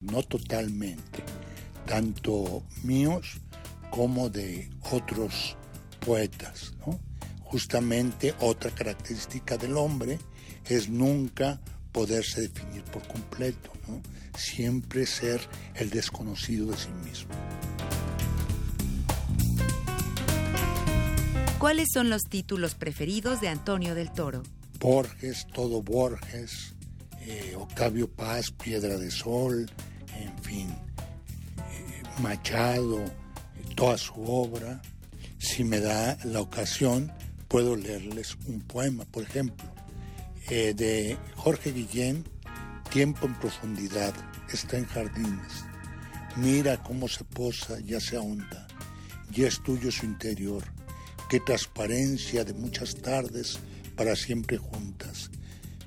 no totalmente, tanto míos como de otros poetas. Justamente otra característica del hombre es nunca poderse definir por completo, siempre ser el desconocido de sí mismo. ¿Cuáles son los títulos preferidos de Antonio del Toro? Borges, todo Borges, eh, Octavio Paz, Piedra de Sol, fin, eh, Machado, toda su obra. Si me da la ocasión, puedo leerles un poema, por ejemplo, eh, de Jorge Guillén, Tiempo en profundidad, está en jardines. Mira cómo se posa, ya se ahonda, ya es tuyo su interior. Qué transparencia de muchas tardes para siempre juntas.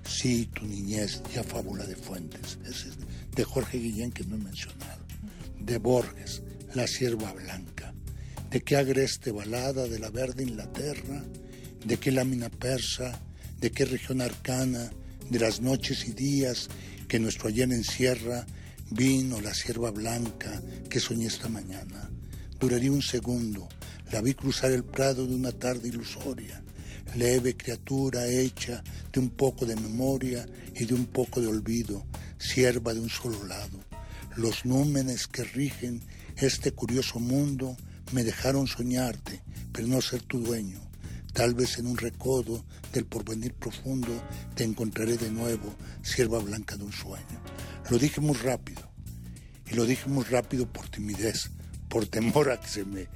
Sí, tu niñez, ya fábula de Fuentes. es de Jorge Guillén que no he mencionado. De Borges, La sierva blanca. De qué agreste balada de la verde Inglaterra. De qué lámina persa. De qué región arcana. De las noches y días que nuestro ayer encierra. Vino la sierva blanca que soñé esta mañana. Duraría un segundo. La vi cruzar el prado de una tarde ilusoria leve criatura hecha de un poco de memoria y de un poco de olvido, sierva de un solo lado. Los númenes que rigen este curioso mundo me dejaron soñarte, pero no ser tu dueño. Tal vez en un recodo del porvenir profundo te encontraré de nuevo, sierva blanca de un sueño. Lo dije rápido, y lo dije muy rápido por timidez, por temor a que se me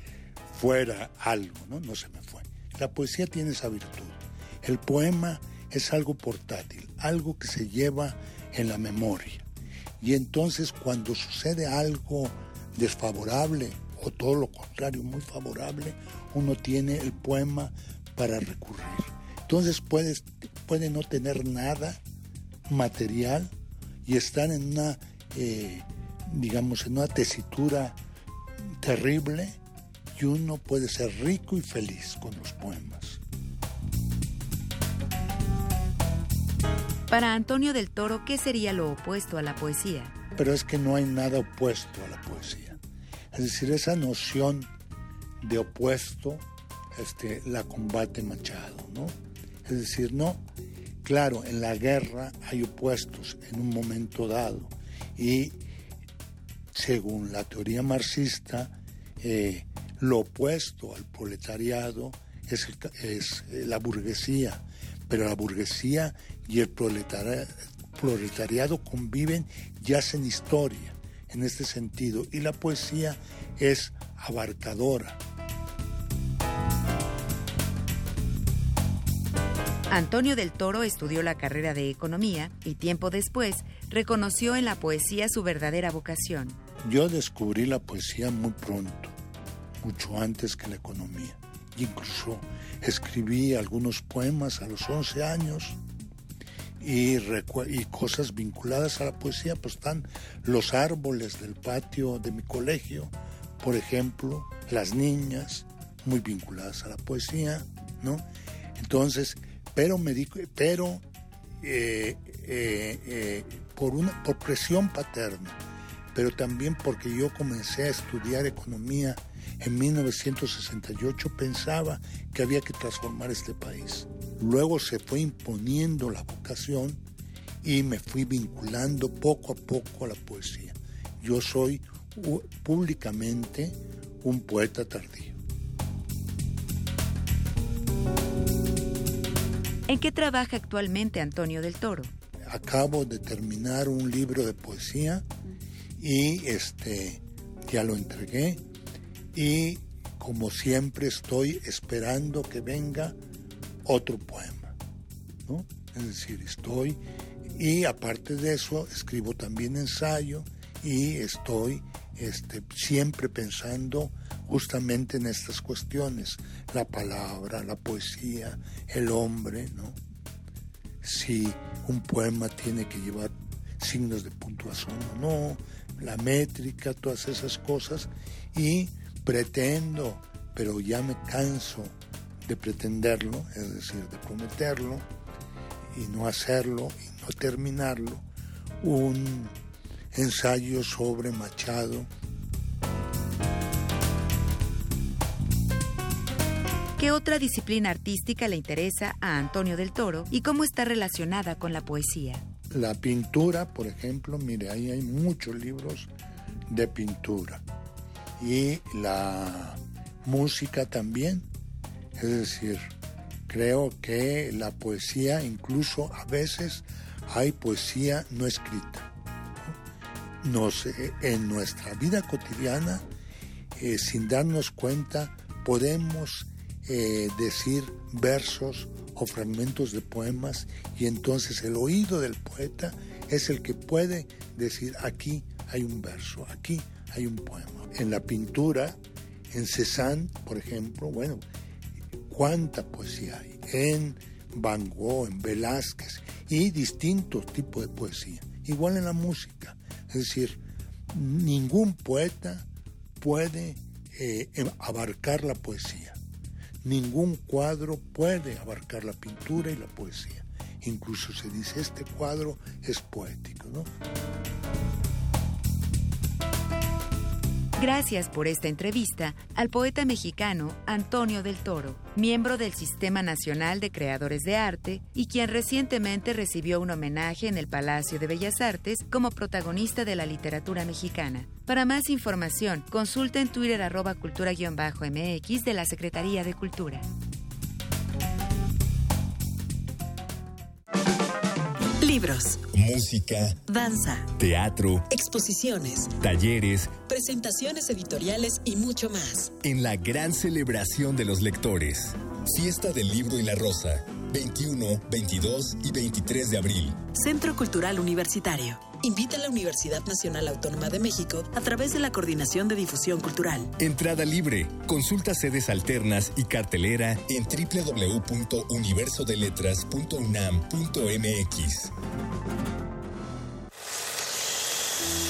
fuera algo, ¿no? No se me fue. La poesía tiene esa virtud. El poema es algo portátil, algo que se lleva en la memoria. Y entonces cuando sucede algo desfavorable o todo lo contrario, muy favorable, uno tiene el poema para recurrir. Entonces puede no tener nada material y estar en una, eh, digamos, en una tesitura terrible y uno puede ser rico y feliz con los poemas. Para Antonio del Toro, ¿qué sería lo opuesto a la poesía? Pero es que no hay nada opuesto a la poesía. Es decir, esa noción de opuesto este, la combate Machado, ¿no? Es decir, no, claro, en la guerra hay opuestos en un momento dado y según la teoría marxista, eh, lo opuesto al proletariado es, es eh, la burguesía, pero la burguesía y el proletariado, conviven y hacen historia en este sentido. Y la poesía es abarcadora. Antonio del Toro estudió la carrera de economía y tiempo después reconoció en la poesía su verdadera vocación. Yo descubrí la poesía muy pronto mucho antes que la economía. incluso escribí algunos poemas a los 11 años y, y, cosas vinculadas a la poesía, pues están los árboles del patio de mi colegio, por ejemplo, las niñas, muy vinculadas a la poesía, ¿no? Entonces, pero me dijo, pero eh, eh, eh, por una por presión paterna, pero también porque yo comencé a estudiar economía en 1968 pensaba que había que transformar este país. Luego se fue imponiendo la vocación y me fui vinculando poco a poco a la poesía. Yo soy públicamente un poeta tardío. ¿En qué trabaja actualmente Antonio del Toro? Acabo de terminar un libro de poesía y este ya lo entregué y como siempre estoy esperando que venga otro poema, ¿no? Es decir, estoy y aparte de eso escribo también ensayo y estoy este, siempre pensando justamente en estas cuestiones, la palabra, la poesía, el hombre, ¿no? Si un poema tiene que llevar signos de puntuación o no, la métrica, todas esas cosas y pretendo, pero ya me canso de pretenderlo, es decir, de prometerlo y no hacerlo y no terminarlo, un ensayos sobre Machado. ¿Qué otra disciplina artística le interesa a Antonio del Toro y cómo está relacionada con la poesía? La pintura, por ejemplo, mire, ahí hay muchos libros de pintura. Y la música también. Es decir, creo que la poesía, incluso a veces hay poesía no escrita. Nos, en nuestra vida cotidiana, eh, sin darnos cuenta, podemos eh, decir versos o fragmentos de poemas y entonces el oído del poeta es el que puede decir aquí hay un verso, aquí hay un poema. En la pintura, en Cézanne, por ejemplo, bueno, cuánta poesía hay. En Van Gogh, en Velázquez y distintos tipos de poesía. Igual en la música. Es decir, ningún poeta puede eh, abarcar la poesía. Ningún cuadro puede abarcar la pintura y la poesía. Incluso se dice, este cuadro es poético, ¿no? Gracias por esta entrevista al poeta mexicano Antonio del Toro, miembro del Sistema Nacional de Creadores de Arte y quien recientemente recibió un homenaje en el Palacio de Bellas Artes como protagonista de la literatura mexicana. Para más información, consulta en Twitter arroba cultura-mx de la Secretaría de Cultura. Libros, música, danza, teatro, exposiciones, talleres, presentaciones editoriales y mucho más. En la gran celebración de los lectores. Fiesta del Libro y la Rosa, 21, 22 y 23 de abril. Centro Cultural Universitario. Invita a la Universidad Nacional Autónoma de México a través de la Coordinación de Difusión Cultural. Entrada libre. Consulta sedes alternas y cartelera en www.universodeletras.unam.mx.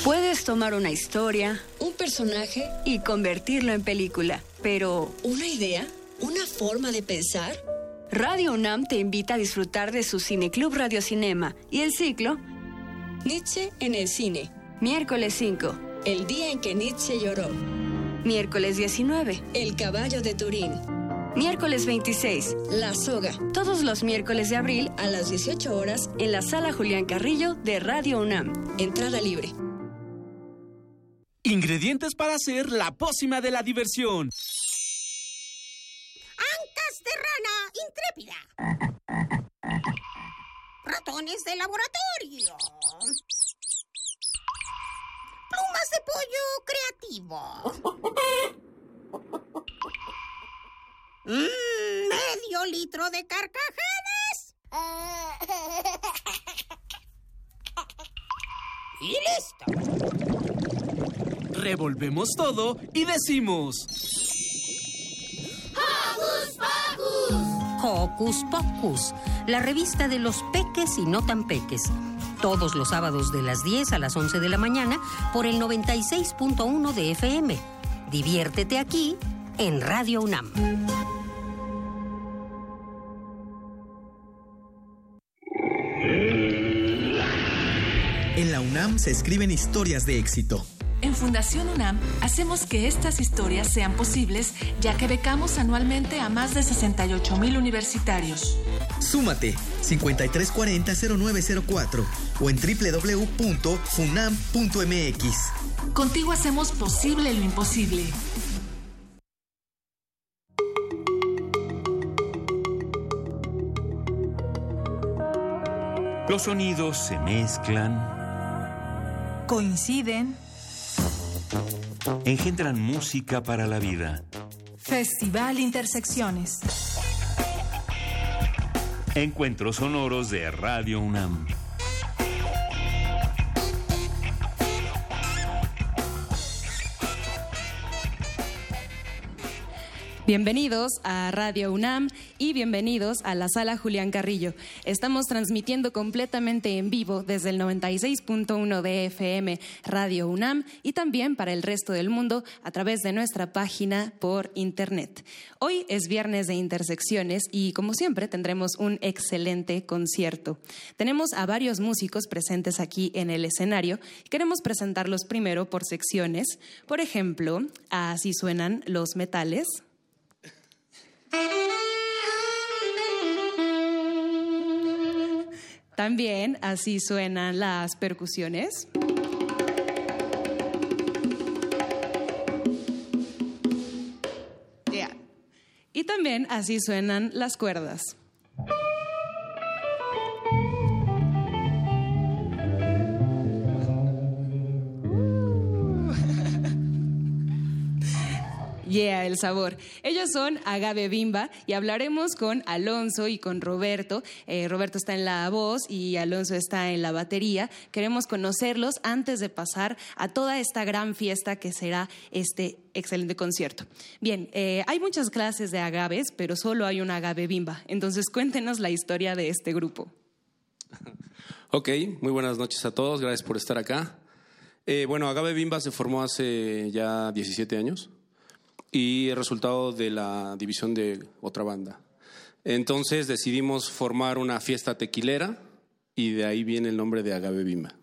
Puedes tomar una historia, un personaje y convertirlo en película, pero ¿una idea? ¿Una forma de pensar? Radio UNAM te invita a disfrutar de su Cineclub Radio Cinema y el ciclo Nietzsche en el cine. Miércoles 5. El día en que Nietzsche lloró. Miércoles 19. El caballo de Turín. Miércoles 26. La soga. Todos los miércoles de abril a las 18 horas en la sala Julián Carrillo de Radio UNAM. Entrada libre. Ingredientes para hacer la pócima de la diversión. Ancas de rana intrépida. Ratones de laboratorio. Plumas de pollo creativo. Mm, medio litro de carcajadas. Y listo. Revolvemos todo y decimos... ¡Hocus! Hocus Pocus, la revista de los peques y no tan peques. Todos los sábados de las 10 a las 11 de la mañana por el 96.1 de FM. Diviértete aquí en Radio UNAM. En la UNAM se escriben historias de éxito. En Fundación UNAM hacemos que estas historias sean posibles, ya que becamos anualmente a más de 68 mil universitarios. Súmate 5340-0904 o en www.funam.mx. Contigo hacemos posible lo imposible. Los sonidos se mezclan. Coinciden engendran música para la vida. Festival Intersecciones. Encuentros sonoros de Radio UNAM. Bienvenidos a Radio UNAM y bienvenidos a la sala Julián Carrillo. Estamos transmitiendo completamente en vivo desde el 96.1 de FM Radio UNAM y también para el resto del mundo a través de nuestra página por internet. Hoy es viernes de intersecciones y como siempre tendremos un excelente concierto. Tenemos a varios músicos presentes aquí en el escenario queremos presentarlos primero por secciones. Por ejemplo, así suenan los metales. También así suenan las percusiones. Y también así suenan las cuerdas. Yeah, el sabor. Ellos son Agave Bimba y hablaremos con Alonso y con Roberto. Eh, Roberto está en la voz y Alonso está en la batería. Queremos conocerlos antes de pasar a toda esta gran fiesta que será este excelente concierto. Bien, eh, hay muchas clases de agaves, pero solo hay un agave bimba. Entonces cuéntenos la historia de este grupo. Ok, muy buenas noches a todos, gracias por estar acá. Eh, bueno, Agave Bimba se formó hace ya 17 años y el resultado de la división de otra banda. Entonces decidimos formar una fiesta tequilera y de ahí viene el nombre de Agave Bimba.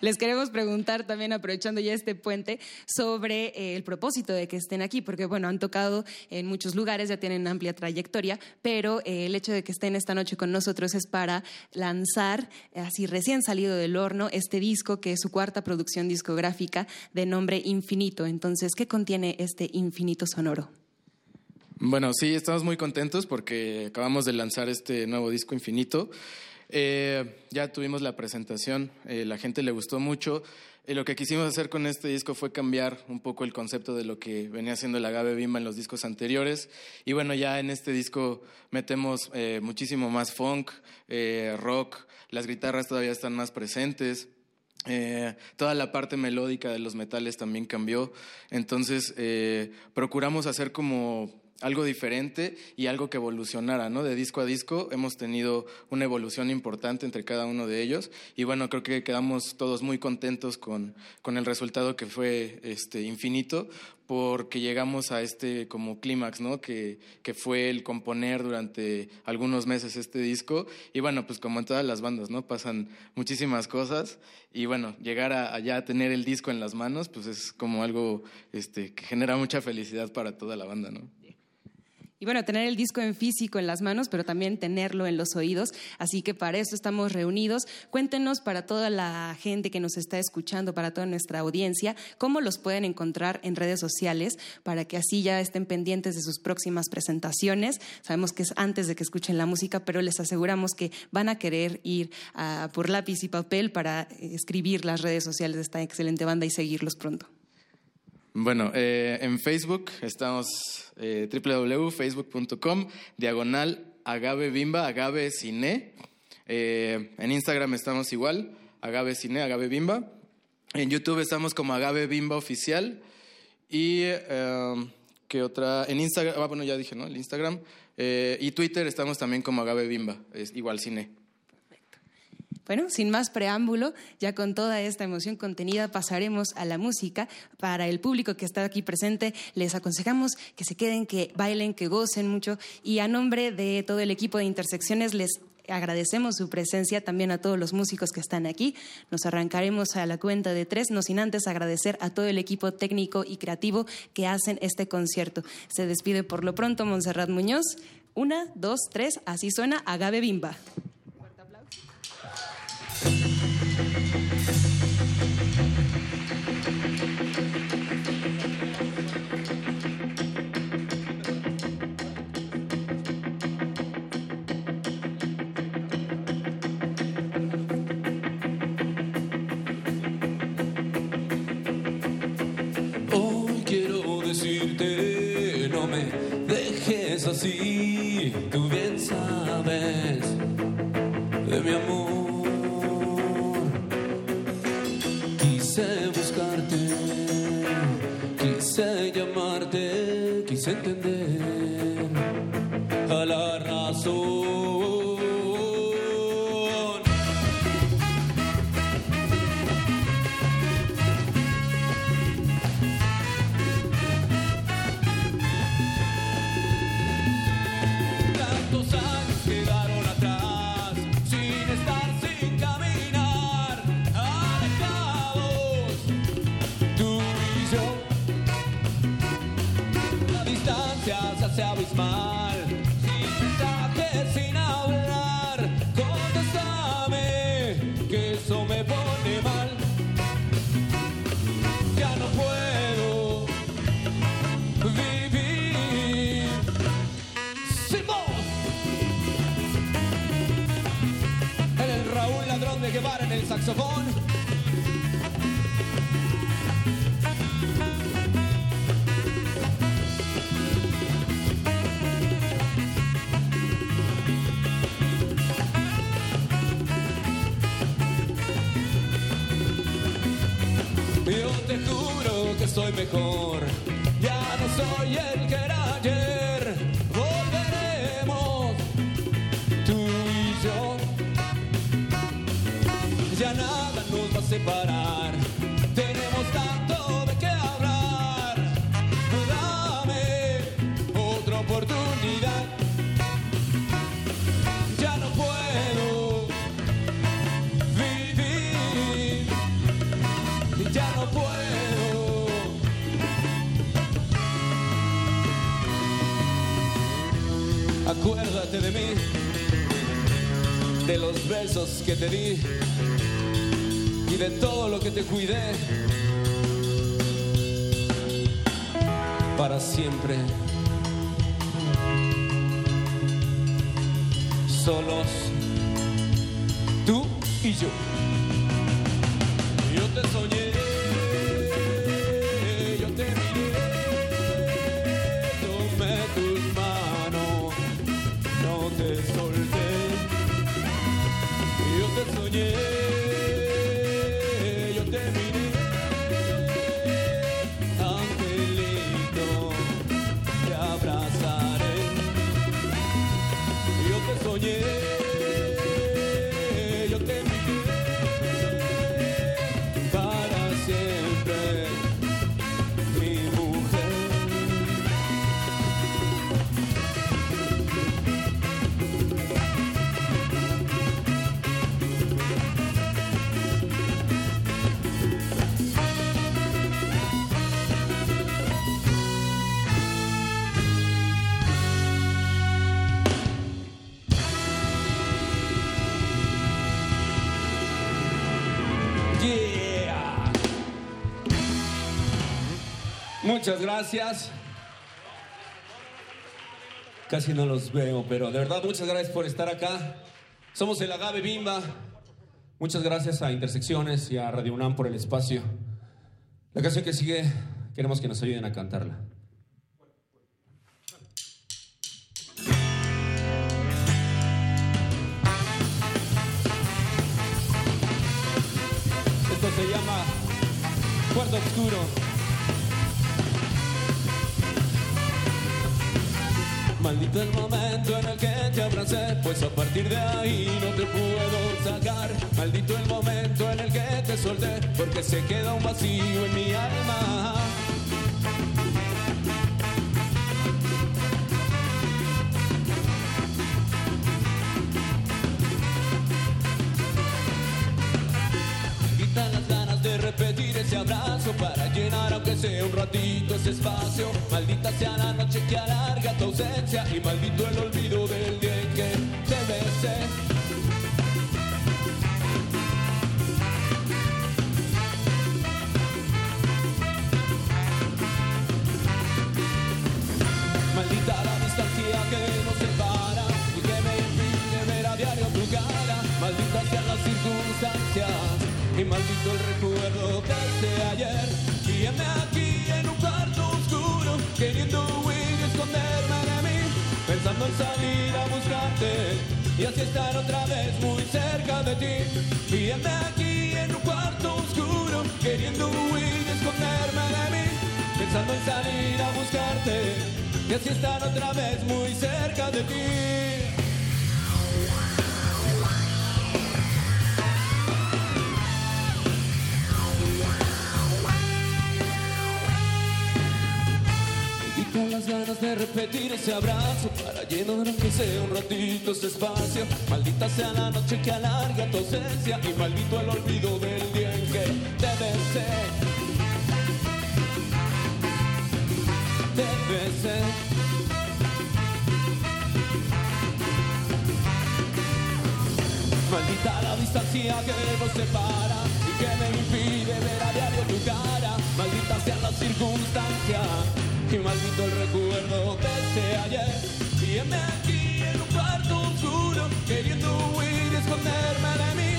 Les queremos preguntar también, aprovechando ya este puente, sobre eh, el propósito de que estén aquí, porque bueno, han tocado en muchos lugares, ya tienen amplia trayectoria, pero eh, el hecho de que estén esta noche con nosotros es para lanzar, así recién salido del horno, este disco que es su cuarta producción discográfica de nombre Infinito. Entonces, ¿qué contiene este Infinito Sonoro? Bueno, sí, estamos muy contentos porque acabamos de lanzar este nuevo disco Infinito. Eh, ya tuvimos la presentación, eh, la gente le gustó mucho. Y lo que quisimos hacer con este disco fue cambiar un poco el concepto de lo que venía haciendo el Agave Bimba en los discos anteriores. Y bueno, ya en este disco metemos eh, muchísimo más funk, rock, las guitarras todavía están más presentes. toda la parte melódica de los metales también cambió. Entonces, procuramos hacer como algo diferente y algo que evolucionara, ¿no? De disco a disco hemos tenido una evolución importante entre cada uno de ellos y bueno, creo que quedamos todos muy contentos con, con el resultado que fue este infinito porque llegamos a este como clímax, ¿no? Que, que fue el componer durante algunos meses este disco y bueno, pues como en todas las bandas, ¿no? Pasan muchísimas cosas y bueno, llegar a, allá a tener el disco en las manos, pues es como algo este, que genera mucha felicidad para toda la banda, ¿no? Y bueno, tener el disco en físico en las manos, pero también tenerlo en los oídos. Así que para eso estamos reunidos. Cuéntenos para toda la gente que nos está escuchando, para toda nuestra audiencia, cómo los pueden encontrar en redes sociales para que así ya estén pendientes de sus próximas presentaciones. Sabemos que es antes de que escuchen la música, pero les aseguramos que van a querer ir por lápiz y papel para escribir las redes sociales de esta excelente banda y seguirlos pronto. Bueno, eh, en Facebook estamos eh, www.facebook.com, diagonal agave bimba, agave cine. Eh, en Instagram estamos igual, agave cine, agave bimba. En YouTube estamos como agave bimba oficial. Y, eh, ¿qué otra? En Instagram, ah, bueno, ya dije, ¿no? El Instagram. Eh, y Twitter estamos también como agave bimba, es igual cine. Bueno, sin más preámbulo, ya con toda esta emoción contenida pasaremos a la música. Para el público que está aquí presente, les aconsejamos que se queden, que bailen, que gocen mucho y a nombre de todo el equipo de Intersecciones les agradecemos su presencia también a todos los músicos que están aquí. Nos arrancaremos a la cuenta de tres, no sin antes agradecer a todo el equipo técnico y creativo que hacen este concierto. Se despide por lo pronto Montserrat Muñoz. Una, dos, tres, así suena Agave Bimba. Thank you. Entender a la razón. Saxofón. Yo te juro que soy mejor. Ya no soy el que era separar. Tenemos tanto de qué hablar. Dame otra oportunidad. Ya no puedo vivir. Ya no puedo. Acuérdate de mí, de los besos que te di y de todo lo que te cuidé para siempre. Solos, tú y yo. Muchas gracias. Casi no los veo, pero de verdad muchas gracias por estar acá. Somos el Agave Bimba. Muchas gracias a Intersecciones y a Radio UNAM por el espacio. La canción que sigue, queremos que nos ayuden a cantarla. Esto se llama Cuarto Oscuro. Maldito el momento en el que te abracé, pues a partir de ahí no te puedo sacar. Maldito el momento en el que te solté, porque se queda un vacío en mi alma. Abrazo para llenar aunque sea un ratito ese espacio. Maldita sea la noche que alarga tu ausencia y maldito el olvido del día en que te besé. Maldita la distancia que nos separa y que me impide ver a diario tu cara. Malditas sean las circunstancias y maldito el recuerdo que de ayer. Heme aquí en un cuarto oscuro, queriendo huir y esconderme de mí, pensando en salir a buscarte y así estar otra vez muy cerca de ti. Heme aquí en un cuarto oscuro, queriendo huir y esconderme de mí, pensando en salir a buscarte y así estar otra vez muy cerca de ti. Ganas de repetir ese abrazo para llenar aunque sea un ratito ese espacio. Maldita sea la noche que alarga tu ausencia y maldito el olvido del día en que te besé. Te besé. Maldita la distancia que nos separa y que me impide ver a diario tu cara. Maldita sea la circunstancia y maldito el recuerdo de ese ayer. Heme aquí en un cuarto oscuro, queriendo huir y esconderme de mí,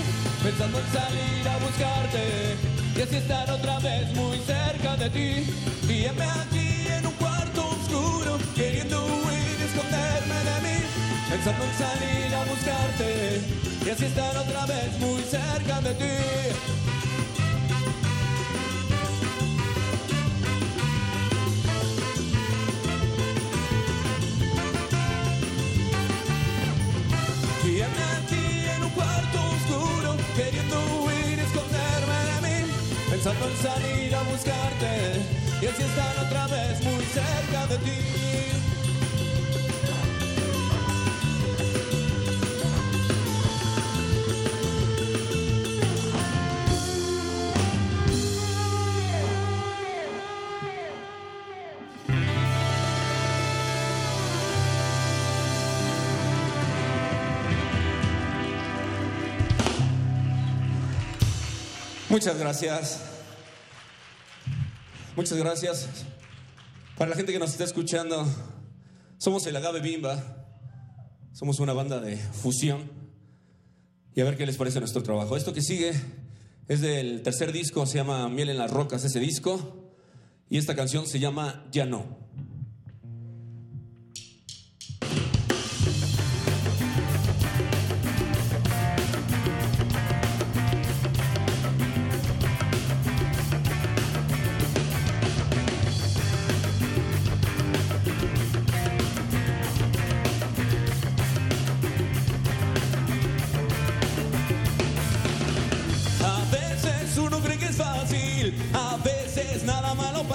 pensando en salir a buscarte y así estar otra vez muy cerca de ti. Heme aquí en un cuarto oscuro, queriendo huir y esconderme de mí, pensando en salir a buscarte y así estar otra vez muy cerca de ti. Pensando en salir a buscarte y así estar otra vez muy cerca de ti. Muchas gracias. Muchas gracias. Para la gente que nos está escuchando, somos el Agave Bimba. Somos una banda de fusión. Y a ver qué les parece nuestro trabajo. Esto que sigue es del tercer disco, se llama Miel en las Rocas, ese disco. Y esta canción se llama Ya no.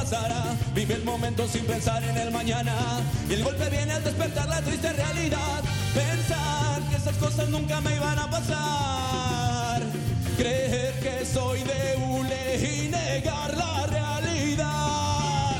Pasará. Vive el momento sin pensar en el mañana. Y el golpe viene al despertar la triste realidad. Pensar que esas cosas nunca me iban a pasar. Creer que soy de hule y negar la realidad.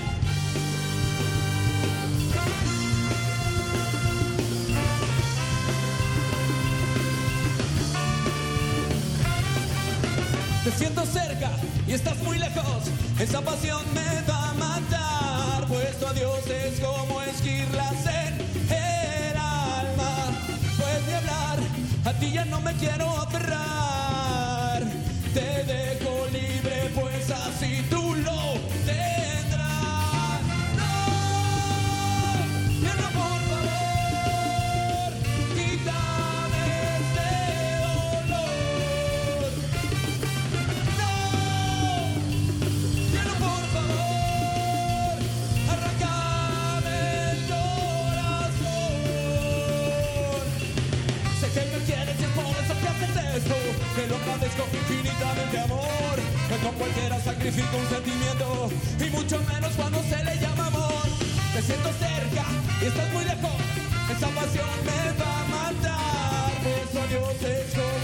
Te siento cerca y estás muy lejos. Esa pasión me va a matar. Pues tu adiós es como esquirlas en el alma. Puedes ni hablar, a ti ya no me quiero aferrar. Te dejo libre, pues así tú agradezco infinitamente, amor. Que con cualquiera sacrifica un sentimiento. Y mucho menos cuando se le llama amor. Te siento cerca y estás muy lejos. Esa pasión me va a matar. Por eso Dios es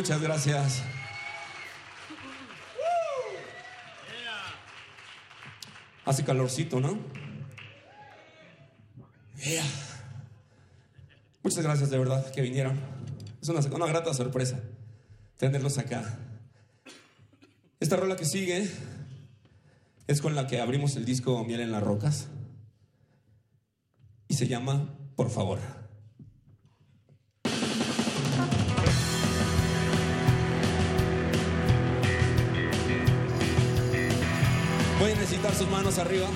muchas gracias. Hace calorcito, ¿no? Muchas gracias de verdad que vinieron. Es una, una, grata sorpresa tenerlos acá. Esta rola que sigue es con la que abrimos el disco Miel en las Rocas y se llama Por favor. Voy a necesitar sus manos arriba.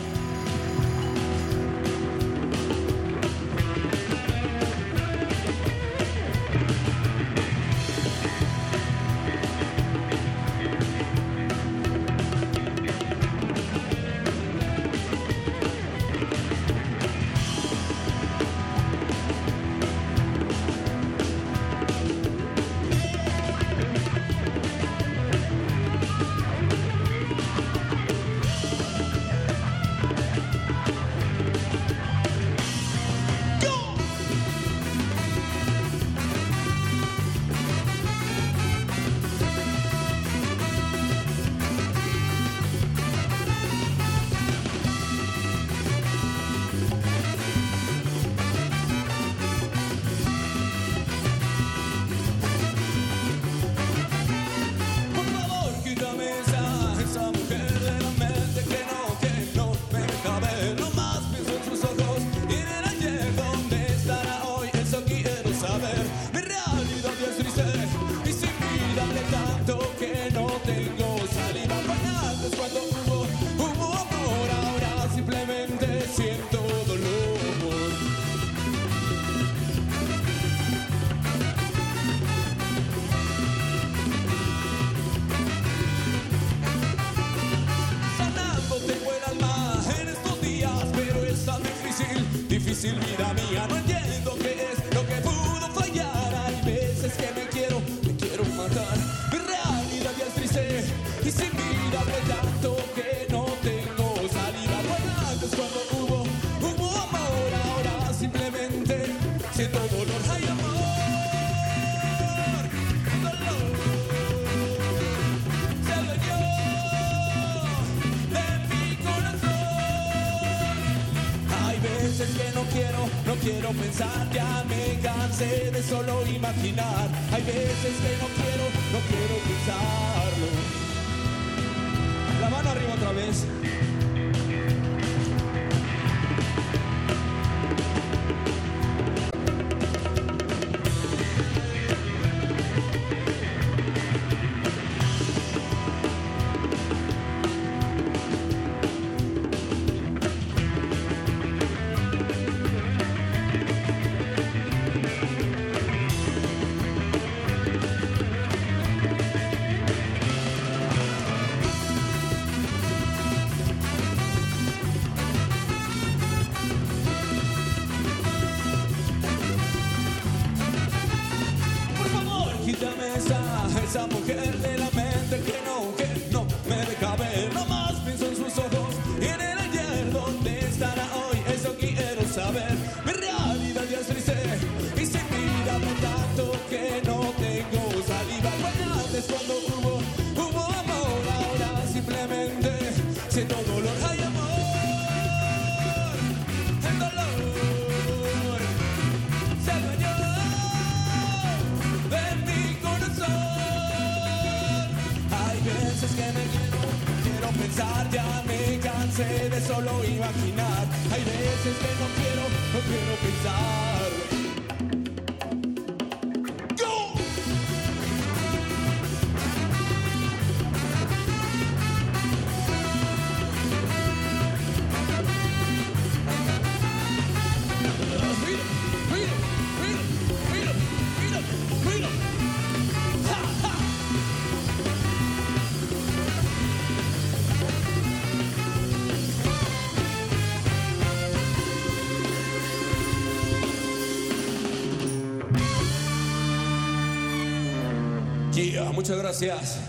Muchas gracias.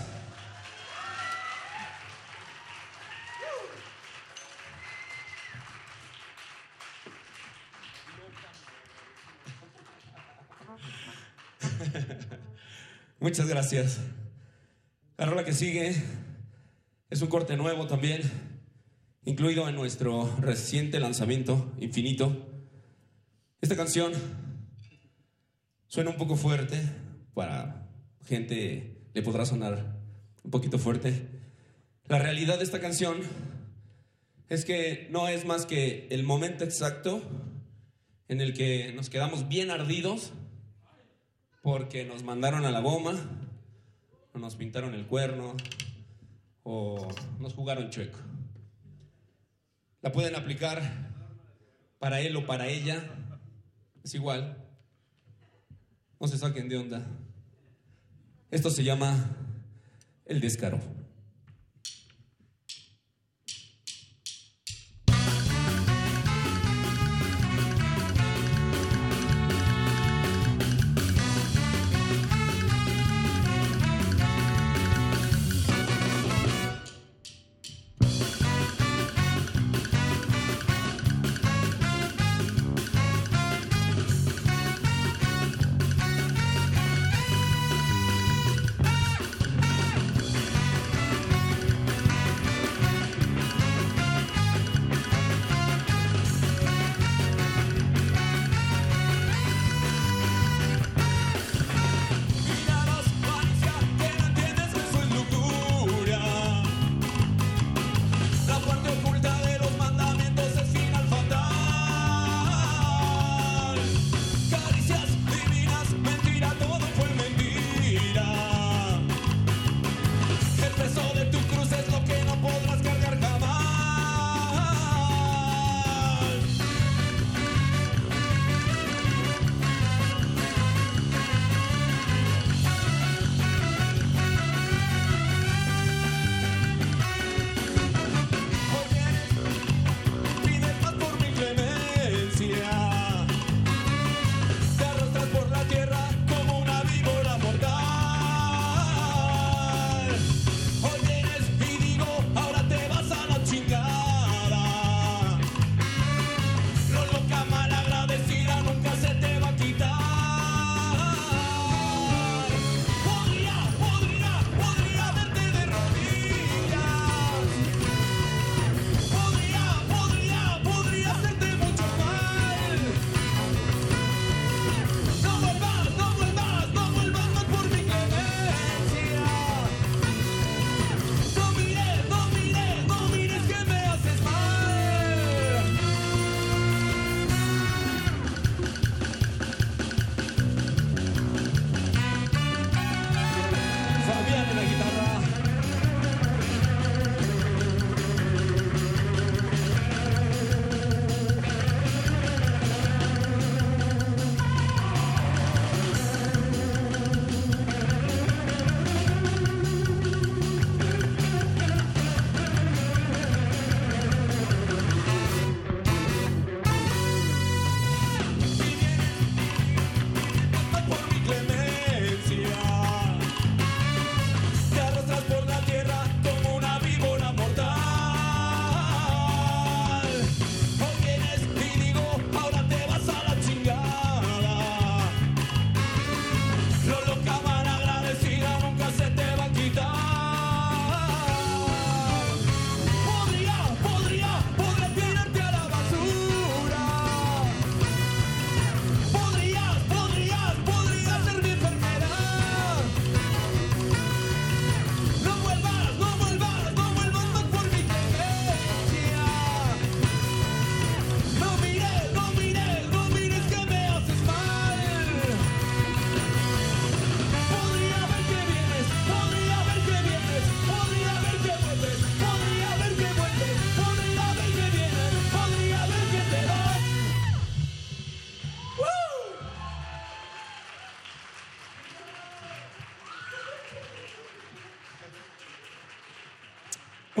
Muchas gracias. La rola que sigue es un corte nuevo también, incluido en nuestro reciente lanzamiento, Infinito. Esta canción suena un poco fuerte para gente le podrá sonar un poquito fuerte. La realidad de esta canción es que no es más que el momento exacto en el que nos quedamos bien ardidos porque nos mandaron a la goma, o nos pintaron el cuerno, o nos jugaron chueco. La pueden aplicar para él o para ella, es igual. No se saquen de onda. Esto se llama el descaro.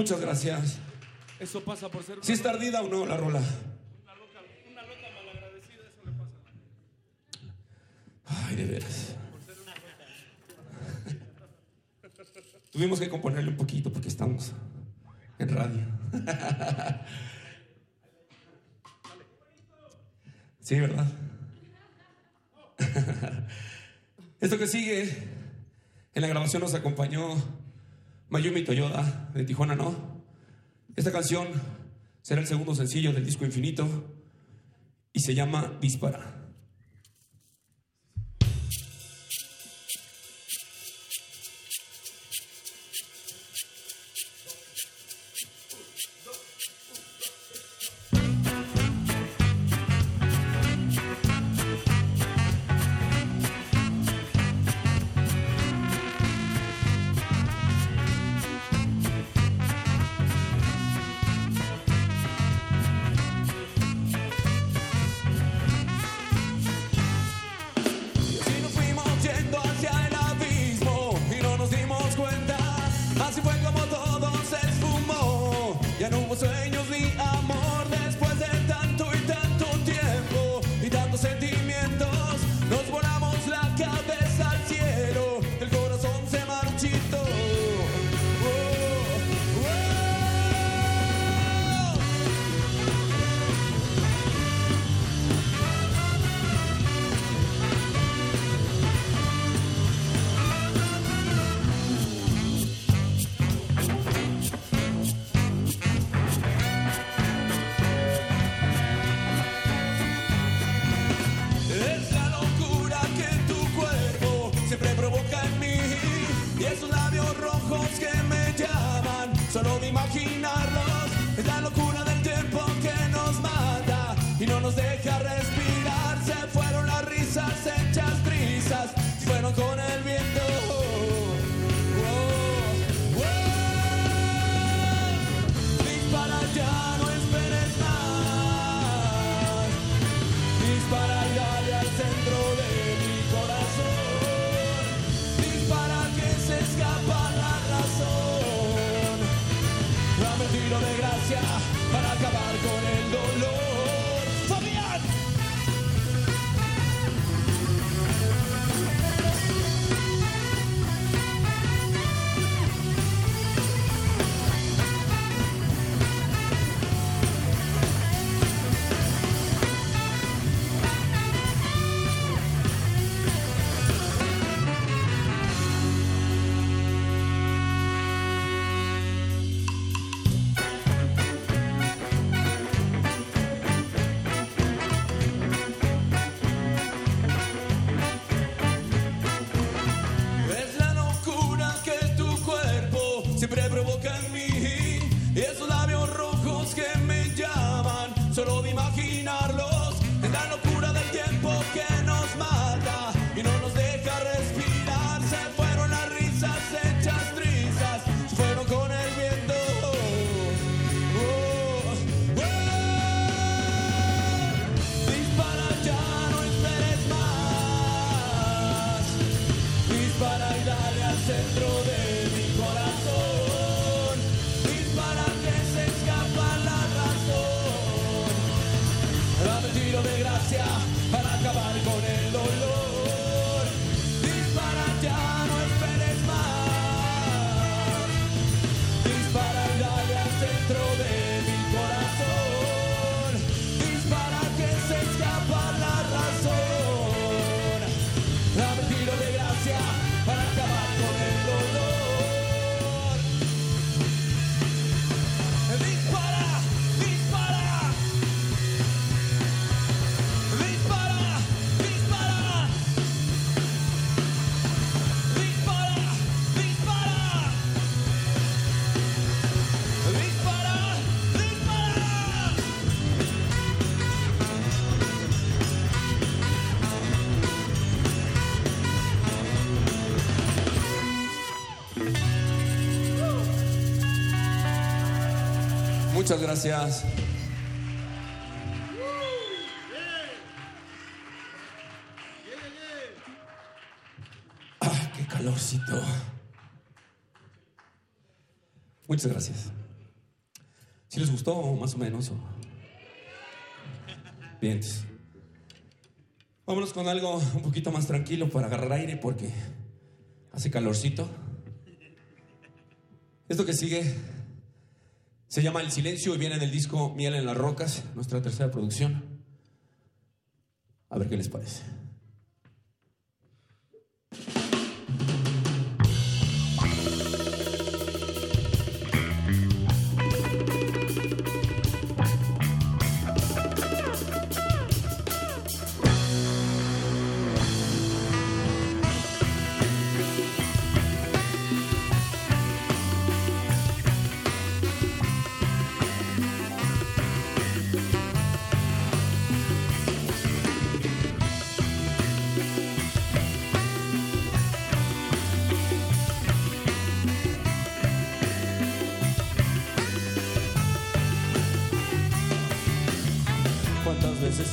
Muchas gracias. Eso pasa por ser. Si ¿Sí es tardida o no la rola. Una loca, malagradecida, eso le pasa. Ay, de veras. Tuvimos que componerle un poquito porque estamos en radio. sí, ¿verdad? Esto que sigue, en la grabación nos acompañó Mayumi Toyoda de Tijuana No. Esta canción será el segundo sencillo del disco Infinito y se llama Dispara. Muchas gracias. Ah, qué calorcito. Muchas gracias. ¿Sí les gustó más o menos? Bien. Vámonos con algo un poquito más tranquilo para agarrar aire porque hace calorcito. Esto que sigue se llama El Silencio y viene del disco Miel en las Rocas, nuestra tercera producción. A ver qué les parece.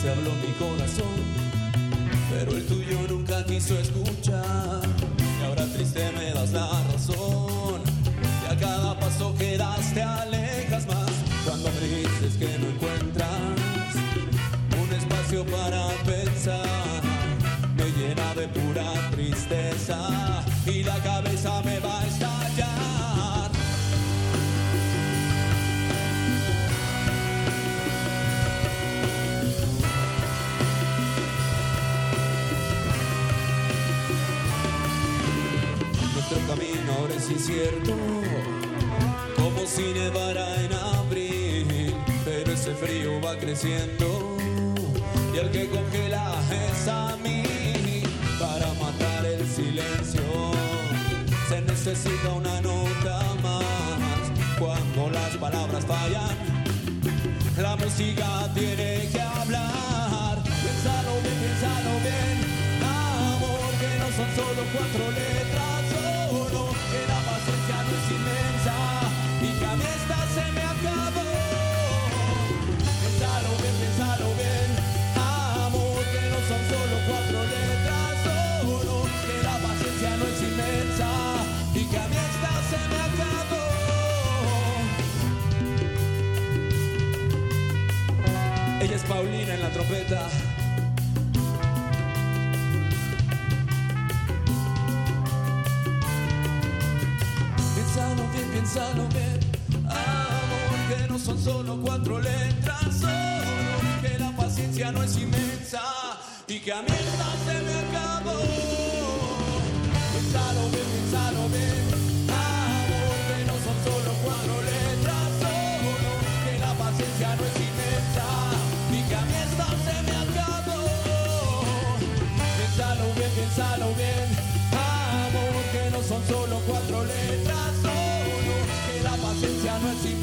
Veces habló mi corazón, pero el tuyo nunca quiso escuchar. Y ahora triste me das la razón. Y a cada paso que das te alejas más. Cuando me dices que no encuentras un espacio para pensar, me llena de pura tristeza y la cabeza me es incierto, como si nevara en abril, pero ese frío va creciendo y el que congela es a mí para matar el silencio. Se necesita una nota más cuando las palabras fallan. La música tiene que hablar. Piénsalo bien, piénsalo bien. Amor, que no son solo cuatro letras, En la trompeta. Piénsalo bien, piénsalo bien. Amor, que no son solo cuatro letras, solo que la paciencia no es inmensa y que a mí se me acabó. Piénsalo bien, piénsalo bien.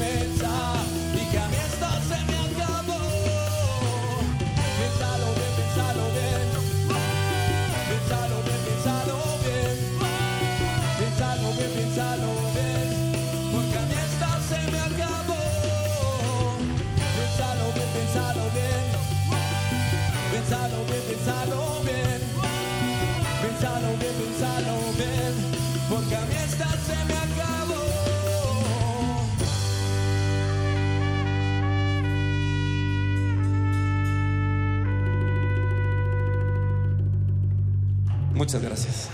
Paciencia Muchas gracias.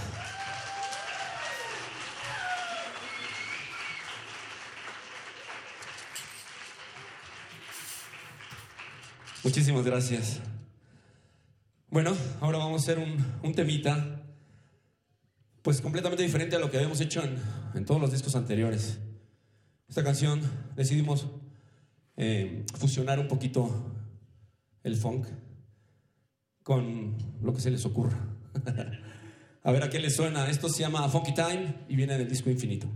Muchísimas gracias. Bueno, ahora vamos a hacer un, temita, pues completamente diferente a lo que habíamos hecho en, en todos los discos anteriores. Esta canción decidimos eh, fusionar un poquito el funk con lo que se les ocurra. a ver a qué les suena. Esto se llama Funky Time y viene del disco Infinito.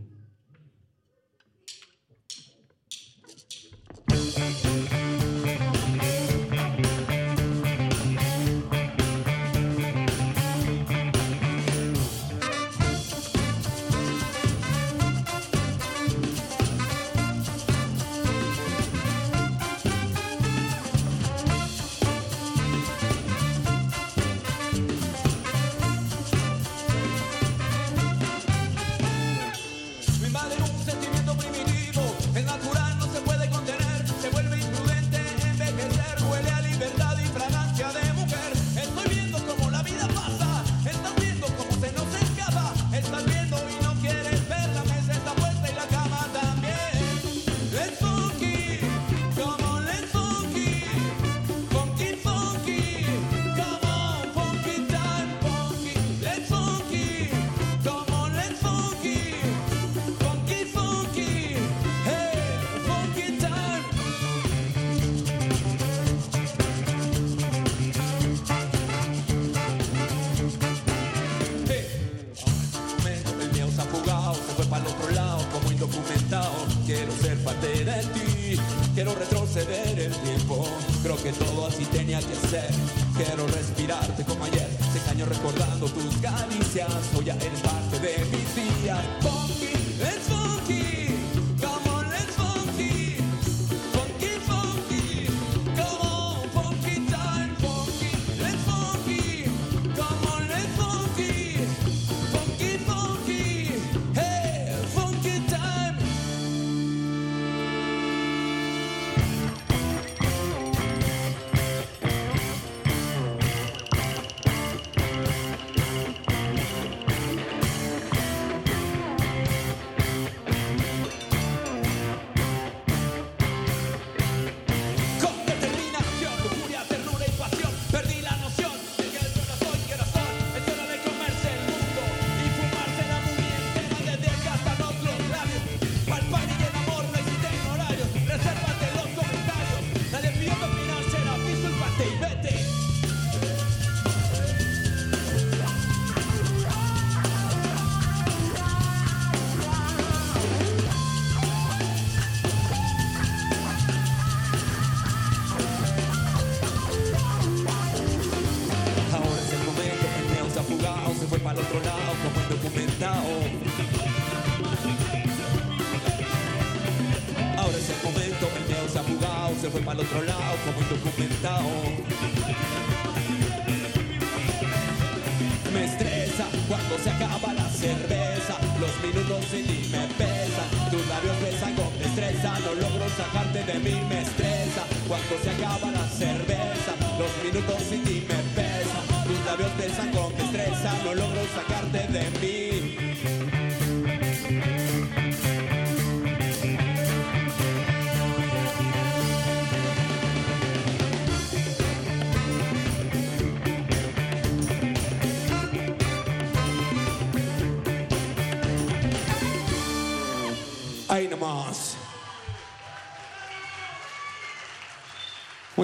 No logro sacarte de mí, me estresa cuando se acaba la cerveza, los minutos sin ti me pesan, tus labios besan con destreza, no logro sacarte de mí.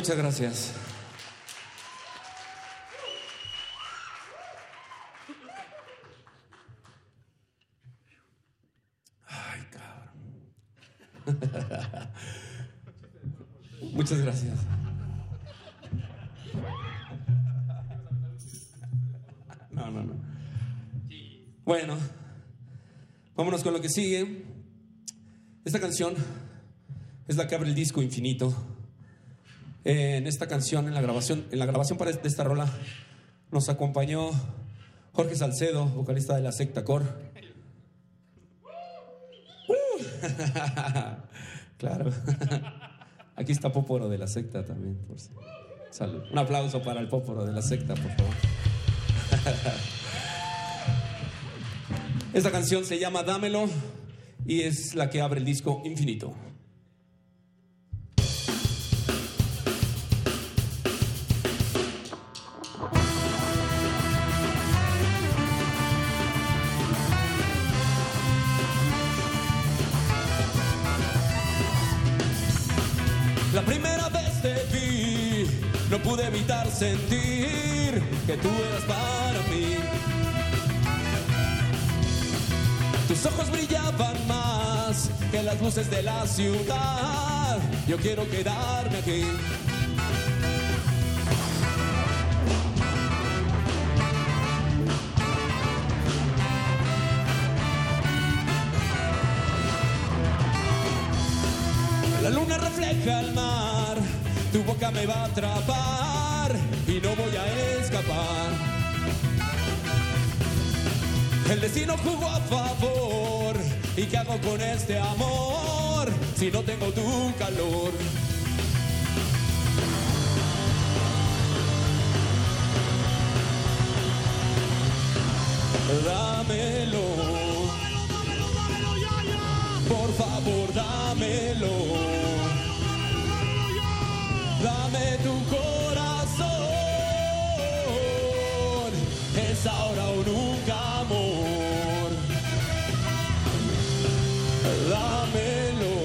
Muchas gracias. Ay, cabrón. Muchas gracias. No, no, no. Bueno, vámonos con lo que sigue. Esta canción es la que abre el disco Infinito. En esta canción, en la grabación, en la grabación para esta rola, nos acompañó Jorge Salcedo, vocalista de la secta Cor. Uh. claro. Aquí está Póporo de la secta también. Por si. Salud. Un aplauso para el Póporo de la secta, por favor. Esta canción se llama Dámelo y es la que abre el disco Infinito. Pude evitar sentir que tú eras para mí. Tus ojos brillaban más que las luces de la ciudad. Yo quiero quedarme aquí. La luna refleja el mar, tu boca me va a atrapar y no voy a escapar. El destino jugó a favor. ¿Y qué hago con este amor si no tengo tu calor? Dámelo. Por favor, dámelo. Dame tu corazón. Es ahora o nunca, amor. Dámelo.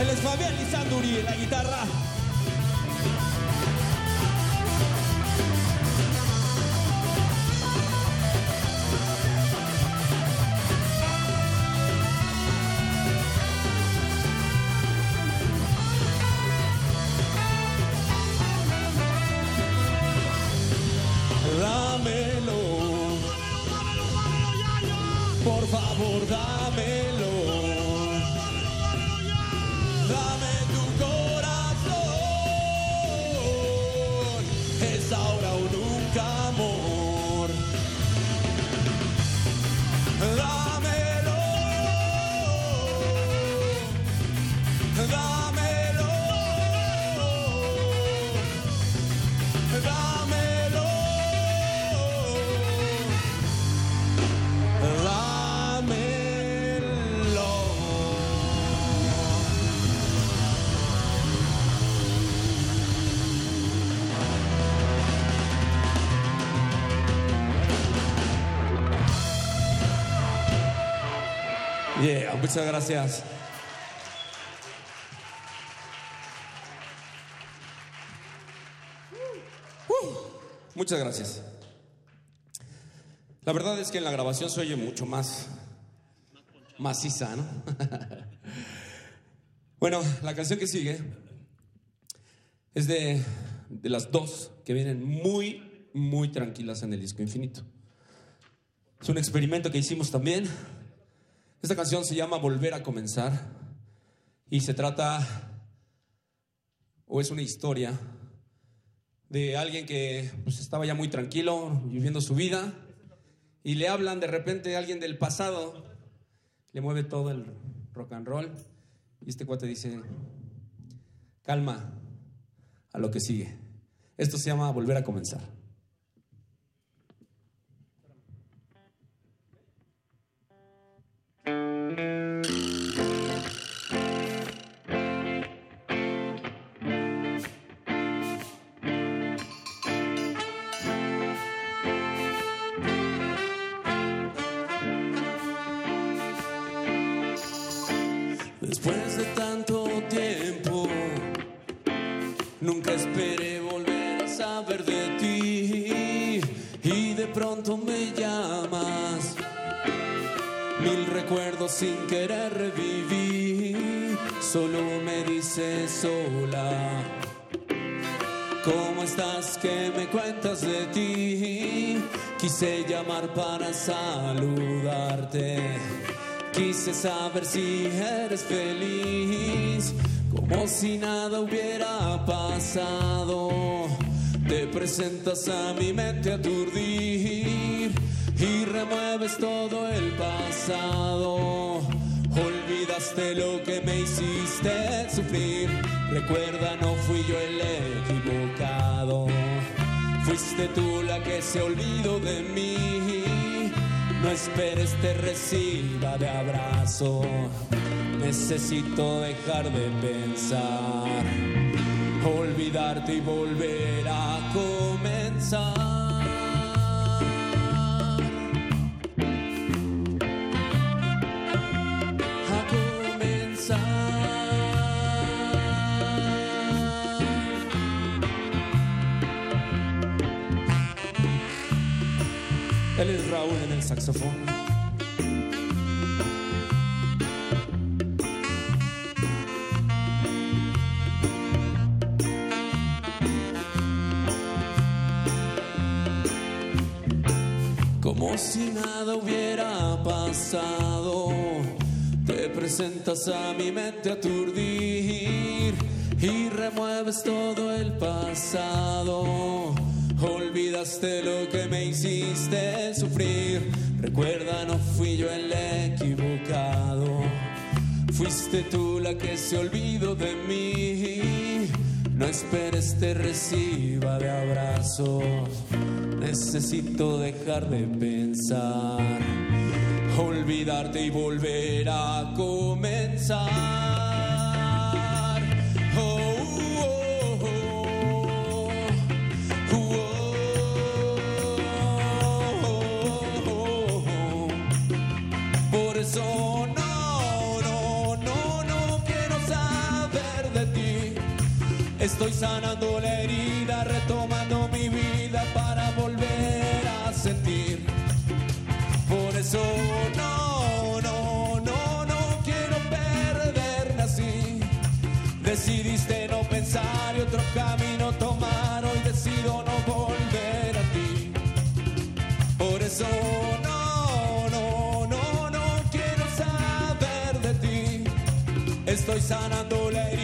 Él es Fabián Lizanduri en la guitarra. Dámelo. Muchas gracias. Uh, muchas gracias. La verdad es que en la grabación se oye mucho más maciza, ¿no? bueno, la canción que sigue es de, de las dos que vienen muy, muy tranquilas en el disco infinito. Es un experimento que hicimos también. Esta canción se llama Volver a comenzar y se trata, o es una historia, de alguien que pues, estaba ya muy tranquilo, viviendo su vida, y le hablan de repente a alguien del pasado, le mueve todo el rock and roll, y este cuate dice, calma a lo que sigue. Esto se llama volver a comenzar. Nunca esperé volver a saber de ti. Y de pronto me llamas, mil recuerdos sin querer revivir. Solo me dices hola. ¿Cómo estás? ¿Qué me cuentas de ti? Quise llamar para saludarte. Quise saber si eres feliz, como si nada hubiera pasado. Te presentas a mi mente a aturdir y remueves todo el pasado. Olvidaste lo que me hiciste sufrir. Recuerda, no fui yo el equivocado. Fuiste tú la que se olvidó de mí. No esperes te reciba de abrazo. Necesito dejar de pensar, olvidarte y volver a comenzar. Él es Raúl en el saxofón. Como si nada hubiera pasado, te presentas a mi mente aturdir y remueves todo el pasado. Olvidaste lo que me hiciste sufrir. Recuerda, no fui yo el equivocado. Fuiste tú la que se olvidó de mí. No esperes te reciba de abrazos. Necesito dejar de pensar, olvidarte y volver a comenzar. Estoy sanando la herida, retomando mi vida para volver a sentir. Por eso no, no, no, no quiero perderme así. Decidiste no pensar y otro camino tomar. Hoy decido no volver a ti. Por eso no, no, no, no quiero saber de ti. Estoy sanando la herida,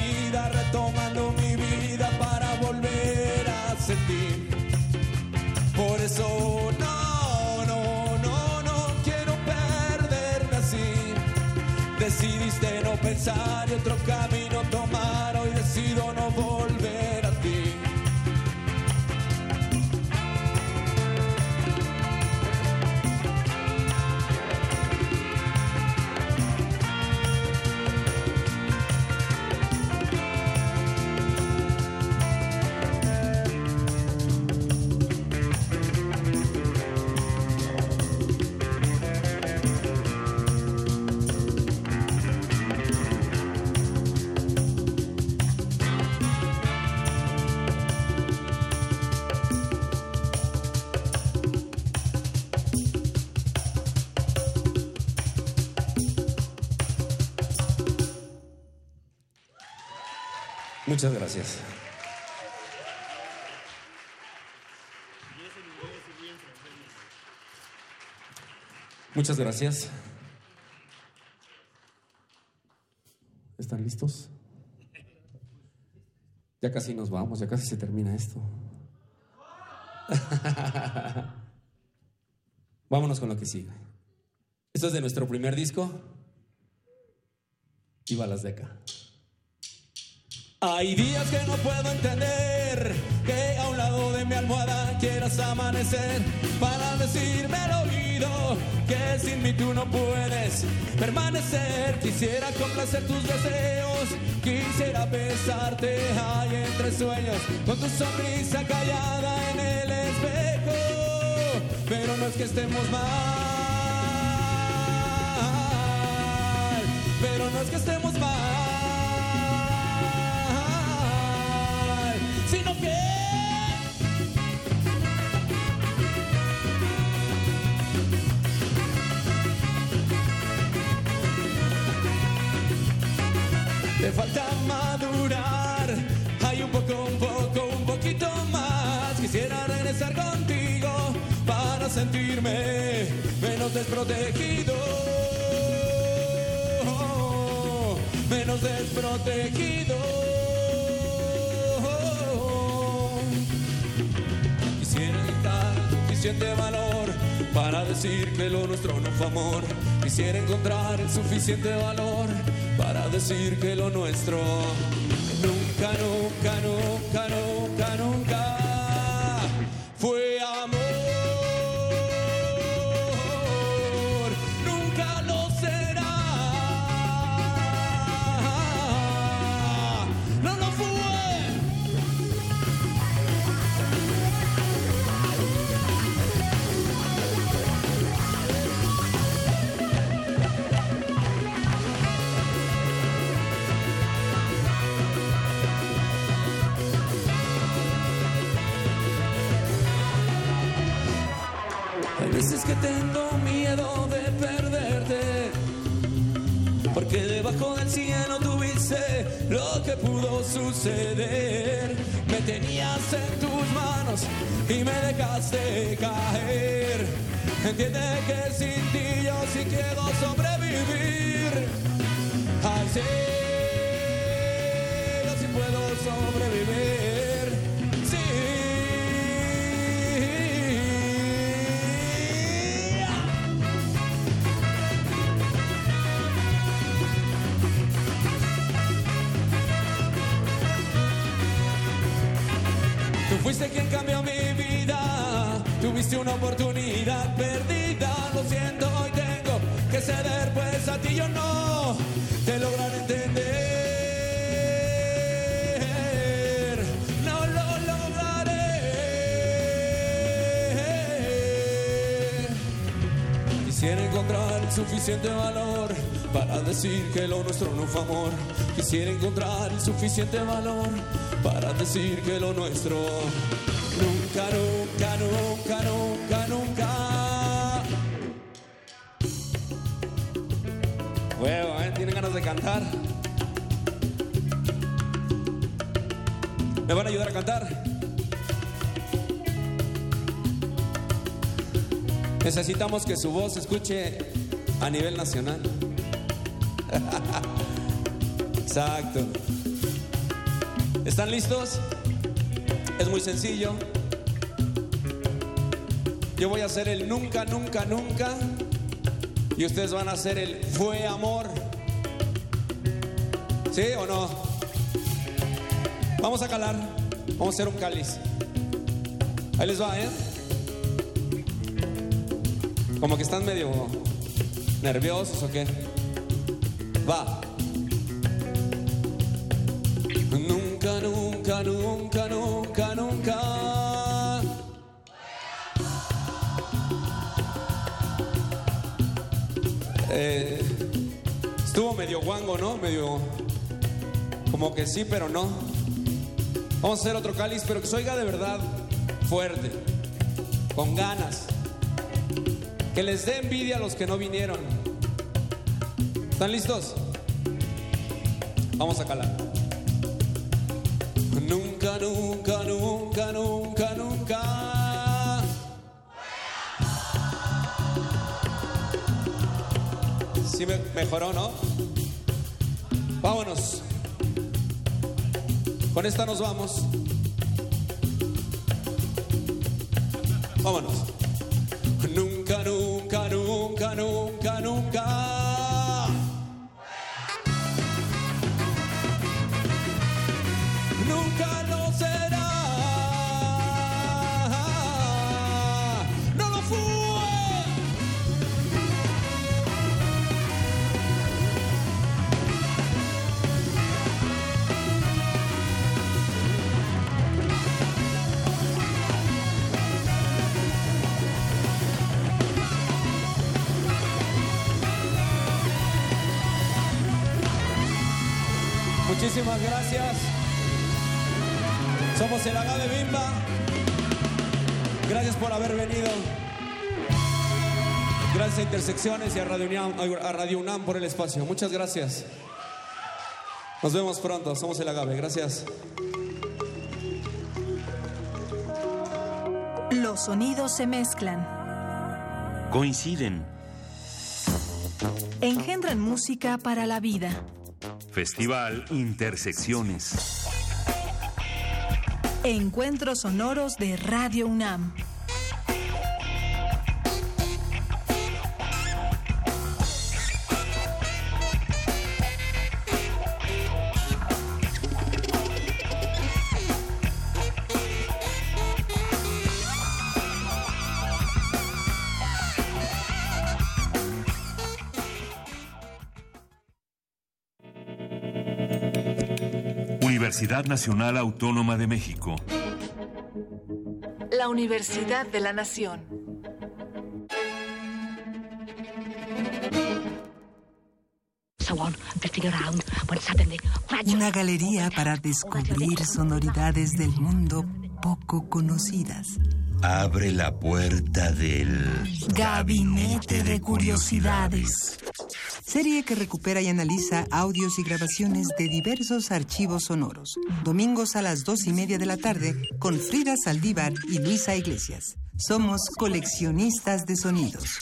no, no, no, no quiero perderme así. Decidiste no pensar y otro camino Muchas gracias. Muchas gracias. ¿Están listos? Ya casi nos vamos, ya casi se termina esto. Vámonos con lo que sigue. Esto es de nuestro primer disco y balas de acá. Hay días que no puedo entender que a un lado de mi almohada quieras amanecer para decirme al oído que sin mí tú no puedes permanecer. Quisiera complacer tus deseos, quisiera besarte ahí entre sueños con tu sonrisa callada en el espejo. Pero no es que estemos mal, pero no es que estemos mal. Falta madurar. Hay un poco, un poco, un poquito más. Quisiera regresar contigo para sentirme menos desprotegido. Menos desprotegido. Quisiera encontrar suficiente valor para decir que lo nuestro no fue amor. Quisiera encontrar el suficiente valor para decir que lo nuestro nunca, nunca, nunca, nunca, tengo miedo de perderte. Porque debajo del cielo tuviste lo que pudo suceder. Me tenías en tus manos y me dejaste caer. Entiende que sin ti yo sí quiero sobrevivir. Ay, sí, yo sí puedo sobrevivir. Suficiente valor para decir que lo nuestro no fue amor. Quisiera encontrar el suficiente valor para decir que lo nuestro nunca, nunca, nunca, nunca, nunca. Huevo, ¿eh? ¿Tienen ganas de cantar? ¿Me van a ayudar a cantar? Necesitamos que su voz escuche a nivel nacional. Exacto. ¿Están listos? Es muy sencillo. Yo voy a hacer el nunca, nunca, nunca. Y ustedes van a hacer el fue amor. ¿Sí o no? Vamos a calar. Vamos a hacer un cáliz. Ahí les va, ¿eh? Como que están medio nerviosos o qué. Va. Nunca, nunca, nunca, nunca, nunca. Eh, estuvo medio guango, ¿no? Medio. Como que sí, pero no. Vamos a hacer otro cáliz, pero que se oiga de verdad fuerte, con ganas. Que les dé envidia a los que no vinieron. ¿Están listos? Vamos a calar. Nunca, nunca, nunca, nunca, nunca. Sí me mejoró, ¿no? Vámonos. Con esta nos vamos. Vámonos. A Intersecciones y a Radio, UNAM, a Radio UNAM por el espacio. Muchas gracias. Nos vemos pronto. Somos el Agave. Gracias. Los sonidos se mezclan, Coinciden. engendran música para la vida. Festival Intersecciones. Encuentros sonoros de Radio UNAM. Universidad Nacional Autónoma de México. La Universidad de la Nación. Una galería para descubrir sonoridades del mundo poco conocidas. Abre la puerta del Gabinete de Curiosidades. Serie que recupera y analiza audios y grabaciones de diversos archivos sonoros. Domingos a las dos y media de la tarde con Frida Saldívar y Luisa Iglesias. Somos coleccionistas de sonidos.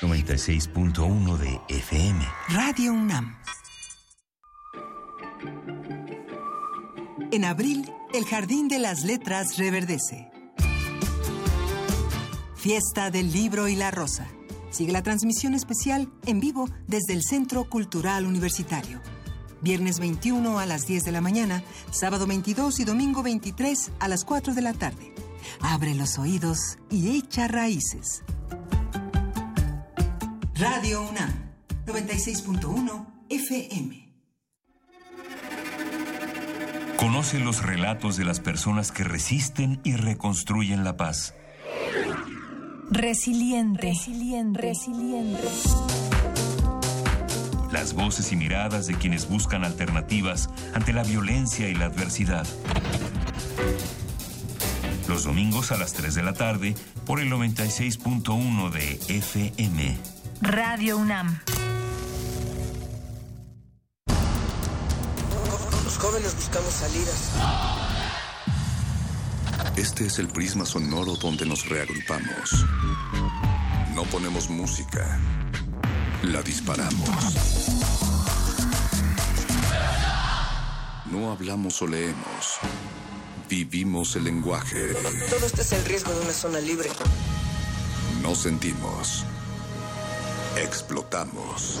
96.1 de FM. Radio UNAM. En abril, el Jardín de las Letras reverdece. Fiesta del Libro y la Rosa. Sigue la transmisión especial en vivo desde el Centro Cultural Universitario. Viernes 21 a las 10 de la mañana, sábado 22 y domingo 23 a las 4 de la tarde. Abre los oídos y echa raíces. Radio UNAM, 96.1 FM. Conoce los relatos de las personas que resisten y reconstruyen la paz. Resiliente. Resiliente. Las voces y miradas de quienes buscan alternativas ante la violencia y la adversidad. Los domingos a las 3 de la tarde por el 96.1 de FM. Radio UNAM. Los jóvenes buscamos salidas. Este es el prisma sonoro donde nos reagrupamos. No ponemos música, la disparamos. No hablamos o leemos, vivimos el lenguaje. Todo esto es el riesgo de una zona libre. No sentimos, explotamos.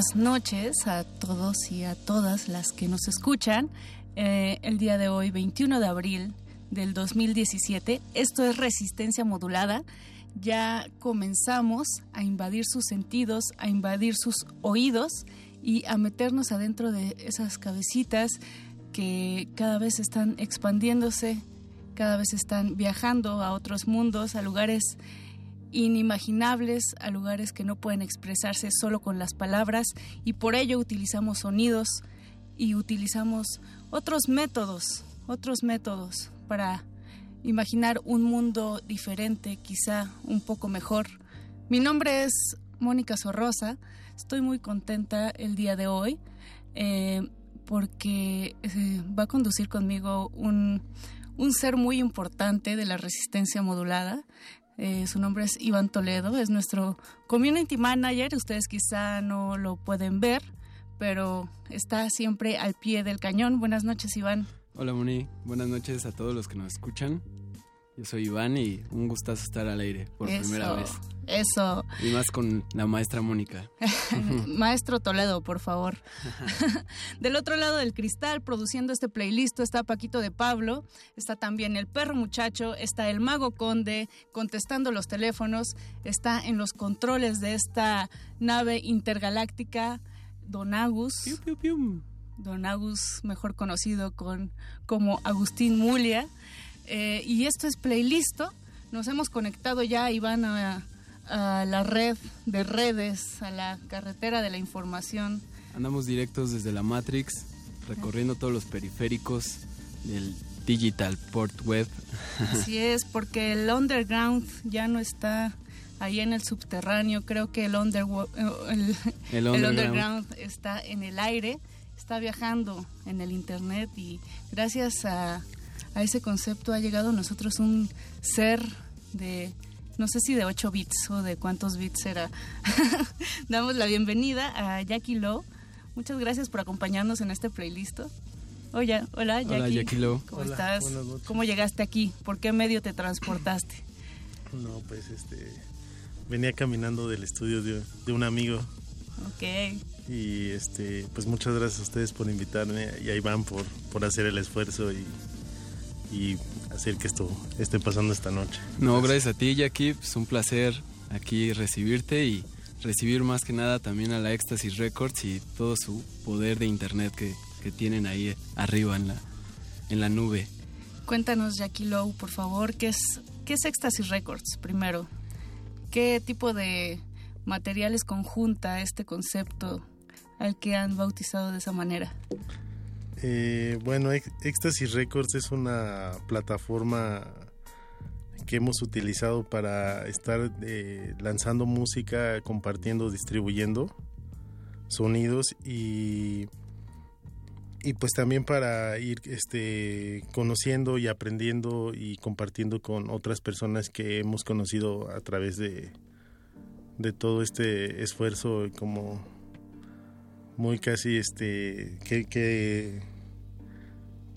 Buenas noches a todos y a todas las que nos escuchan. Eh, el día de hoy, 21 de abril del 2017, esto es Resistencia Modulada ya comenzamos a invadir sus sentidos, a invadir sus oídos y a meternos adentro de esas cabecitas que cada vez están expandiéndose, cada vez están viajando a otros mundos, a lugares inimaginables, a lugares que no pueden expresarse solo con las palabras y por ello utilizamos sonidos y utilizamos otros métodos, otros métodos para imaginar un mundo diferente, quizá un poco mejor. Mi nombre es Mónica Sorrosa, estoy muy contenta el día de hoy eh, porque eh, va a conducir conmigo un, un ser muy importante de la resistencia modulada. Eh, su nombre es Iván Toledo, es nuestro community manager. Ustedes quizá no lo pueden ver, pero está siempre al pie del cañón. Buenas noches, Iván. Hola, Moni. Buenas noches a todos los que nos escuchan. Yo soy Iván y un gustazo estar al aire por primera vez. Eso. Y más con la maestra Mónica. Maestro Toledo, por favor. del otro lado del cristal, produciendo este playlist, está Paquito de Pablo, está también el perro muchacho, está el mago conde contestando los teléfonos, está en los controles de esta nave intergaláctica, Don Agus. Don Agus, mejor conocido con, como Agustín Mulia. Eh, y esto es Playlist. Nos hemos conectado ya, Iván, a, a la red de redes, a la carretera de la información. Andamos directos desde la Matrix, recorriendo todos los periféricos del Digital Port Web. Así es, porque el underground ya no está ahí en el subterráneo, creo que el, under, el, el, underground. el underground está en el aire, está viajando en el internet y gracias a, a ese concepto ha llegado a nosotros un ser de no sé si de 8 bits o de cuántos bits era. Damos la bienvenida a Jackie Lowe. Muchas gracias por acompañarnos en este playlist. Oye, hola Jackie. Hola Jackie Lowe. ¿Cómo estás? ¿Cómo llegaste aquí? ¿Por qué medio te transportaste? No, pues este venía caminando del estudio de, de un amigo. Ok. Y este, pues muchas gracias a ustedes por invitarme y a Iván por, por hacer el esfuerzo y, y hacer que esto esté pasando esta noche. No, gracias, a ti, Jackie. Es un placer aquí recibirte y recibir más que nada también a la Éxtasis Records y todo su poder de internet que, que tienen ahí arriba en la, en la nube. Cuéntanos, Jackie Lowe, por favor, ¿qué es, qué es Éxtasis Records primero? ¿Qué tipo de materiales conjunta este concepto al que han bautizado de esa manera? Eh, bueno, Ecstasy Records es una plataforma que hemos utilizado para estar eh, lanzando música, compartiendo, distribuyendo sonidos y, y pues también para ir este, conociendo y aprendiendo y compartiendo con otras personas que hemos conocido a través de, de todo este esfuerzo como muy casi este que, que,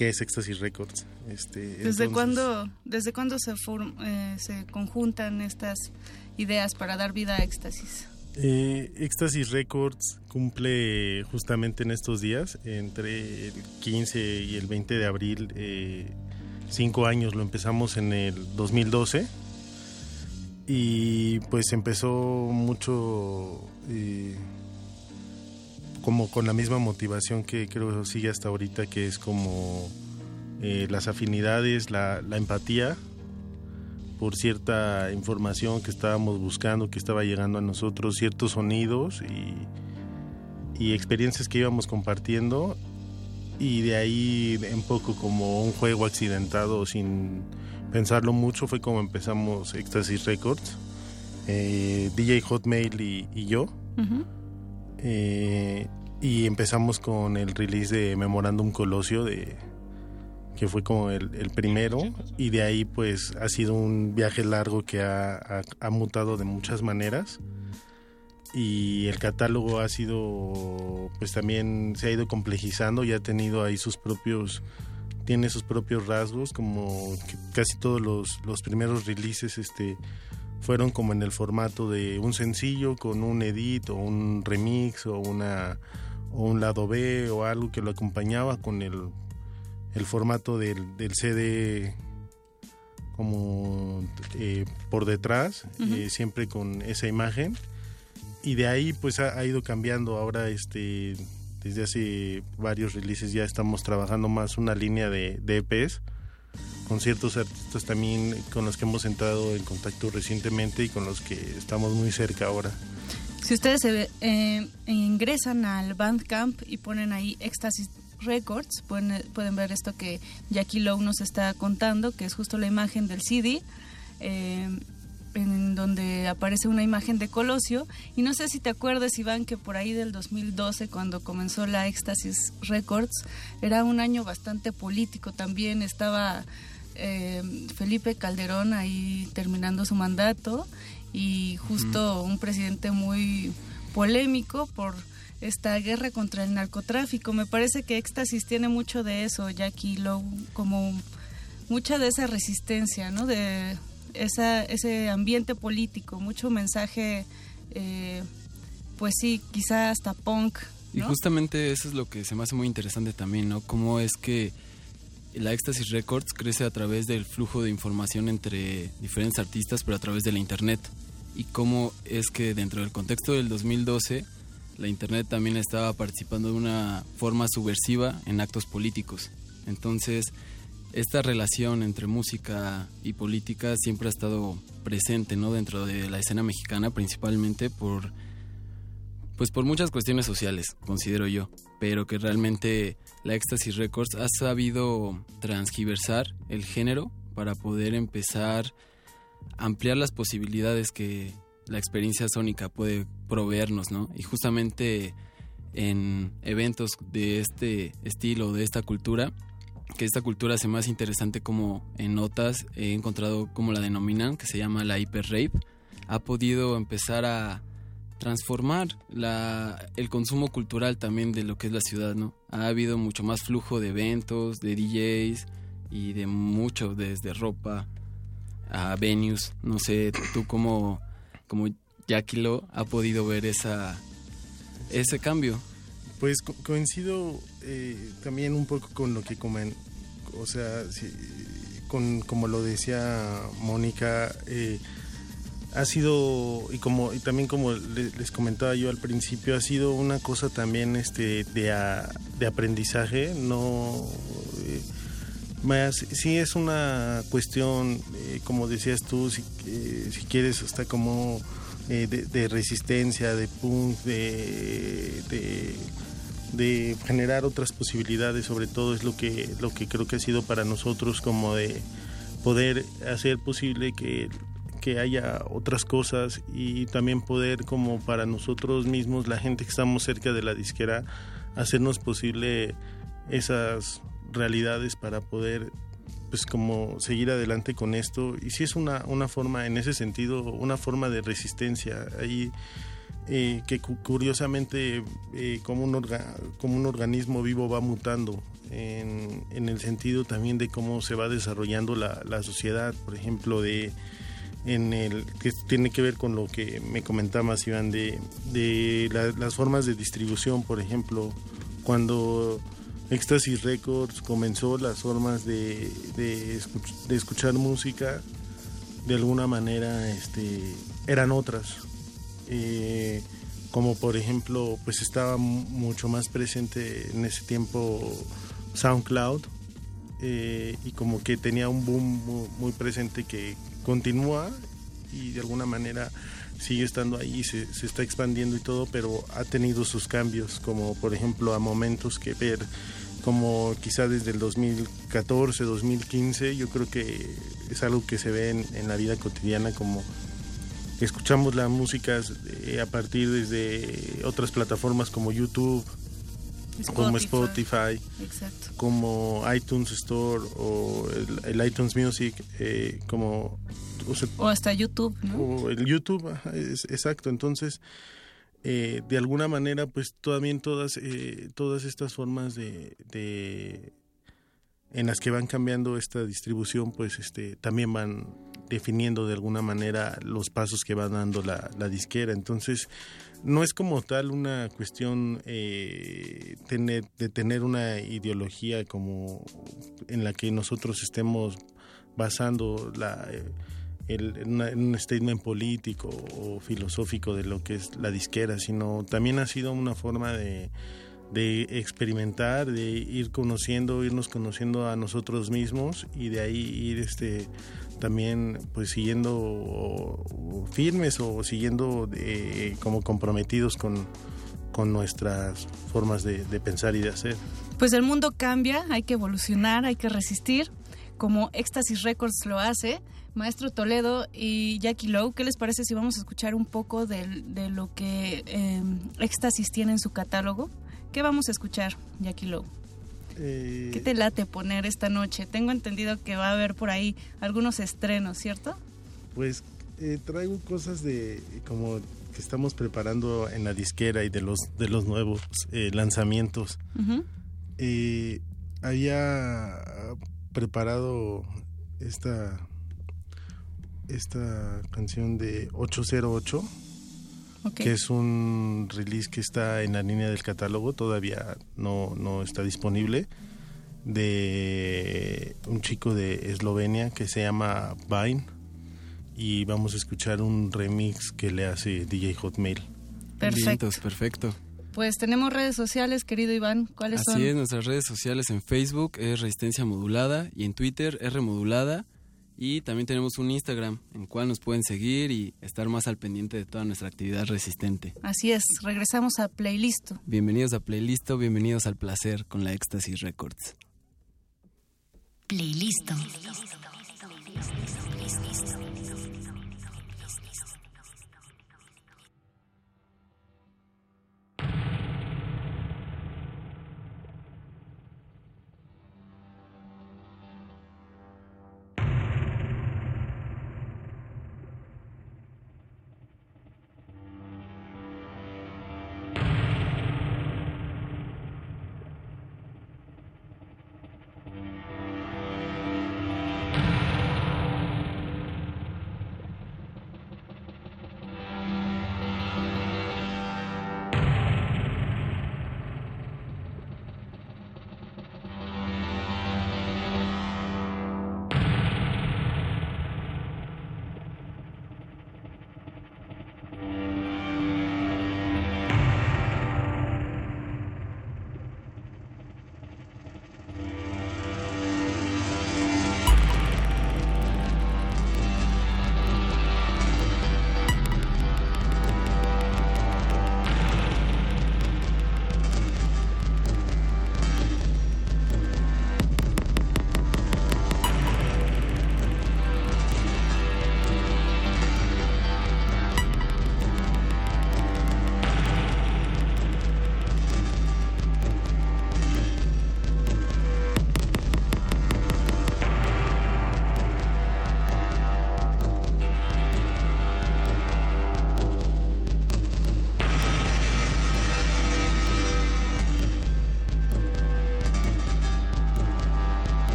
que es Ecstasy Records este desde cuándo desde cuándo se eh, se conjuntan estas ideas para dar vida a Éxtasis eh, Éxtasis Records cumple justamente en estos días entre el 15 y el 20 de abril eh, cinco años lo empezamos en el 2012 y pues empezó mucho eh, como con la misma motivación que creo sigue hasta ahorita, que es como eh, las afinidades, la, empatía por cierta información que estábamos buscando, que estaba llegando a nosotros, ciertos sonidos y, y experiencias que íbamos compartiendo y de ahí un poco como un juego accidentado sin pensarlo mucho fue como empezamos Ecstasy Records, eh, DJ Hotmail y, yo. Uh. Eh, y empezamos con el release de Memorandum Colosio, de, que fue como el, el, primero, y de ahí pues ha sido un viaje largo que ha, ha, ha, mutado de muchas maneras. Y el catálogo ha sido, pues también se ha ido complejizando y ha tenido ahí sus propios, tiene sus propios rasgos, como casi todos los, los primeros releases, este, fueron como en el formato de un sencillo con un edit o un remix o una o un lado B o algo que lo acompañaba con el, el formato del, del, CD como eh, por detrás, eh, siempre con esa imagen. Y de ahí pues ha, ha ido cambiando. Ahora este desde hace varios releases ya estamos trabajando más una línea de, de EPs con ciertos artistas también con los que hemos entrado en contacto recientemente y con los que estamos muy cerca ahora. Si ustedes se eh, ingresan al Bandcamp y ponen ahí Éxtasis Records, pueden, pueden ver esto que Jackie Lowe nos está contando, que es justo la imagen del CD, eh, en donde aparece una imagen de Colosio. Y no sé si te acuerdas, Iván, que por ahí del 2012, cuando comenzó la Éxtasis Records, era un año bastante político también. Estaba eh, Felipe Calderón ahí terminando su mandato y justo un presidente muy polémico por esta guerra contra el narcotráfico. Me parece que Éxtasis tiene mucho de eso, Jackie Lowe, como mucha de esa resistencia, ¿no? De esa, ese ambiente político, mucho mensaje, eh, pues sí, quizá hasta punk, Y justamente eso es lo que se me hace muy interesante también, ¿no? Cómo es que la Éxtasis Records crece a través del flujo de información entre diferentes artistas, pero a través de la Internet. Y cómo es que dentro del contexto del 2012, la Internet también estaba participando de una forma subversiva en actos políticos. Entonces, esta relación entre música y política siempre ha estado presente, ¿no? Dentro de la escena mexicana, principalmente por pues por muchas cuestiones sociales, considero yo, pero que realmente la Ecstasy Records ha sabido transgiversar el género para poder empezar a ampliar las posibilidades que la experiencia sónica puede proveernos, ¿no? Y justamente en eventos de este estilo, de esta cultura, que esta cultura se más interesante como en notas he encontrado como la denominan, que se llama la hyper rape, ha podido empezar a transformar la, el consumo cultural también de lo que es la ciudad, ¿no? Ha habido mucho más flujo de eventos, de DJs y de mucho, desde ropa a venues. No sé, tú como, como Jackie Lo ha podido ver esa, ese cambio. Pues co- coincido eh, también un poco con lo que comen, o sea, sí, con como lo decía Mónica, eh, ha sido y como y también como le- les comentaba yo al principio ha sido una cosa también este de, a- de aprendizaje, no eh, más sí es una cuestión eh, como decías tú si, eh, si quieres hasta como eh, de, de resistencia, de punk, de, de de generar otras posibilidades sobre todo es lo que lo que creo que ha sido para nosotros como de poder hacer posible que, que haya otras cosas y también poder como para nosotros mismos la gente que estamos cerca de la disquera hacernos posible esas realidades para poder pues como seguir adelante con esto. Y si es una, una forma en ese sentido una forma de resistencia. Ahí eh, que cu- curiosamente eh, como, un como un organismo vivo va mutando en, en el sentido también de cómo se va desarrollando la, la sociedad, por ejemplo, de en el que tiene que ver con lo que me comentabas Iván de, de la- las formas de distribución, por ejemplo, cuando Éxtasis Records comenzó las formas de, de, escuch- de escuchar música de alguna manera este, eran otras. Eh, como por ejemplo pues estaba mu- mucho más presente en ese tiempo SoundCloud eh, y como que tenía un boom mu- muy, presente que continúa y de alguna manera sigue estando ahí, se, se está expandiendo y todo, pero ha tenido sus cambios, como por ejemplo a momentos que ver, como quizá desde el 2014, 2015, yo creo que es algo que se ve en, en la vida cotidiana como escuchamos la música eh, a partir desde otras plataformas como YouTube, como Spotify, Exacto. como iTunes Store o el, el iTunes Music, eh, como o sea, O hasta YouTube, ¿no? o el YouTube, es- exacto. Entonces, eh, de alguna manera, pues también todas, eh, todas estas formas de, de- en las que van cambiando esta distribución, pues este, también van definiendo de alguna manera los pasos que va dando la, la disquera. Entonces, no es como tal una cuestión eh, tener, de tener una ideología como en la que nosotros estemos basando la, eh, el- un statement político o filosófico de lo que es la disquera, sino también ha sido una forma de, de experimentar, de ir conociendo, irnos conociendo a nosotros mismos y de ahí ir este también pues siguiendo firmes o siguiendo eh, como comprometidos con, con nuestras formas de, de pensar y de hacer. Pues el mundo cambia, hay que evolucionar, hay que resistir, como Éxtasis Records lo hace. Maestro Toledo y Jackie Lowe, ¿qué les parece si vamos a escuchar un poco del- de, lo que eh, Éxtasis tiene en su catálogo? ¿Qué vamos a escuchar, Jackie Lowe? Eh, ¿Qué te late poner esta noche? Tengo entendido que va a haber por ahí algunos estrenos, ¿cierto? Pues eh, traigo cosas de como que estamos preparando en la disquera y de los de los nuevos eh, lanzamientos. Había preparado esta esta canción de 808 Que es un release que está en la línea del catálogo todavía no, no está disponible de un chico de Eslovenia que se llama Vine y vamos a escuchar un remix que le hace DJ Hotmail. Perfecto. Perfecto. Pues tenemos redes sociales, querido Iván. ¿Cuáles son? Así es, nuestras redes sociales en Facebook es Resistencia Modulada y en Twitter R Modulada. Y también tenemos un Instagram en cual nos pueden seguir y estar más al pendiente de toda nuestra actividad resistente. Así es, regresamos a Playlist. Bienvenidos a Playlisto, bienvenidos al placer con la Éxtasis Records. Playlist. Thank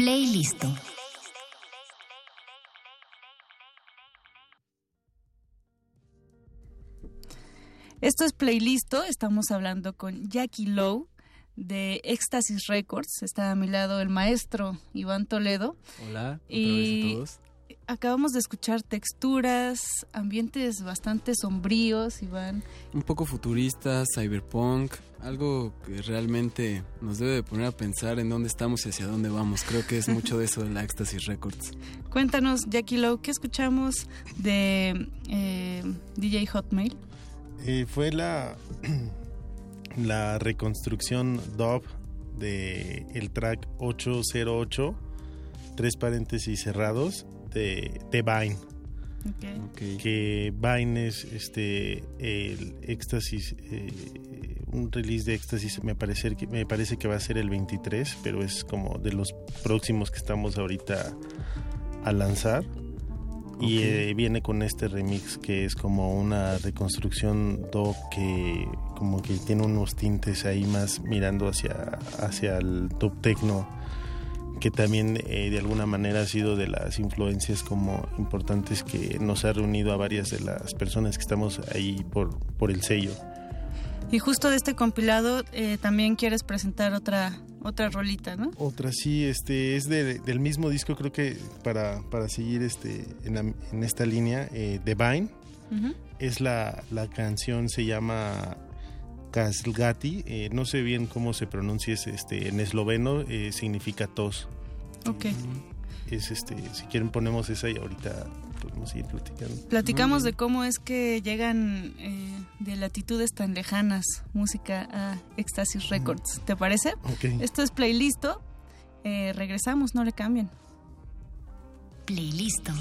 Playlist. Esto es Playlisto, estamos hablando con Jackie Lowe de Éxtasis Records. Está a mi lado el maestro Iván Toledo. Hola, otra y vez a todos. Acabamos de escuchar texturas, ambientes bastante sombríos, Iván. Un poco futuristas, cyberpunk, algo que realmente nos debe de poner a pensar en dónde estamos y hacia dónde vamos. Creo que es mucho de eso de la Éxtasis Records. Cuéntanos, Jackie Lowe, ¿qué escuchamos de eh, DJ Hotmail? Eh, fue la, la reconstrucción dub de el track 808, tres paréntesis cerrados, de, de Vine. Que Vine es este el éxtasis, eh, un release de éxtasis me parece, que, me parece que va a ser el 23, pero es como de los próximos que estamos ahorita a lanzar. Y eh, viene con este remix que es como una reconstrucción do que como que tiene unos tintes ahí más mirando hacia, hacia el top techno que también eh, de alguna manera ha sido de las influencias como importantes que nos ha reunido a varias de las personas que estamos ahí por, por el sello. Y justo de este compilado eh, también quieres presentar otra otra rolita, ¿no? Otra sí, este es de- del mismo disco, creo que para, para seguir este en, la- en esta línea, eh, The Vine. Ujú. Es la, la canción, se llama Kaslgati, eh, no sé bien cómo se pronuncia, es, este, en esloveno eh, significa tos. Ok. Es este, si quieren ponemos esa y ahorita podemos seguir platicando. Platicamos de cómo es que llegan eh, de latitudes tan lejanas música a Éxtasis Records. ¿Te parece? Ok. Esto es Playlisto. Eh, regresamos, no le cambien. Playlisto.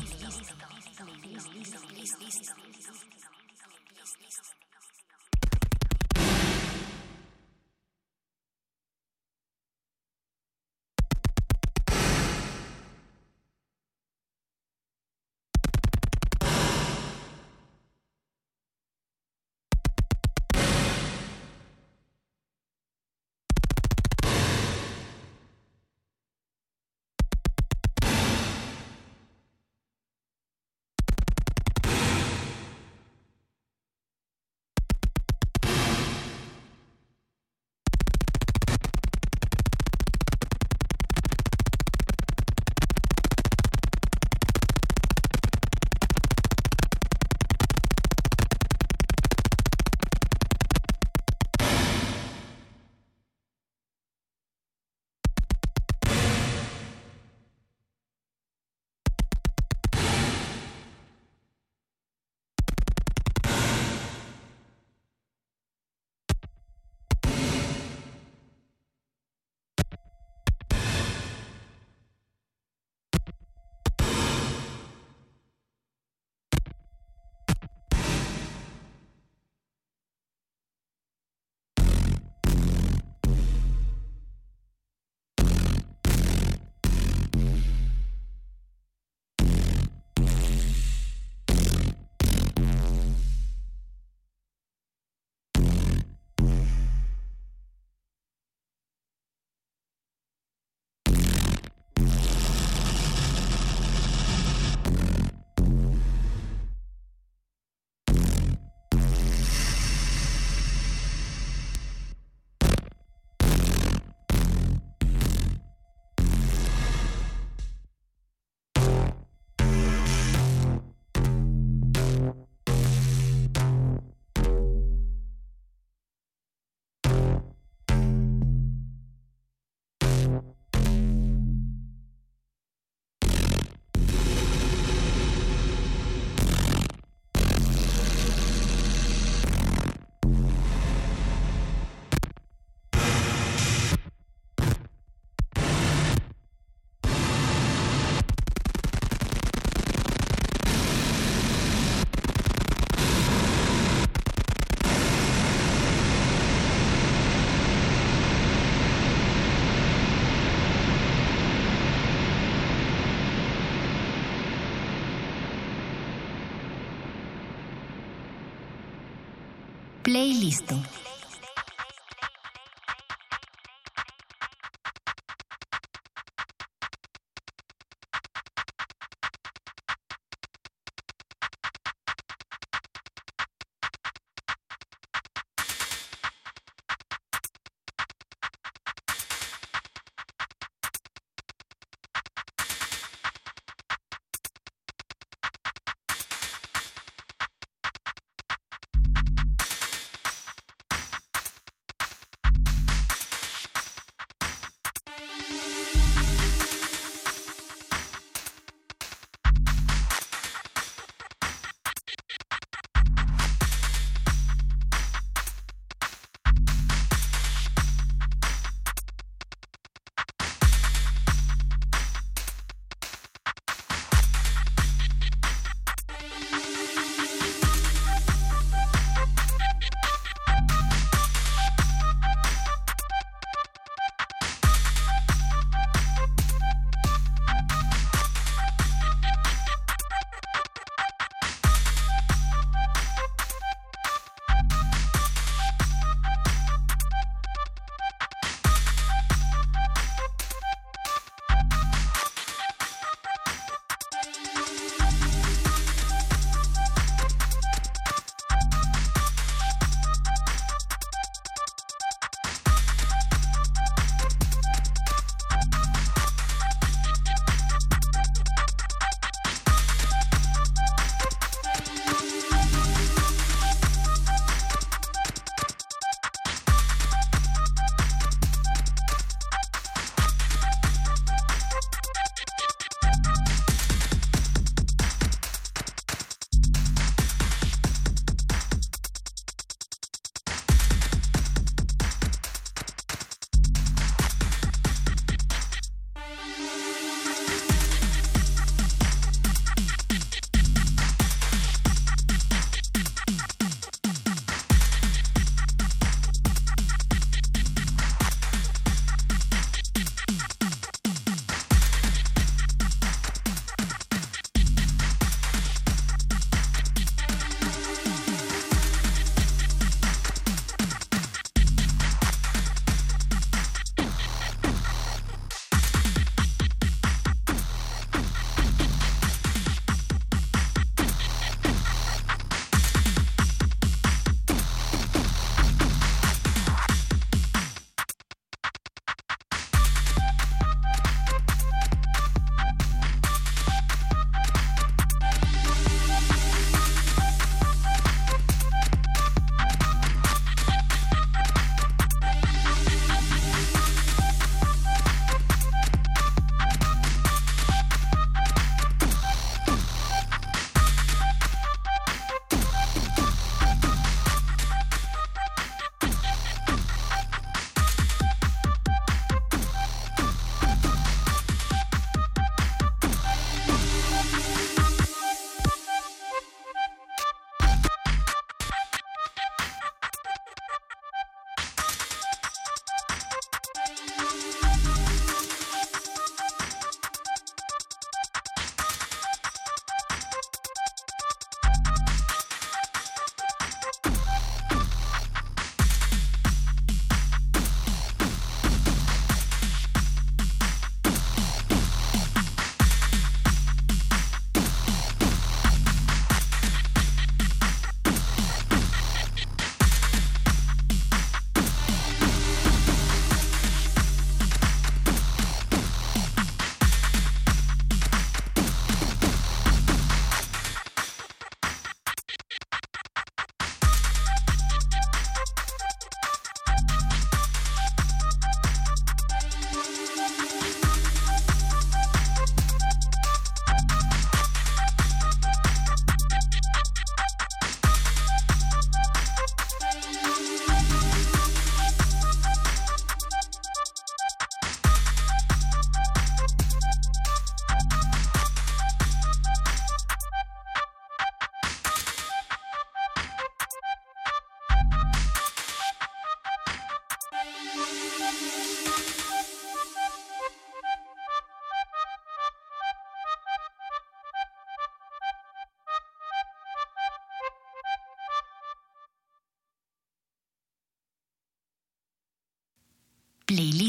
Playlist. listo.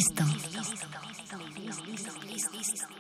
listo. listo.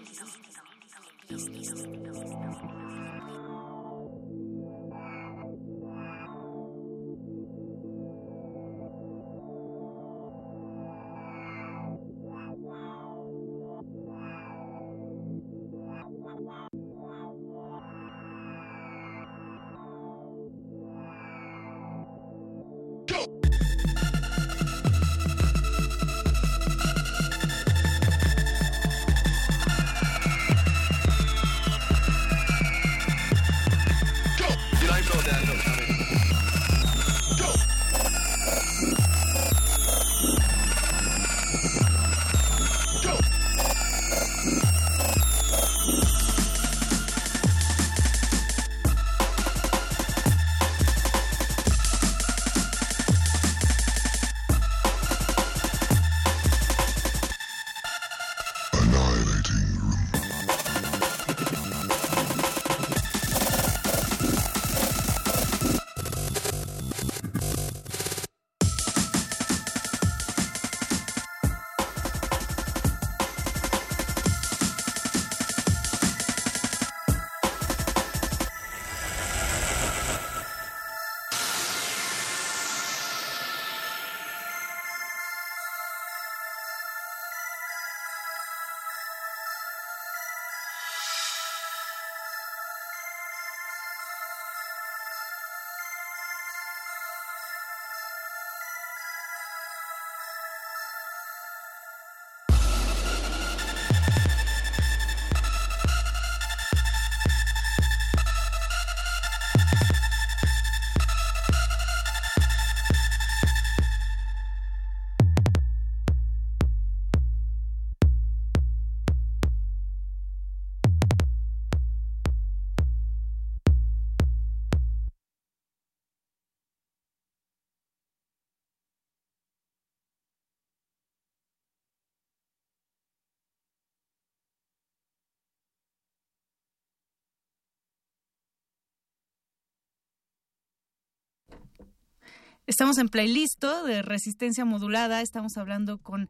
Estamos en playlist de resistencia modulada. Estamos hablando con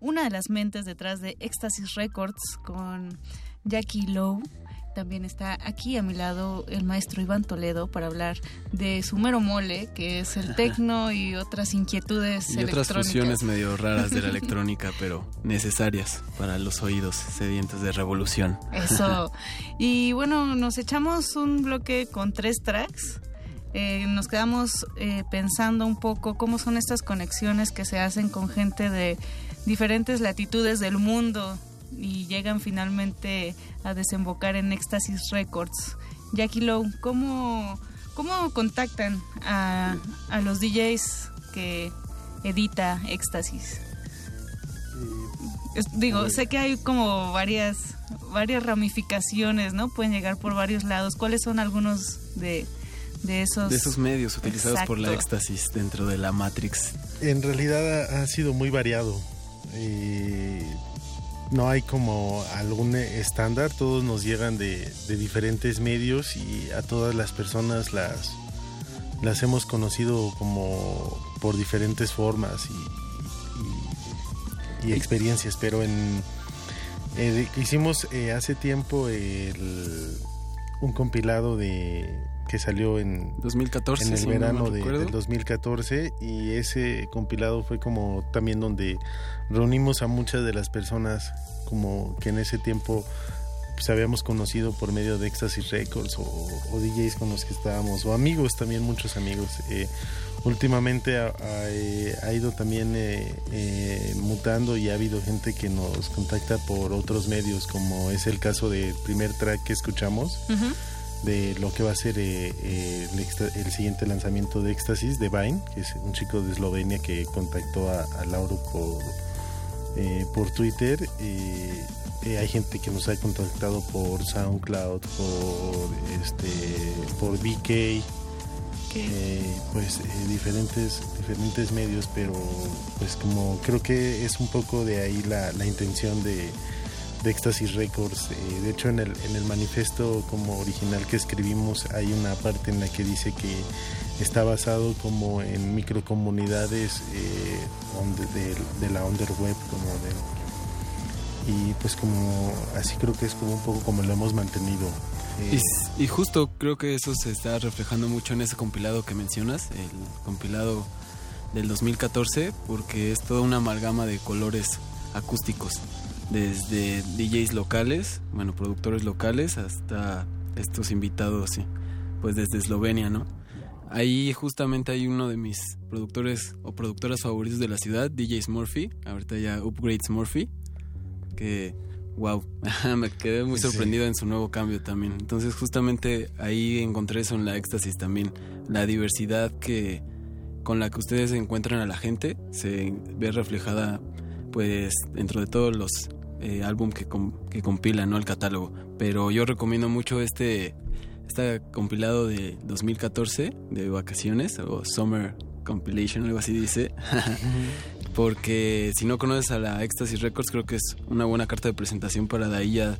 una de las mentes detrás de Éxtasis Records, con Jackie Lowe. También está aquí a mi lado el maestro Iván Toledo para hablar de su mero mole, que es el tecno y otras inquietudes y otras fusiones medio raras de la electrónica, pero necesarias para los oídos sedientos de revolución. Eso. Y bueno, nos echamos un bloque con tres tracks. Eh, nos quedamos eh, pensando un poco cómo son estas conexiones que se hacen con gente de diferentes latitudes del mundo y llegan finalmente a desembocar en Éxtasis Records. Jackie Lowe, ¿cómo, cómo contactan a, a los DJs que edita Éxtasis? Digo, sé que hay como varias varias ramificaciones, ¿no? Pueden llegar por varios lados. ¿Cuáles son algunos de, de esos De esos medios utilizados por la éxtasis dentro de la Matrix. En realidad ha, ha sido muy variado. Eh, no hay como algún estándar, todos nos llegan de, de diferentes medios y a todas las personas las, las hemos conocido como por diferentes formas y, y- y experiencias, pero en eh, hicimos eh, hace tiempo el- un compilado de que salió en 2014, en el si no verano de- recuerdo. del 2014 y ese compilado fue como también donde reunimos a muchas de las personas como que en ese tiempo pues, habíamos conocido por medio de Ecstasy Records o, o DJs con los que estábamos o amigos también muchos amigos Eh, últimamente ha, ha, eh, ha ido también eh, eh, mutando y ha habido gente que nos contacta por otros medios como es el caso del primer track que escuchamos Ujú. De lo que va a ser eh, eh, el, siguiente lanzamiento de Éxtasis de Vine, que es un chico de Eslovenia que contactó a, a Lauro por, eh, por Twitter. eh, hay gente que nos ha contactado por SoundCloud, por este, por eh, pues diferentes diferentes medios, pero pues como creo que es un poco de ahí la, la intención de, de Éxtasis Records. Eh, de hecho, en el, en el manifiesto como original que escribimos hay una parte en la que dice que está basado como en microcomunidades eh, de, la underweb, como de y pues como así creo que es como un poco como lo hemos mantenido. Y, y, justo creo que eso se está reflejando mucho en ese compilado que mencionas, el compilado del 2014, porque es toda una amalgama de colores acústicos, desde DJs locales, bueno, productores locales, hasta estos invitados, pues desde Eslovenia, ¿no? Ahí justamente hay uno de mis productores o productoras favoritos de la ciudad, DJ Murphy, ahorita ya Upgrades Murphy, que wow, me quedé muy sorprendido en su nuevo cambio también. Entonces justamente ahí encontré eso en la éxtasis también, la diversidad que con la que ustedes encuentran a la gente se ve reflejada pues dentro de todos los eh, álbumes que, que compilan, ¿no? El catálogo. Pero yo recomiendo mucho este, este compilado de 2014 de vacaciones o Summer Compilation, algo así dice. porque si no conoces a la Ecstasy Records, creo que es una buena carta de presentación para de ahí ya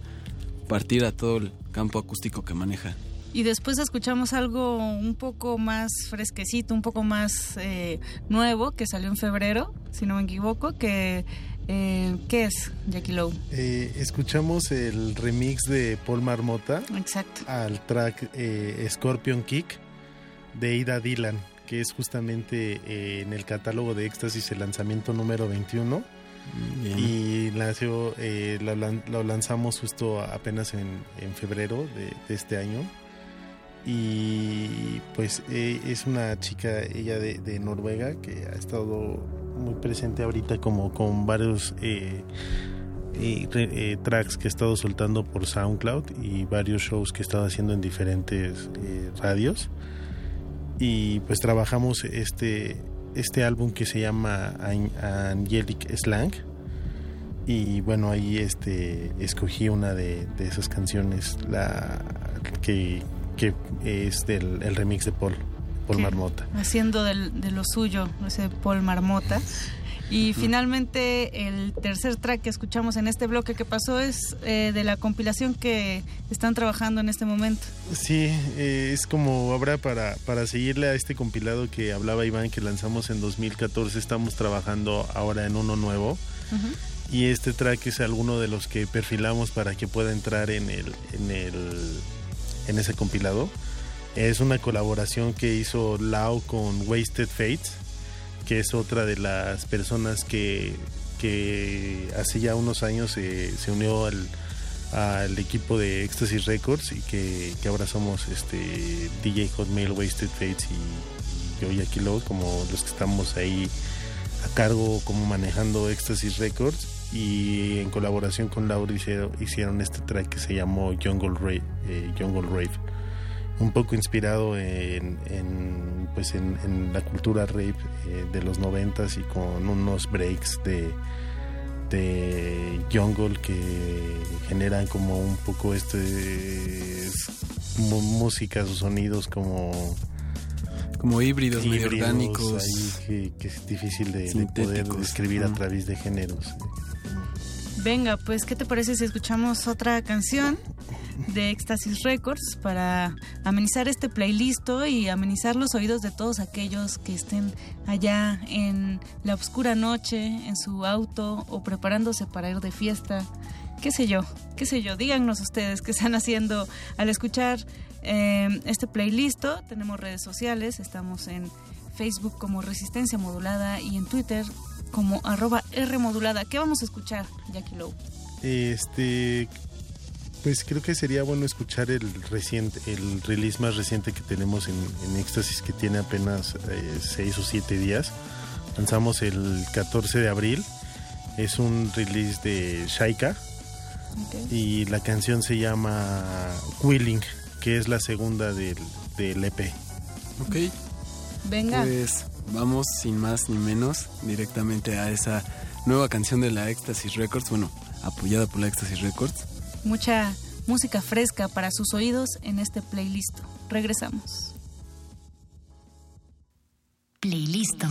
partir a todo el campo acústico que maneja. Y después escuchamos algo un poco más fresquecito, un poco más eh, nuevo, que salió en febrero, si no me equivoco, que... Eh, ¿Qué es, Jackie Lowe? Eh, escuchamos el remix de Paul Marmota Exacto. al track Scorpion Kick de Ida Dylan que es justamente eh, en el catálogo de Éxtasis el lanzamiento número 21. Y nació, eh, lo, lanzamos justo apenas en, febrero de, este año. Y pues eh, es una chica, ella de, Noruega, que ha estado muy presente ahorita como con varios tracks que ha estado soltando por SoundCloud y varios shows que ha estado haciendo en diferentes radios. Y pues trabajamos este, este álbum que se llama Angelic Slang. Y bueno ahí este escogí una de, esas canciones la que, que es del el remix de Paul Paul Marmota. Haciendo del, de lo suyo ese Paul Marmota. Y finalmente el tercer track que escuchamos en este bloque que pasó es eh, de la compilación que están trabajando en este momento. Sí, eh, es como habrá para, para seguirle a este compilado que hablaba Iván que lanzamos en 2014, estamos trabajando ahora en uno nuevo. Y este track es alguno de los que perfilamos para que pueda entrar en el, en el en ese compilado. Es una colaboración que hizo Lau con Wasted Fates que es otra de las personas que, hace ya unos años se unió al, equipo de Ecstasy Records y que, ahora somos este DJ Hotmail, Wasted Fates y, yo y Aquilo como los que estamos ahí a cargo como manejando Ecstasy Records y en colaboración con Laura hicieron, este track que se llamó Jungle Rave, eh, Jungle Rave. Un poco inspirado en, pues en, la cultura rape eh, de los noventas y con unos breaks de, de jungle que generan como un poco este músicas o sonidos como como híbridos, medio orgánicos. que, es difícil de, poder describir a través de géneros venga pues qué te parece si escuchamos otra canción de Éxtasis Records para amenizar este playlist y amenizar los oídos de todos aquellos que estén allá en la oscura noche, en su auto o preparándose para ir de fiesta. Qué sé yo, qué sé yo, díganos ustedes qué están haciendo al escuchar eh, este playlist. Tenemos redes sociales, estamos en Facebook como Resistencia Modulada y en Twitter como arroba R modulada. ¿Qué vamos a escuchar, Jackie Lowe? Este, pues creo que sería bueno escuchar el reciente, el release más reciente que tenemos en, en Éxtasis, que tiene apenas 6 eh, o 7 días. Lanzamos el 14 de abril. Es un release de Shaika. Y la canción se llama Willing, que es la segunda del, del EP. Ok. Venga. Pues vamos sin más ni menos directamente a esa nueva canción de la Éxtasis Records. Bueno, apoyada por la Éxtasis Records mucha música fresca para sus oídos en este playlist. Regresamos. Playlist.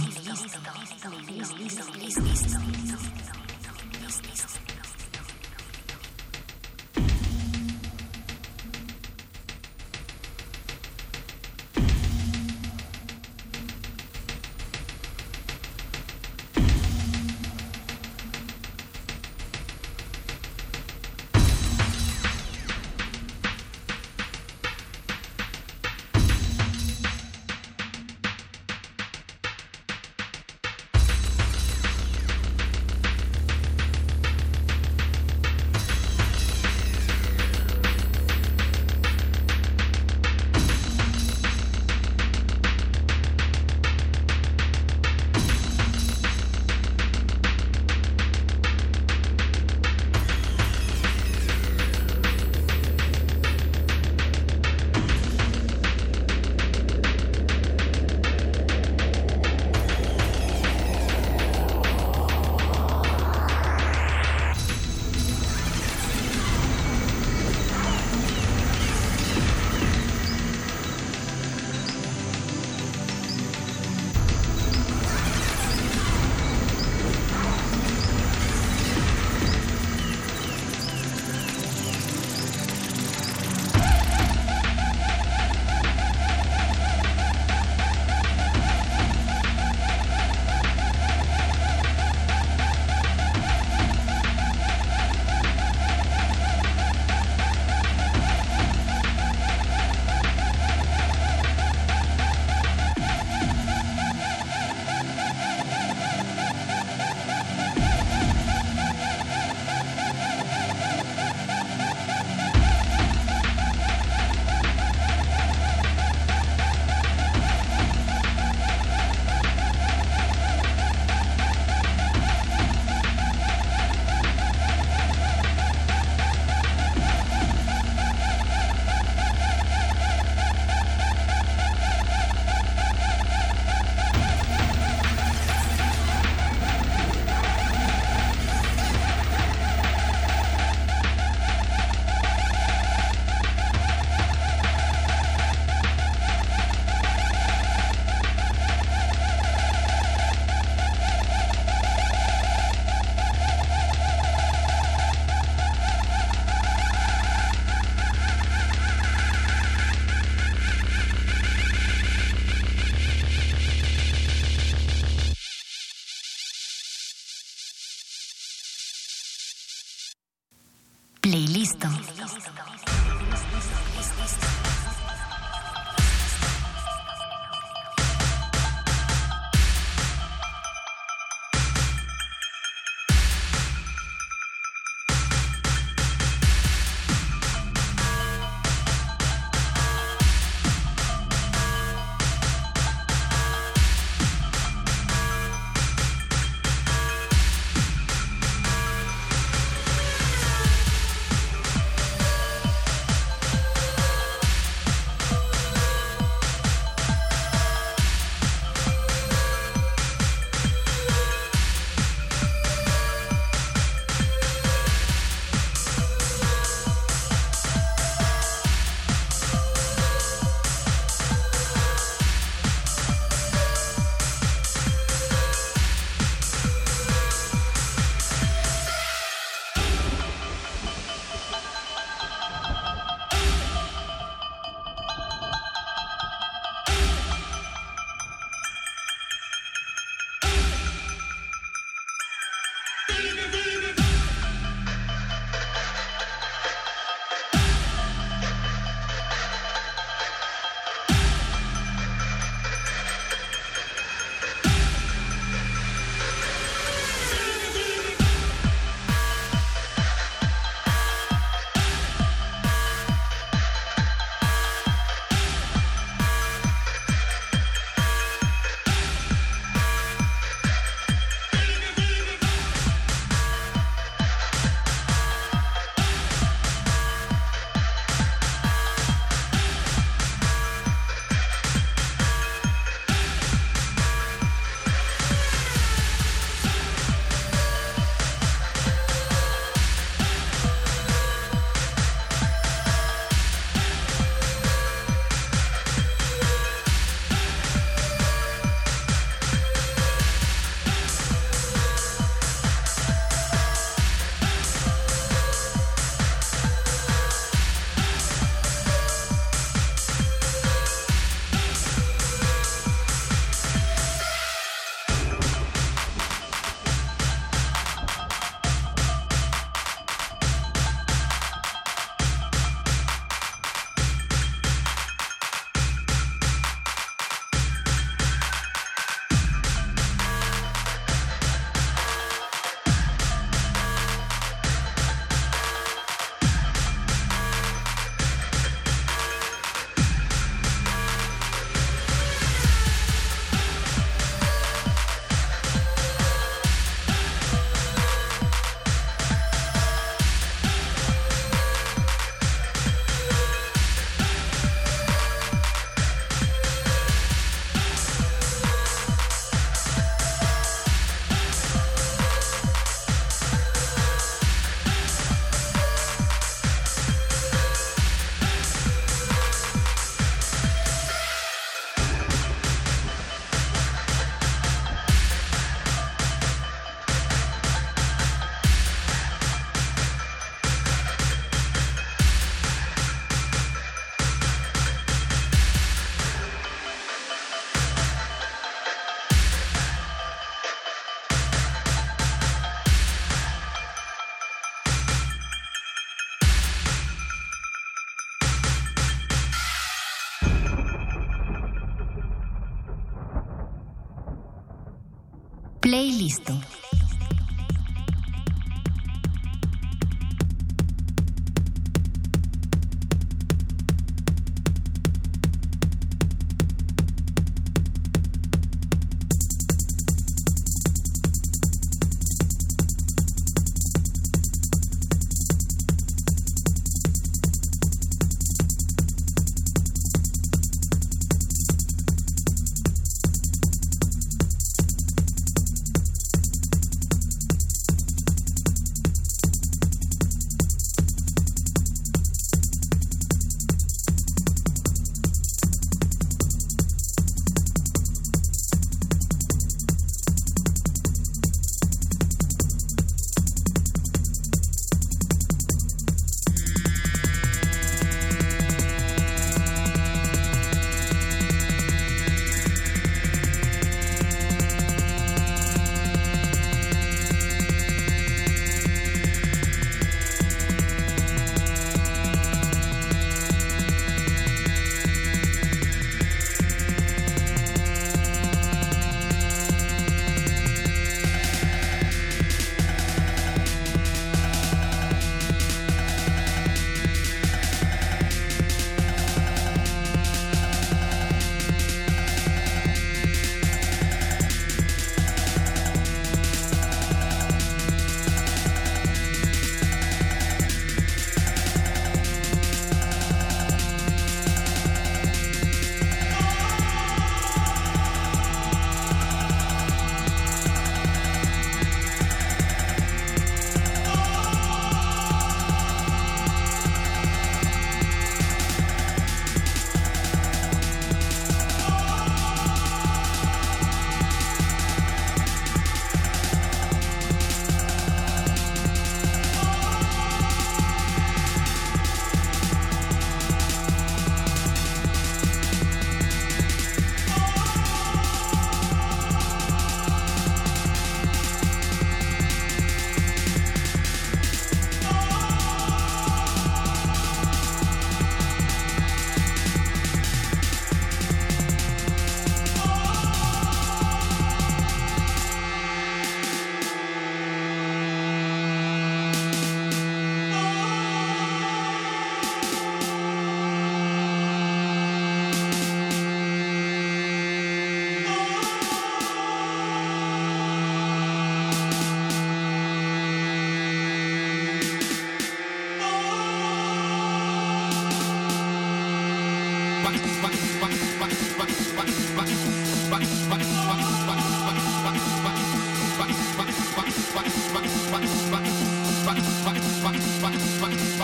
Cristo.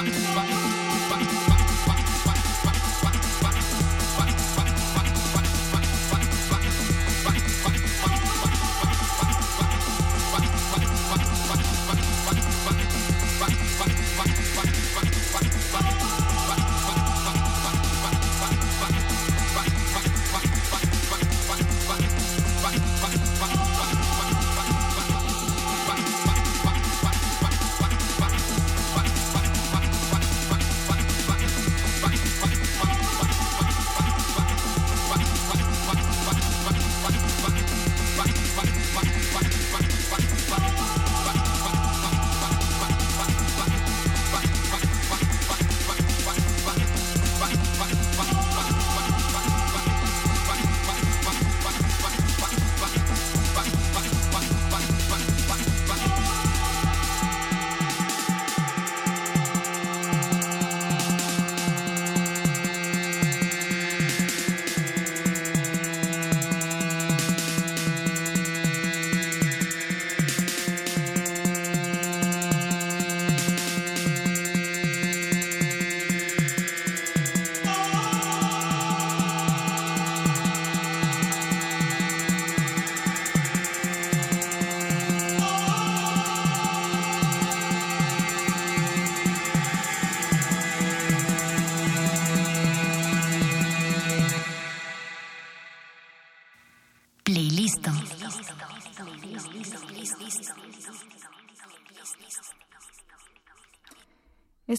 Playlisto. Playlisto.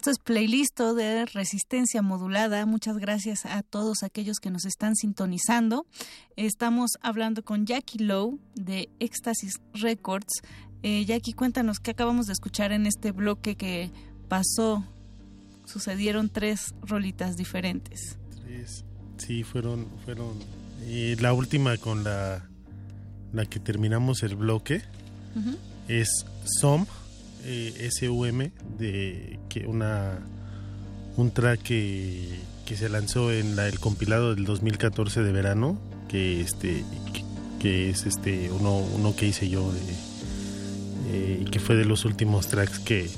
Esto es playlist de resistencia modulada. Muchas gracias a todos aquellos que nos están sintonizando. Estamos hablando con Jackie Lowe de Éxtasis Records. Eh, Jackie, cuéntanos qué acabamos de escuchar en este bloque que pasó. Sucedieron tres rolitas diferentes. Tres. Sí, fueron, fueron. Y la última con la, la que terminamos el bloque es SOM, eh, SUM, de que una un track que, que se lanzó en la, el compilado del 2014 de verano, que este que, es este uno, uno que hice yo de, eh, que fue de los últimos tracks que,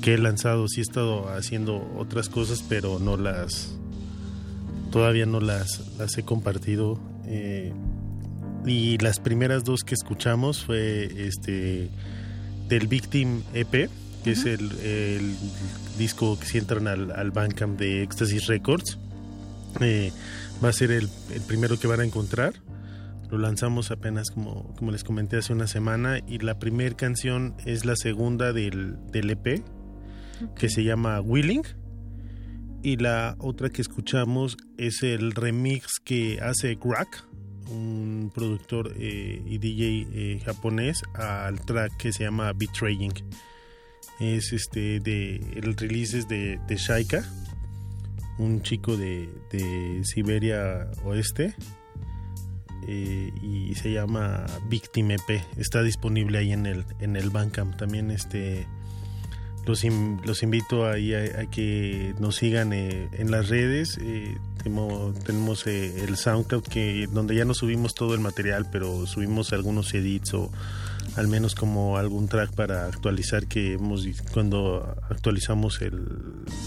que he lanzado. Sí he estado haciendo otras cosas, pero no las todavía no las, las he compartido. eh, y las primeras dos que escuchamos fue este del Victim EP, que es el, el disco que si entran al, al Bandcamp de Ecstasy Records. Eh, va a ser el, el primero que van a encontrar. Lo lanzamos apenas, como, como les comenté, hace una semana. Y la primera canción es la segunda del, del EP, que se llama Willing. Y la otra que escuchamos es el remix que hace Crack, un productor eh, y DJ eh, japonés, al track que se llama Betraying. Es este de el release es de, de Shaika, un chico de, Siberia Oeste. eh, y se llama Victim EP. Está disponible ahí en el, en el Bandcamp. También este los, los invito ahí a, que nos sigan en las redes. Temo- tenemos eh, el SoundCloud que donde ya no subimos todo el material, pero subimos algunos edits o al menos como algún track para actualizar que hemos cuando actualizamos el,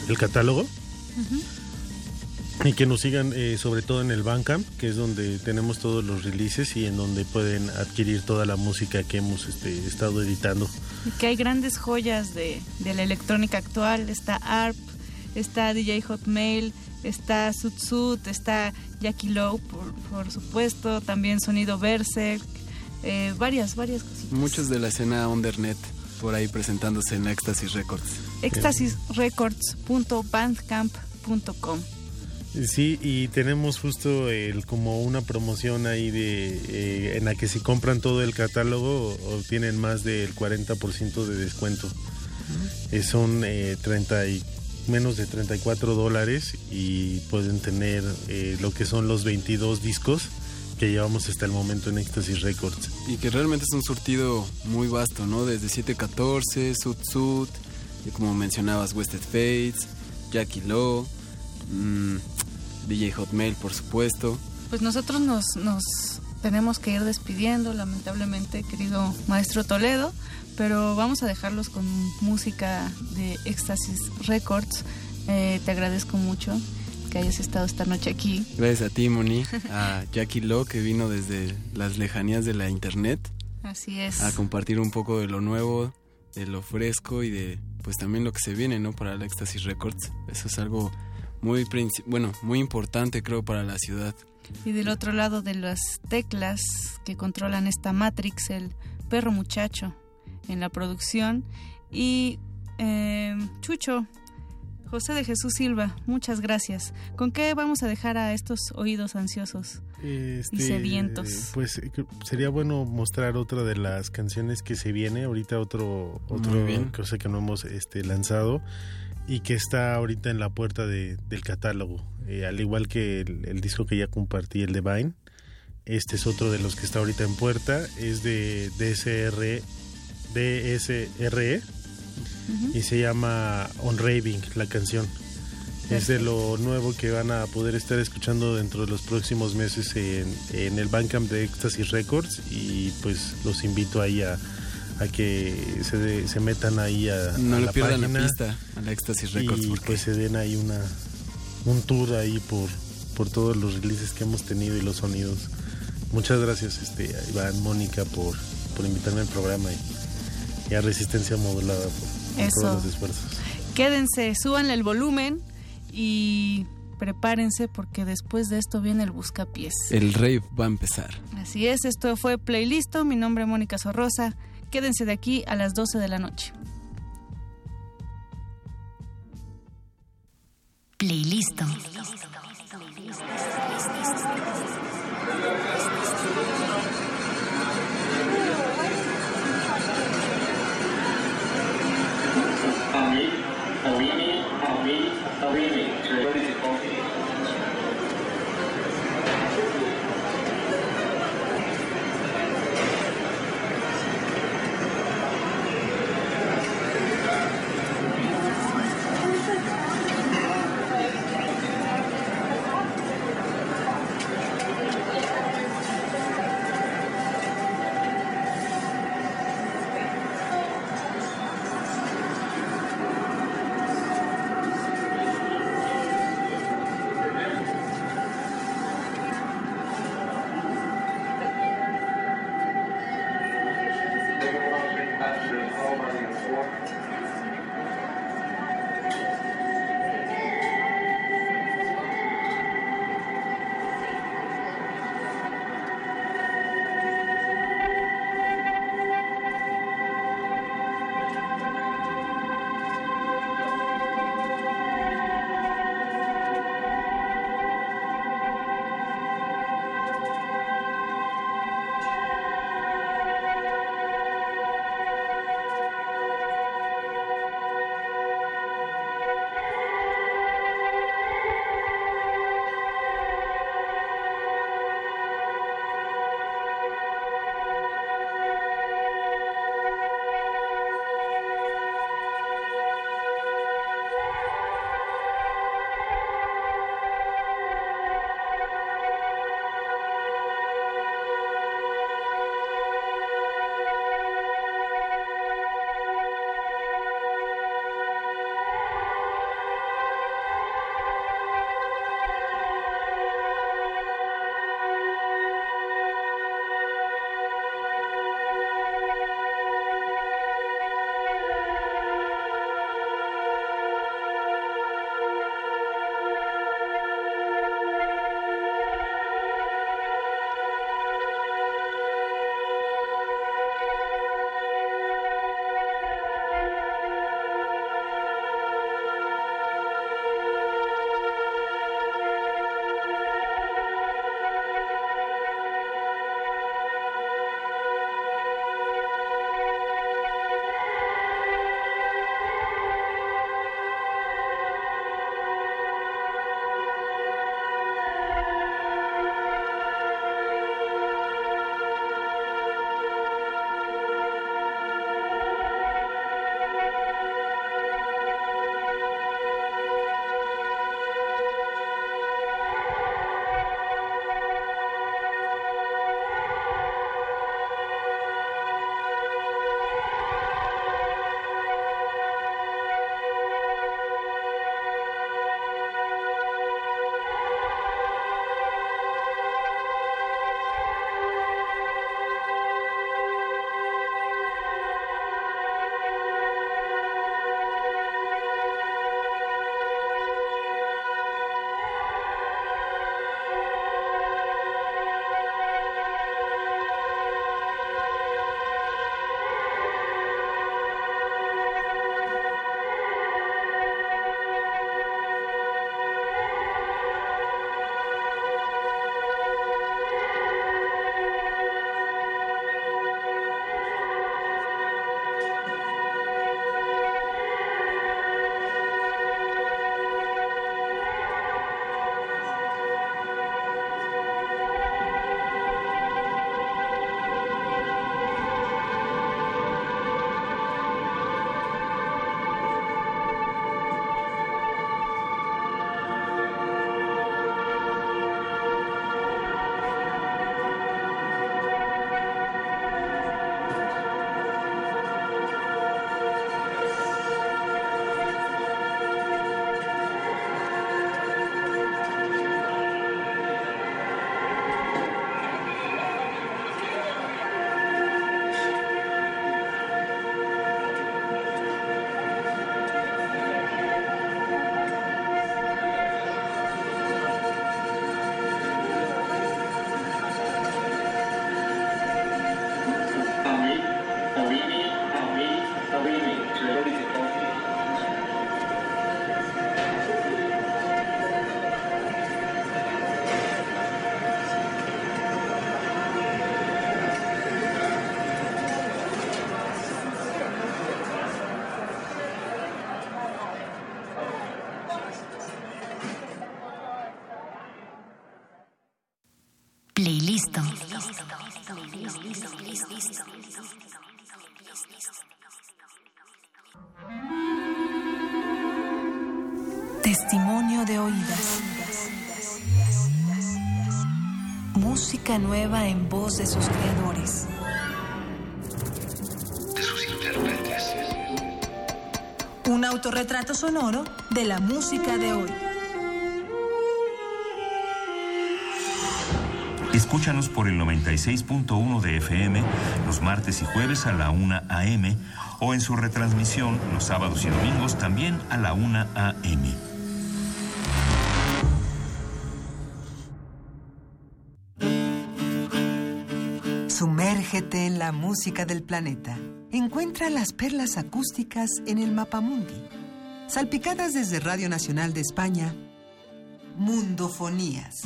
el catálogo y que nos sigan eh, sobre todo en el Bandcamp, que es donde tenemos todos los releases y en donde pueden adquirir toda la música que hemos este, estado editando. Y que hay grandes joyas de, de la electrónica actual. Está ARP, está DJ Hotmail, está Sud Sud, está Jackie Lowe, por, por supuesto, también Sonido Berserk, eh, varias, varias cositas. Muchos de la escena Undernet por ahí presentándose en Éxtasis Records. Éxtasisrecords.bandcamp.com Sí, y tenemos justo el, como una promoción ahí de eh, en la que si compran todo el catálogo obtienen más del 40% de descuento. Son eh, 30 y, menos de 34 dólares y pueden tener eh, lo que son los 22 discos que llevamos hasta el momento en Ecstasy Records. Y que realmente es un surtido muy vasto, ¿no? Desde 714, Sud Sud, y como mencionabas, Wested Fates, Jackie Lowe, mm, DJ Hotmail, por supuesto. Pues nosotros nos, nos tenemos que ir despidiendo, lamentablemente, querido maestro Toledo, pero vamos a dejarlos con música de Éxtasis Records. Eh, te agradezco mucho que hayas estado esta noche aquí. Gracias a ti, Moni, a Jackie Lowe, que vino desde las lejanías de la internet Así es. a compartir un poco de lo nuevo, de lo fresco y de pues también lo que se viene, ¿no? Para la Éxtasis Records. Eso es algo muy, bueno, muy importante, creo, para la ciudad. Y del otro lado de las teclas que controlan esta Matrix, el perro muchacho en la producción. Y eh, Chucho, José de Jesús Silva, muchas gracias. ¿Con qué vamos a dejar a estos oídos ansiosos Este, y sedientos? Pues eh, sería bueno mostrar otra de las canciones que se viene, ahorita otro, otro bien. cosa que no hemos este, lanzado y que está ahorita en la puerta de- del catálogo, Eh, al igual que el, el disco que ya compartí, el de Vine. Este es otro de los que está ahorita en puerta, es de DSR, DSRE y se llama On Raving, la canción. Es de lo nuevo que van a poder estar escuchando dentro de los próximos meses en, en el Bandcamp de Ecstasy Records y pues los invito ahí a, a que se, de- se metan ahí a, No a le la pierdan la pista a la Éxtasis Records. y porque pues se den ahí una un tour ahí por, por todos los releases que hemos tenido y los sonidos. Muchas gracias este, a Iván, Mónica por, por invitarme al programa y, y a Resistencia Modulada por, Eso. todos los esfuerzos. Quédense, súbanle el volumen y prepárense porque después de esto viene el buscapiés. el rave va a empezar. Así es, esto fue Playlist. Mi nombre es Mónica Sorrosa. Quédense de aquí a las 12 de la noche. Playlisto. Playlist. Bellini, Bellini, Bellini. De sus creadores. De sus intérpretes. Un autorretrato sonoro de la música de hoy. Escúchanos por el 96.1 de FM los martes y jueves a la 1 a.m. o en su retransmisión los sábados y domingos también a la 1 a.m. música del planeta. Encuentra las perlas acústicas en el Mapamundi. Salpicadas desde Radio Nacional de España, Mundofonías.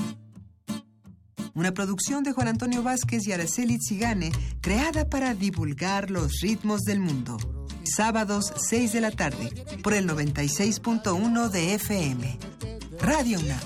Una producción de Juan Antonio Vázquez y Araceli Zigane, creada para divulgar los ritmos del mundo. Sábados 6 de la tarde, por el 96.1 de FM. Radio UNAM.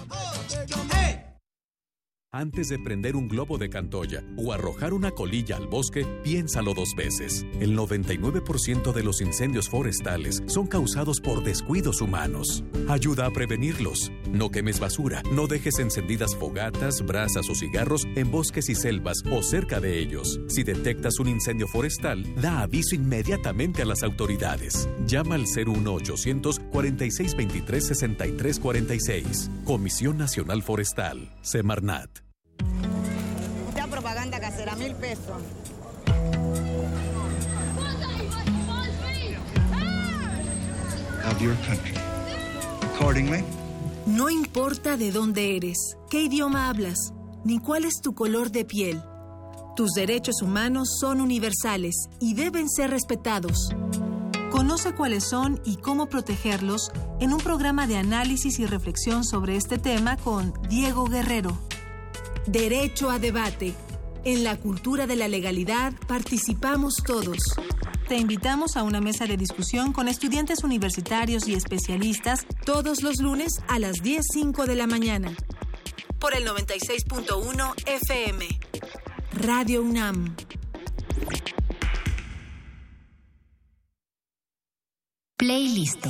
Antes de prender un globo de cantoya o arrojar una colilla al bosque, piénsalo dos veces. El 99% de los incendios forestales son causados por descuidos humanos. Ayuda a prevenirlos. No quemes basura, no dejes encendidas fogatas, brasas o cigarros en bosques y selvas o cerca de ellos. Si detectas un incendio forestal, da aviso inmediatamente a las autoridades. Llama al 01800 4623 6346. Comisión Nacional Forestal. Semarnat. Mucha propaganda casera, mil pesos. of your country. Accordingly, No importa de dónde eres, qué idioma hablas, ni cuál es tu color de piel. Tus derechos humanos son universales y deben ser respetados. Conoce cuáles son y cómo protegerlos en un programa de análisis y reflexión sobre este tema con Diego Guerrero. Derecho a debate. En la cultura de la legalidad participamos todos. Te invitamos a una mesa de discusión con estudiantes universitarios y especialistas todos los lunes a las 10.05 de la mañana. Por el 96.1 FM. Radio UNAM. Playlist.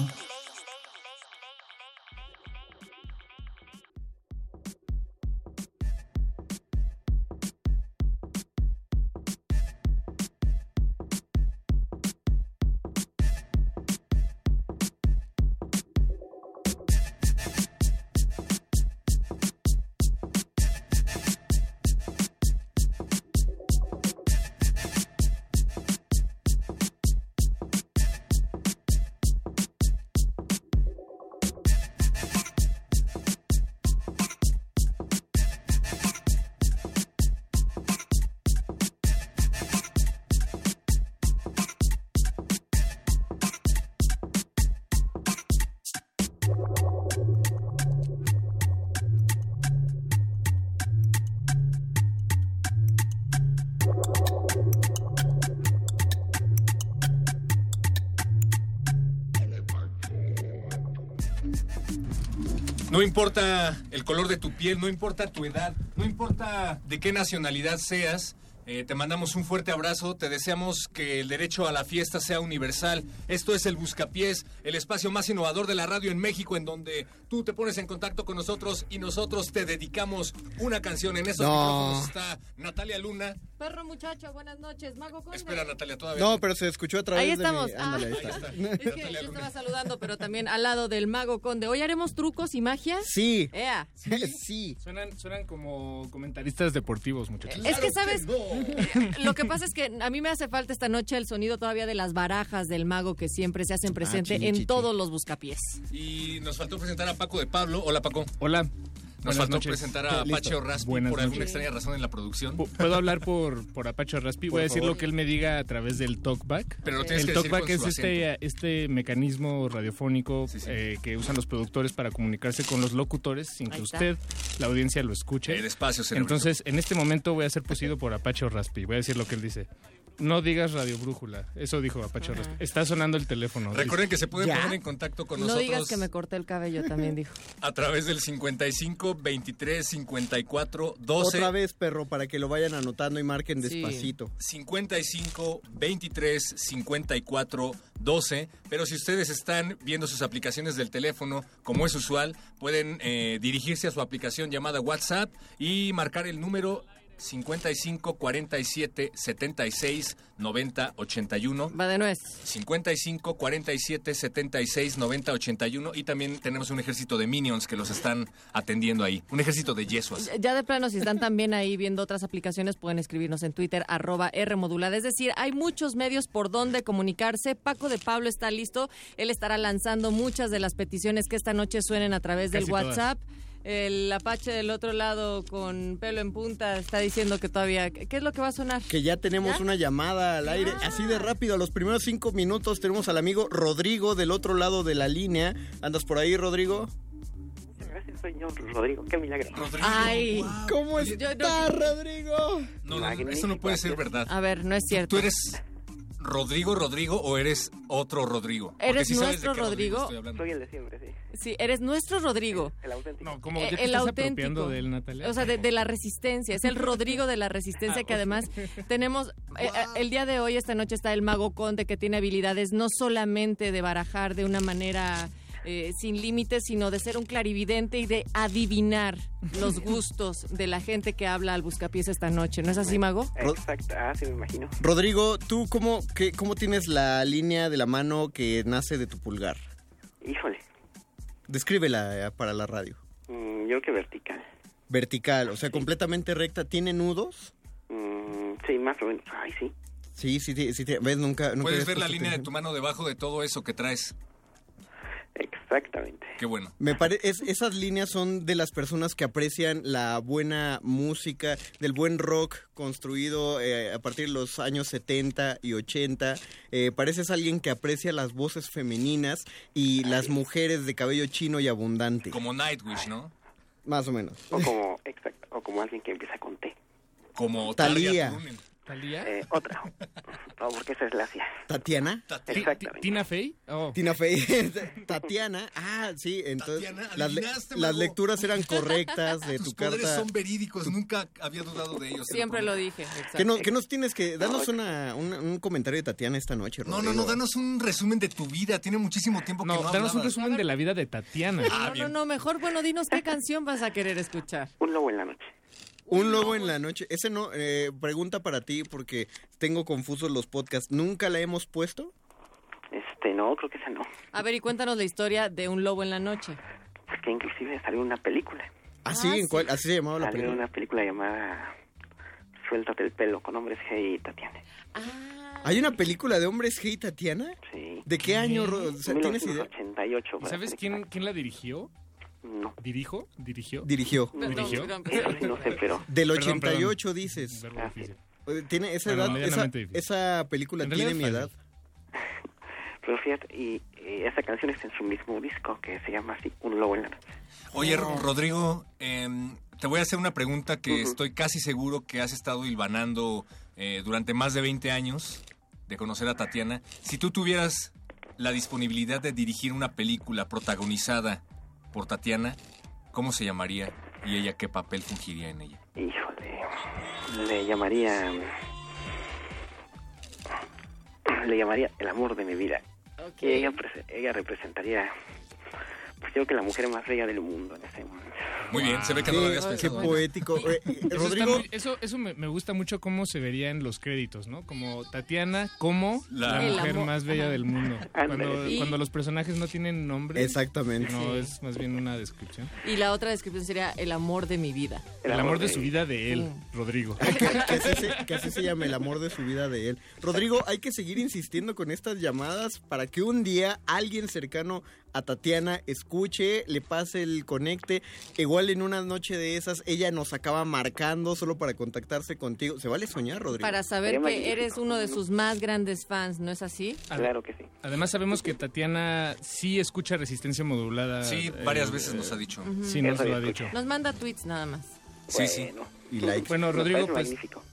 No importa el color de tu piel, no importa tu edad, no importa de qué nacionalidad seas. Eh, te mandamos un fuerte abrazo, te deseamos que el derecho a la fiesta sea universal. Esto es el Buscapiés, el espacio más innovador de la radio en México, en donde tú te pones en contacto con nosotros y nosotros te dedicamos una canción. En esos No. micrófonos está Natalia Luna. Perro muchacho, buenas noches. Mago Conde. Espera, Natalia, todavía. No, pero se escuchó a través Ahí de estamos. mi... Ándale, ahí Ah. está. Es que yo estaba saludando, pero también al lado del Mago Conde. Hoy haremos trucos y magia. Sí. Ea. Sí. Suenan, suenan como comentaristas deportivos, muchachos. Es que, ¿sabes? Lo que pasa es que a mí me hace falta esta noche el sonido todavía de las barajas del mago que siempre se hacen presente chichi, en chichi. todos los buscapiés. Y nos faltó presentar a Paco de Pablo. Hola, Paco. Hola. Nos Buenas faltó noches. presentar a. Apache Raspi Buenas por alguna noches. extraña razón en la producción. Puedo hablar por, por Apache Raspi. Voy a decir favor. lo que él me diga a través del talkback. Pero lo tienes el que decir talkback con es su este, este mecanismo radiofónico eh, que usan los productores para comunicarse con los locutores sin que usted, la audiencia, lo escuche. Despacio, cerebrito. Entonces, en este momento voy a ser poseído por Apache Raspi. Voy a decir lo que él dice. No digas Radio Brújula. Eso dijo Apache Raspi. Está sonando el teléfono. Recuerden que se pueden ¿Ya? poner en contacto con No nosotros digas que me corté el cabello, también dijo. a través del 55 23 54 12. Otra vez, perro, para que lo vayan anotando y marquen Sí. despacito. 55 23 54 12. Pero si ustedes están viendo sus aplicaciones del teléfono, como es usual, pueden eh, dirigirse a su aplicación llamada WhatsApp y marcar el número 55 47 76 90 81. Va de nuez. 55 47 76 90 81 y también tenemos un ejército de minions que los están atendiendo ahí. Un ejército de yesuas. Ya de plano, si están también ahí viendo otras aplicaciones, pueden escribirnos en Twitter, arroba Rmodulada. Es decir, hay muchos medios por donde comunicarse. Paco de Pablo está listo. Él estará lanzando muchas de las peticiones que esta noche suenen a través del todas. El Apache del otro lado con pelo en punta está diciendo que todavía... ¿Qué es lo que va a sonar? Que ya tenemos ¿Ya? una llamada al aire, así de rápido, a los primeros cinco minutos tenemos al amigo Rodrigo del otro lado de la línea. ¿Andas por ahí, Rodrigo? Gracias, señor Rodrigo. Qué milagro. Ay, ¿cómo está, Rodrigo? No, no, eso no puede ser verdad. A ver, no es cierto. ¿Tú eres Rodrigo Rodrigo o eres otro Rodrigo? ¿Eres sí nuestro Rodrigo? estoy hablando. Soy el de siempre, sí. Sí, eres nuestro Rodrigo. El auténtico. No, como Eh, ya te el estás auténtico. apropiando de él, Natalia. O sea, de, de la resistencia. Es el Rodrigo de la Ah, resistencia que además tenemos... eh, eh, el día de hoy, esta noche, está el Mago Conde que tiene habilidades no solamente de barajar de una manera eh, sin límites, sino de ser un clarividente y de adivinar los gustos de la gente que habla al buscapiés esta noche. ¿No es así, Mago? Exacto, ah, sí me imagino. Rodrigo, ¿tú cómo, qué, cómo tienes la línea de la mano que nace de tu pulgar? Híjole, Descríbela eh, para la radio. mm, yo creo que vertical. Vertical, o sea, completamente recta. ¿Tiene nudos? Mm, sí, más o menos. Ay, sí. Sí, sí, sí, sí, ¿ves? Nunca, nunca Puedes ver la línea de tu mano debajo de todo eso que traes. Exactamente. Qué bueno. Me pare- es- esas líneas son de las personas que aprecian la buena música, del buen rock construido eh, a partir de los años 70 y 80. Eh, pareces alguien que aprecia las voces femeninas y las mujeres de cabello chino y abundante. Como Nightwish, ¿no? Más o menos. O como, exacto, o como alguien que empieza con T. Como. Tarja Turunen. ¿Talía? Eh, otra. No, porque esa es la CIA. ¿Tatiana? Exactamente. ¿Tina Fey? Oh. Tina Fey. Tatiana. Ah, sí, entonces Tatiana, las, le- las lecturas eran correctas de Tus tu poderes carta. son verídicos, nunca había dudado de ellos. Siempre lo dije. ¿Qué, no- qué nos tienes que...? Danos una, una- un comentario de Tatiana esta noche, No, Rodrigo. no, no, danos un resumen de tu vida. Tiene muchísimo tiempo que no No, danos un resumen de la vida de Tatiana. Ah, No, no, no, mejor, bueno, dinos qué canción vas a querer escuchar. Un lobo en la noche. Un lobo en la noche. Ese no, eh, pregunta para ti porque tengo confusos los podcasts. ¿Nunca la hemos puesto? Este, no, creo que esa no. A ver, y cuéntanos la historia de un lobo en la noche. Porque inclusive salió una película. Ah, sí, ¿en cuál? Así se llamaba la Salió película. una película llamada Suéltate el pelo con hombres G y Tatiana. ¿Hay una película de hombres G y Tatiana? Sí. ¿De qué año, Ro- o sea, ¿Tienes idea? 1988. ¿Y para sabes quién, quién la dirigió? No. ¿Dirijo? ¿Dirigió? Dirigió. ¿Dirigió? No sé, pero... Del Perdón, 88 dices. Tiene esa edad, esa, esa película En tiene mi edad. Pero fíjate, y, y esa canción está en su mismo disco que se llama así, Un lobo en la noche. Oye, Rodrigo, em, te voy a hacer una pregunta que estoy casi seguro que has estado hilvanando eh, durante más de 20 años de conocer a Tatiana. Si tú tuvieras la disponibilidad de dirigir una película protagonizada por Tatiana, ¿cómo se llamaría y ella qué papel fungiría en ella? Híjole, le llamaría... Le llamaría El amor de mi vida. Y ella, ella representaría, creo que la mujer más bella del mundo en ese momento. Muy bien, se ve que no lo habías Qué pensado. poético. Eh, Eso, está Rodrigo, muy- eso, eso me, me gusta mucho cómo se vería en los créditos, ¿no? Como Tatiana como La- mujer amor. más bella del mundo. Cuando, los personajes no tienen nombre. Exactamente. No, Sí. es más bien una descripción. Y la otra descripción sería el amor de mi vida. El, amor de su vida de él, Mm. Rodrigo. que, que así se, que así se llame el amor de su vida de él. Rodrigo, hay que seguir insistiendo con estas llamadas para que un día alguien cercano a Tatiana escuche, le pase el conecte. Igual en una noche de esas ella nos acaba marcando solo para contactarse contigo. ¿Se vale soñar, Rodrigo? Para saber que eres uno de sus más grandes fans, ¿no es así? Claro que sí. Además sabemos que Tatiana sí escucha resistencia modulada. Sí, varias veces nos ha dicho. Sí, nos lo ha escucha. dicho. Nos manda tweets nada más. Sí, sí. Bueno, Y likes. Bueno, Rodrigo, pues magnífico.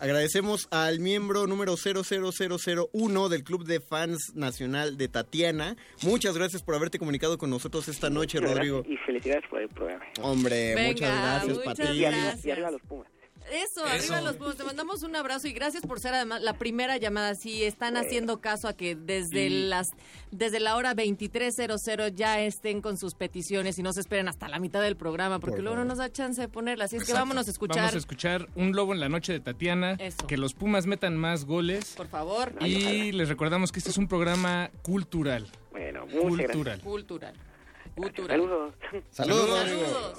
Agradecemos al miembro número 00001 del Club de Fans Nacional de Tatiana. Muchas gracias por haberte comunicado con nosotros esta noche, Muchas Rodrigo. Y felicidades por el programa. Hombre, Venga, muchas gracias, muchas Pati. Y y arriba los Pumas. Eso, Eso. arriba los Pumas. Te mandamos un abrazo y gracias por ser además la primera llamada. Sí, están haciendo caso a que desde las desde la hora 23.00 ya estén con sus peticiones y no se esperen hasta la mitad del programa porque Por luego no nos da chance de ponerlas. Así es que vámonos a escuchar. Vamos a escuchar Un Lobo en la Noche de Tatiana. Eso. Que los Pumas metan más goles. Por favor. Y les recordamos que este es un programa cultural. Bueno, Cultural. Cultural. Cultural. Saludos. Saludos. Saludos.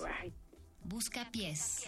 Busca pies.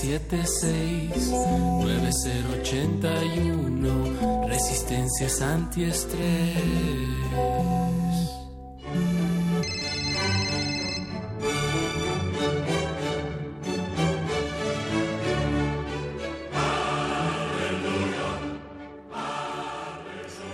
554776-9081. Resistencias antiestrés.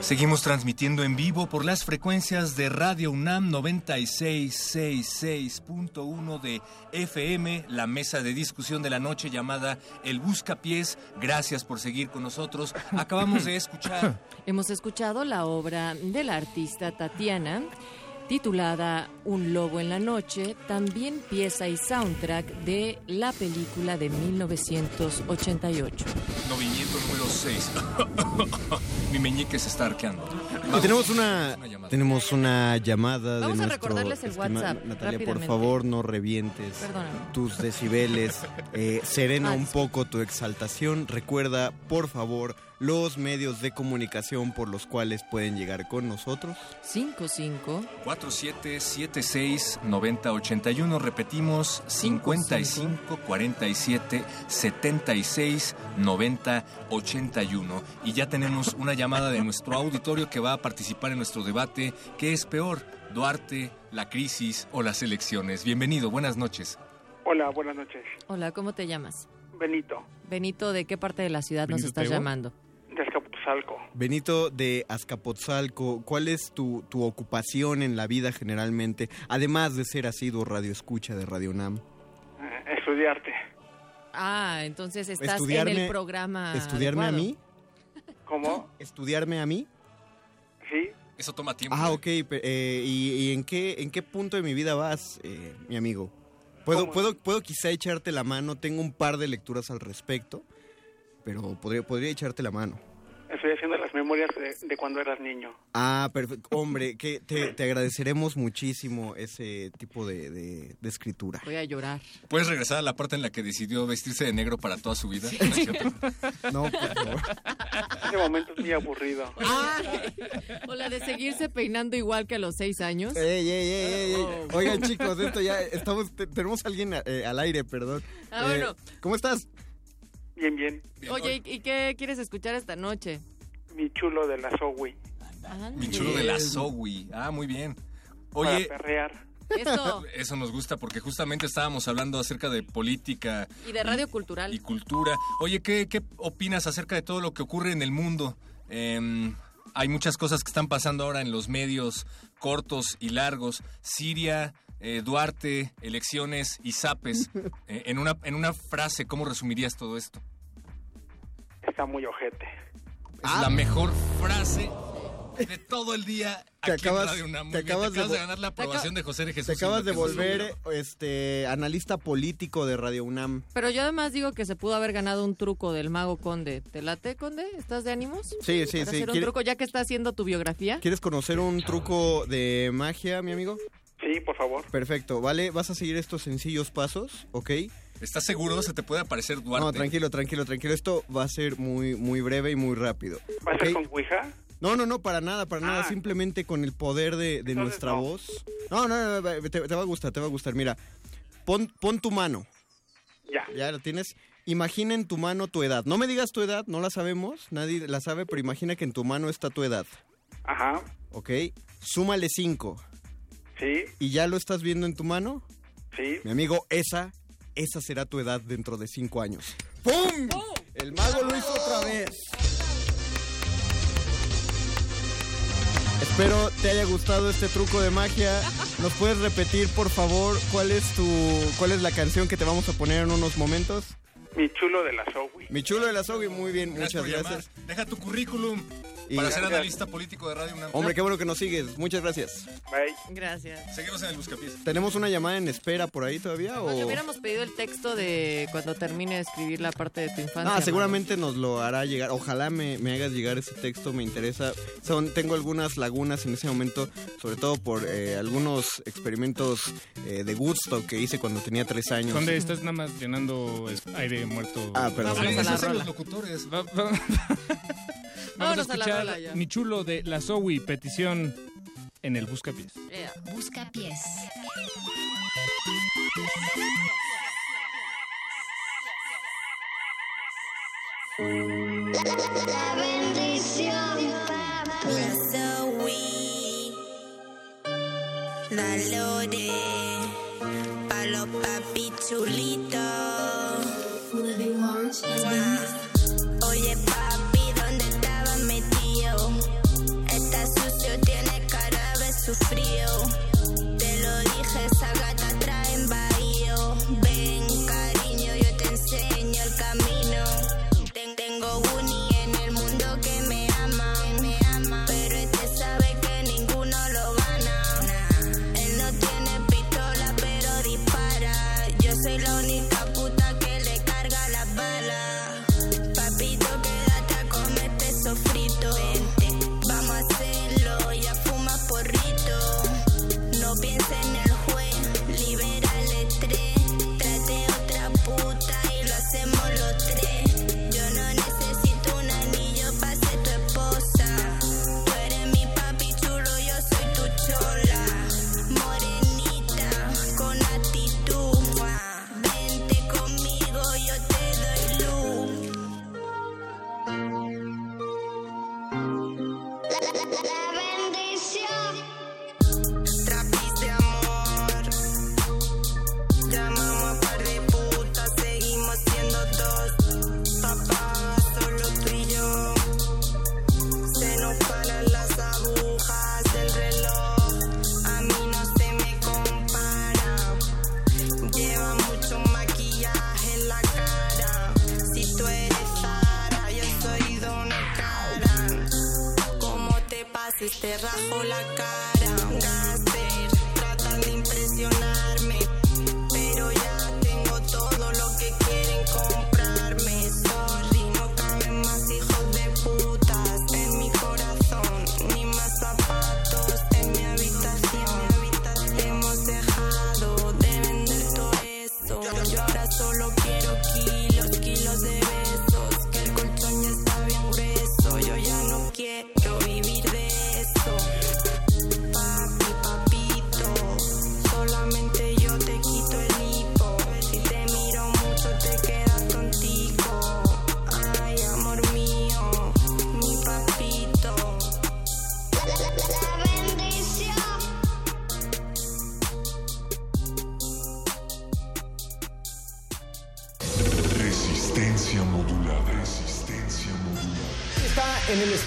Seguimos transmitiendo en vivo por las frecuencias de Radio UNAM 9666.1 de FM, la mesa de discusión de la noche llamada El Buscapiés. Gracias por seguir con nosotros. Acabamos de escuchar Hemos escuchado la obra de la artista Tatiana titulada Un lobo en la noche, también pieza y soundtrack de la película de 1988. Movimiento número 6. Mi meñique se está arqueando. Y tenemos una, Una llamada. tenemos una llamada Vamos de a nuestro recordarles el estima- WhatsApp, Natalia, por favor, no revientes Perdóname. tus decibeles. Eh, serena Ah, un poco tu exaltación. Recuerda, por favor, los medios de comunicación por los cuales pueden llegar con nosotros. 55 4776 76 90 81. Repetimos 55 47 76 90 81. Y ya tenemos una llamada de nuestro auditorio que va a participar en nuestro debate. ¿Qué es peor? Duarte, la crisis o las elecciones. Bienvenido, buenas noches. Hola, buenas noches. Hola, ¿cómo te llamas? Benito, Benito, ¿de qué parte de la ciudad nos ¿Benito estás llamando? Azcapotzalco. Benito de Azcapotzalco, ¿cuál es tu, tu ocupación en la vida generalmente, además de ser asiduo radioescucha de Radio UNAM? Eh, estudiarte. Ah, entonces estás en el programa. ¿Estudiarme a mí? ¿Cómo? ¿Estudiarme a mí? Sí. Eso toma tiempo. Ah, ok. eh, ¿Y, y en, qué, en qué punto de mi vida vas, eh, mi amigo? ¿Puedo, puedo, puedo quizá echarte la mano, tengo un par de lecturas al respecto, pero podría, podría echarte la mano. Estoy haciendo las memorias de, de cuando eras niño. Ah, perfecto. Hombre, que te, te agradeceremos muchísimo ese tipo de, de- de escritura. Voy a llorar. ¿Puedes regresar a la parte en la que decidió vestirse de negro para toda su vida? ¿No por favor. Ese momento es muy aburrido. O la de seguirse peinando igual que a los seis años. Ey, ey, ey, ey, ey. Oigan, chicos, esto ya estamos te- tenemos a alguien eh, al aire, perdón. Ah, Eh, bueno. ¿Cómo estás? Bien, bien. Oye, ¿y y qué quieres escuchar esta noche? Mi chulo de la Zoe. Mi chulo de la Zoe. Ah, muy bien. Para Oye, perrear. Eso. eso nos gusta porque justamente estábamos hablando acerca de política Y de radio cultural. y cultura. Oye, ¿qué, qué opinas acerca de todo lo que ocurre en el mundo? Em, hay muchas cosas que están pasando ahora en los medios cortos y largos. Siria, eh, Duarte, elecciones y zapes. Eh, en, una, en una frase, ¿cómo resumirías todo esto? Está muy ojete. Es la mejor frase de todo el día Te aquí acabas- en Radio UNAM. Muy te acabas de de, ganar la aprobación de José de Jesús. Te acabas de volver este analista político de Radio UNAM. Pero yo además digo que se pudo haber ganado un truco del mago Conde. ¿Te late, Conde? ¿Estás de ánimos? Sí, sí, sí. hacer un ¿Quiere- truco ya que está haciendo tu biografía. ¿Quieres conocer un truco de magia, mi amigo? Sí, por favor. Perfecto, ¿vale? Vas a seguir estos sencillos pasos, ¿ok? ¿Estás seguro? Se te puede aparecer Duarte. No, tranquilo, tranquilo, tranquilo. Esto va a ser muy, muy breve y muy rápido. ¿Va a ser con Ouija? No, no, no, para nada, para nada. Ah. Simplemente con el poder de, nuestra no. voz. No, no, no, te, te va a gustar, te va a gustar. Mira, pon, pon tu mano. Ya. Ya la tienes. Imagina en tu mano tu edad. No me digas tu edad, no la sabemos, nadie la sabe, pero imagina que en tu mano está tu edad. Ajá. ¿Ok? Súmale 5. Sí, ¿Y ya lo estás viendo en tu mano? sí. Mi amigo, esa, esa será tu edad dentro de 5 años. ¡Pum! El mago lo hizo otra vez. Espero te haya gustado este truco de magia. ¿Nos puedes repetir, por favor, cuál es tu, cuál es la canción que te vamos a poner en unos momentos? Mi chulo de la Zoe. Mi chulo de la Zoe, muy bien, Gracias muchas gracias. llamar. Deja tu currículum Y- para ser Gracias. analista político de Radio UNAM. Hombre, qué bueno que nos sigues. Muchas gracias. Bye. Gracias. Seguimos en el Buscapiés. ¿Tenemos una llamada en espera por ahí todavía? No, O... le hubiéramos pedido el texto de cuando termine de escribir la parte de tu infancia. Ah, seguramente nos lo hará llegar. Ojalá me, me hagas llegar ese texto, me interesa. Son, tengo algunas lagunas en ese momento, sobre todo por eh, algunos experimentos eh, de gusto que hice cuando tenía tres años. ¿Dónde estás nada más llenando aire muerto? Ah, perdón. A la los locutores. Va- va- Vamos a Vámonos a la escuchar rola ya. Mi chulo de la Zoe, petición en el Buscapiés. Yeah. Busca pies. La bendición, La Zoe, la Lore, pa' los papi rajo la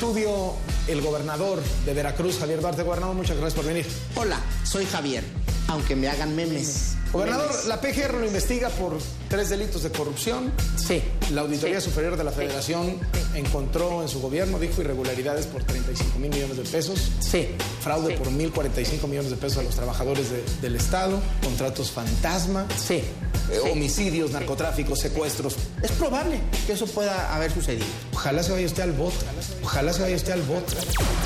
estudio el gobernador de Veracruz, Javier Duarte. Gobernador, muchas gracias por venir. Hola, soy Javier, aunque me hagan memes. Gobernador, Memes. la PGR lo investiga por tres delitos de corrupción. Sí. La Auditoría Superior de la Federación encontró en su gobierno, dijo, irregularidades por 35 mil millones de pesos. Sí. Fraude Sí. por 1.045 millones de pesos a los trabajadores de- del Estado. Contratos fantasma. Sí. Eh, homicidios, narcotráficos, secuestros. Es probable que eso pueda haber sucedido. Ojalá se vaya usted al voto. Ojalá se vaya usted al voto.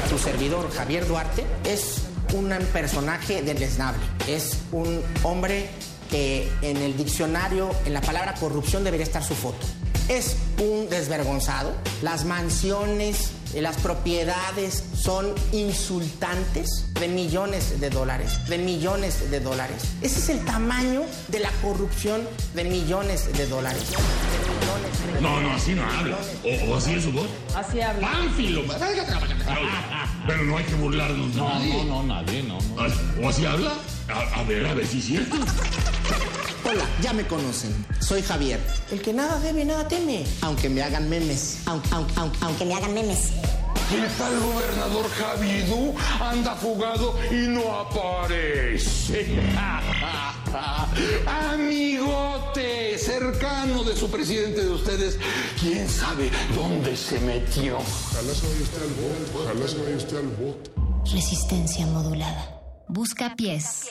Tu servidor, Javier Duarte, es un personaje deleznable. Es un hombre que en el diccionario, en la palabra corrupción, debería estar su foto. Es un desvergonzado. Las mansiones, las propiedades son insultantes de millones de dólares, de millones de dólares. Ese es el tamaño de la corrupción de millones de dólares. No, no, así no habla. O, o así es su voz. Así habla. ¡Pánfilo! Pero no hay que burlarnos de No, nadie. no, no, nadie, no. no. ¿O así habla? A, a ver, a ver si es cierto. Hola, ya me conocen. Soy Javier. El que nada debe, nada teme. Aunque me hagan memes. Aunque, aunque, aunque, aunque me hagan memes. ¿Qué tal, gobernador Javidú? Anda fugado y no aparece. Amigote, cercano de su presidente de ustedes, quién sabe dónde se metió. Ojalá se vaya usted al voto. Ojalá se vaya usted al voto. Resistencia modulada. Busca pies.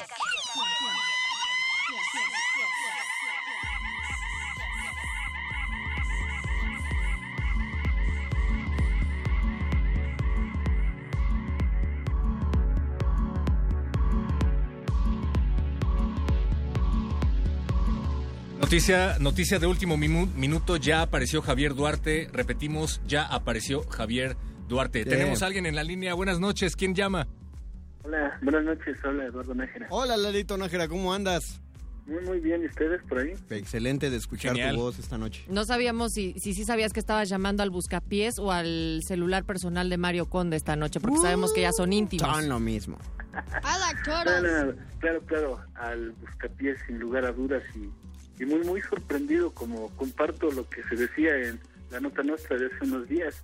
Noticia, noticia de último minuto, ya apareció Javier Duarte. Repetimos, ya apareció Javier Duarte. Bien. Tenemos a alguien en la línea. Buenas noches, ¿quién llama? Hola, buenas noches, hola Eduardo Nájera. Hola, Lalito Nájera, ¿cómo andas? Muy, muy bien, ¿y ustedes por ahí? Excelente de escuchar Genial. tu voz esta noche. No sabíamos si si sí sabías que estabas llamando al buscapiés o al celular personal de Mario Conde esta noche, porque sabemos que ya son íntimos. Son lo mismo. No, no, no, claro, claro, al buscapiés sin lugar a dudas y, y muy, muy sorprendido como comparto lo que se decía en la nota nuestra de hace unos días.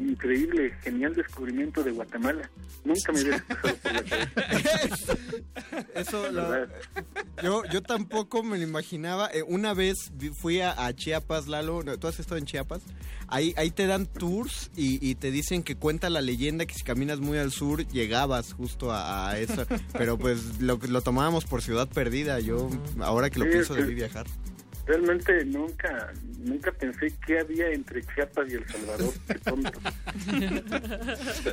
Increíble, genial descubrimiento de Guatemala. Nunca me había pasado por la cabeza. Eso, la- ¿Verdad? yo, yo tampoco me lo imaginaba. Eh, una vez fui a, a Chiapas, Lalo. ¿Tú has estado en Chiapas? Ahí, ahí te dan tours y, y te dicen que cuenta la leyenda que si caminas muy al sur llegabas justo a, a eso. Pero pues lo, lo tomábamos por ciudad perdida. Yo, ahora que lo Sí, pienso, debí viajar. Realmente nunca, nunca pensé qué había entre Chiapas y El Salvador. Qué tonto.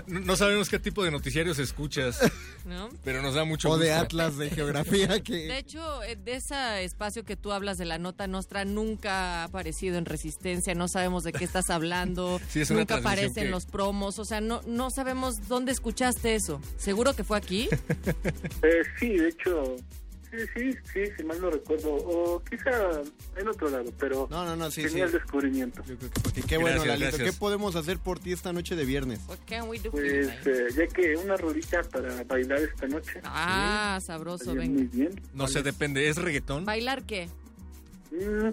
No sabemos qué tipo de noticiarios escuchas, ¿No? pero nos da mucho O de. Atlas de geografía que... De hecho, eh, de ese espacio que tú hablas de la nota nostra nunca ha aparecido en Resistencia, no sabemos de qué estás hablando, Sí, es una nunca aparecen que- los promos, o sea, no, no sabemos dónde escuchaste eso. ¿Seguro que fue aquí? Eh, sí, de hecho, sí, sí, sí, si mal no recuerdo, o quizá en otro lado, pero No, no, no, sí, genial sí. descubrimiento. Y qué bueno, Lalito. ¿Qué podemos hacer por ti esta noche de viernes? Pues eh, ya que una rolita para bailar esta noche. Ah, sabroso, venga. Muy bien. No sé, depende. ¿Es reggaetón? ¿Bailar qué? Mm,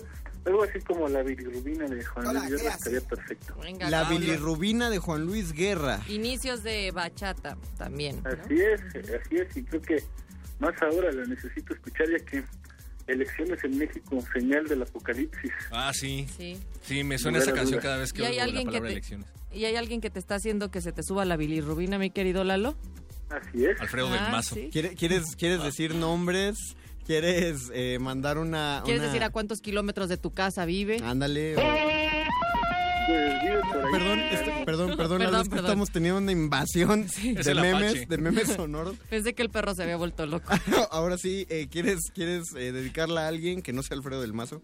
algo así como la bilirrubina de Juan Luis Guerra estaría perfecto. Venga, La Claudio. bilirrubina de Juan Luis Guerra. Inicios de bachata también. ¿no? Así es, así es, y creo que más ahora la necesito escuchar ya que elecciones en México, señal del apocalipsis. Ah, sí. Sí. Sí, me suena esa canción cada vez que oigo la alguien que palabra te, elecciones. y hay alguien que te está haciendo que se te suba la bilirrubina, mi querido Lalo. Así es. Alfredo del Ah, Mazo. sí. ¿Quiere- ¿Quieres, quieres decir nombres? ¿Quieres eh, mandar una... ¿Quieres una- decir a cuántos kilómetros de tu casa vive? Ándale. o- Pues. Perdón, este- perdón, perdón, Lalo, Perdón, es que perdón. estamos teniendo una invasión de Apache. memes, de memes sonoros. Pensé que el perro se había vuelto loco. Ahora sí, eh, ¿quieres, quieres eh, dedicarla a alguien que no sea Alfredo del Mazo?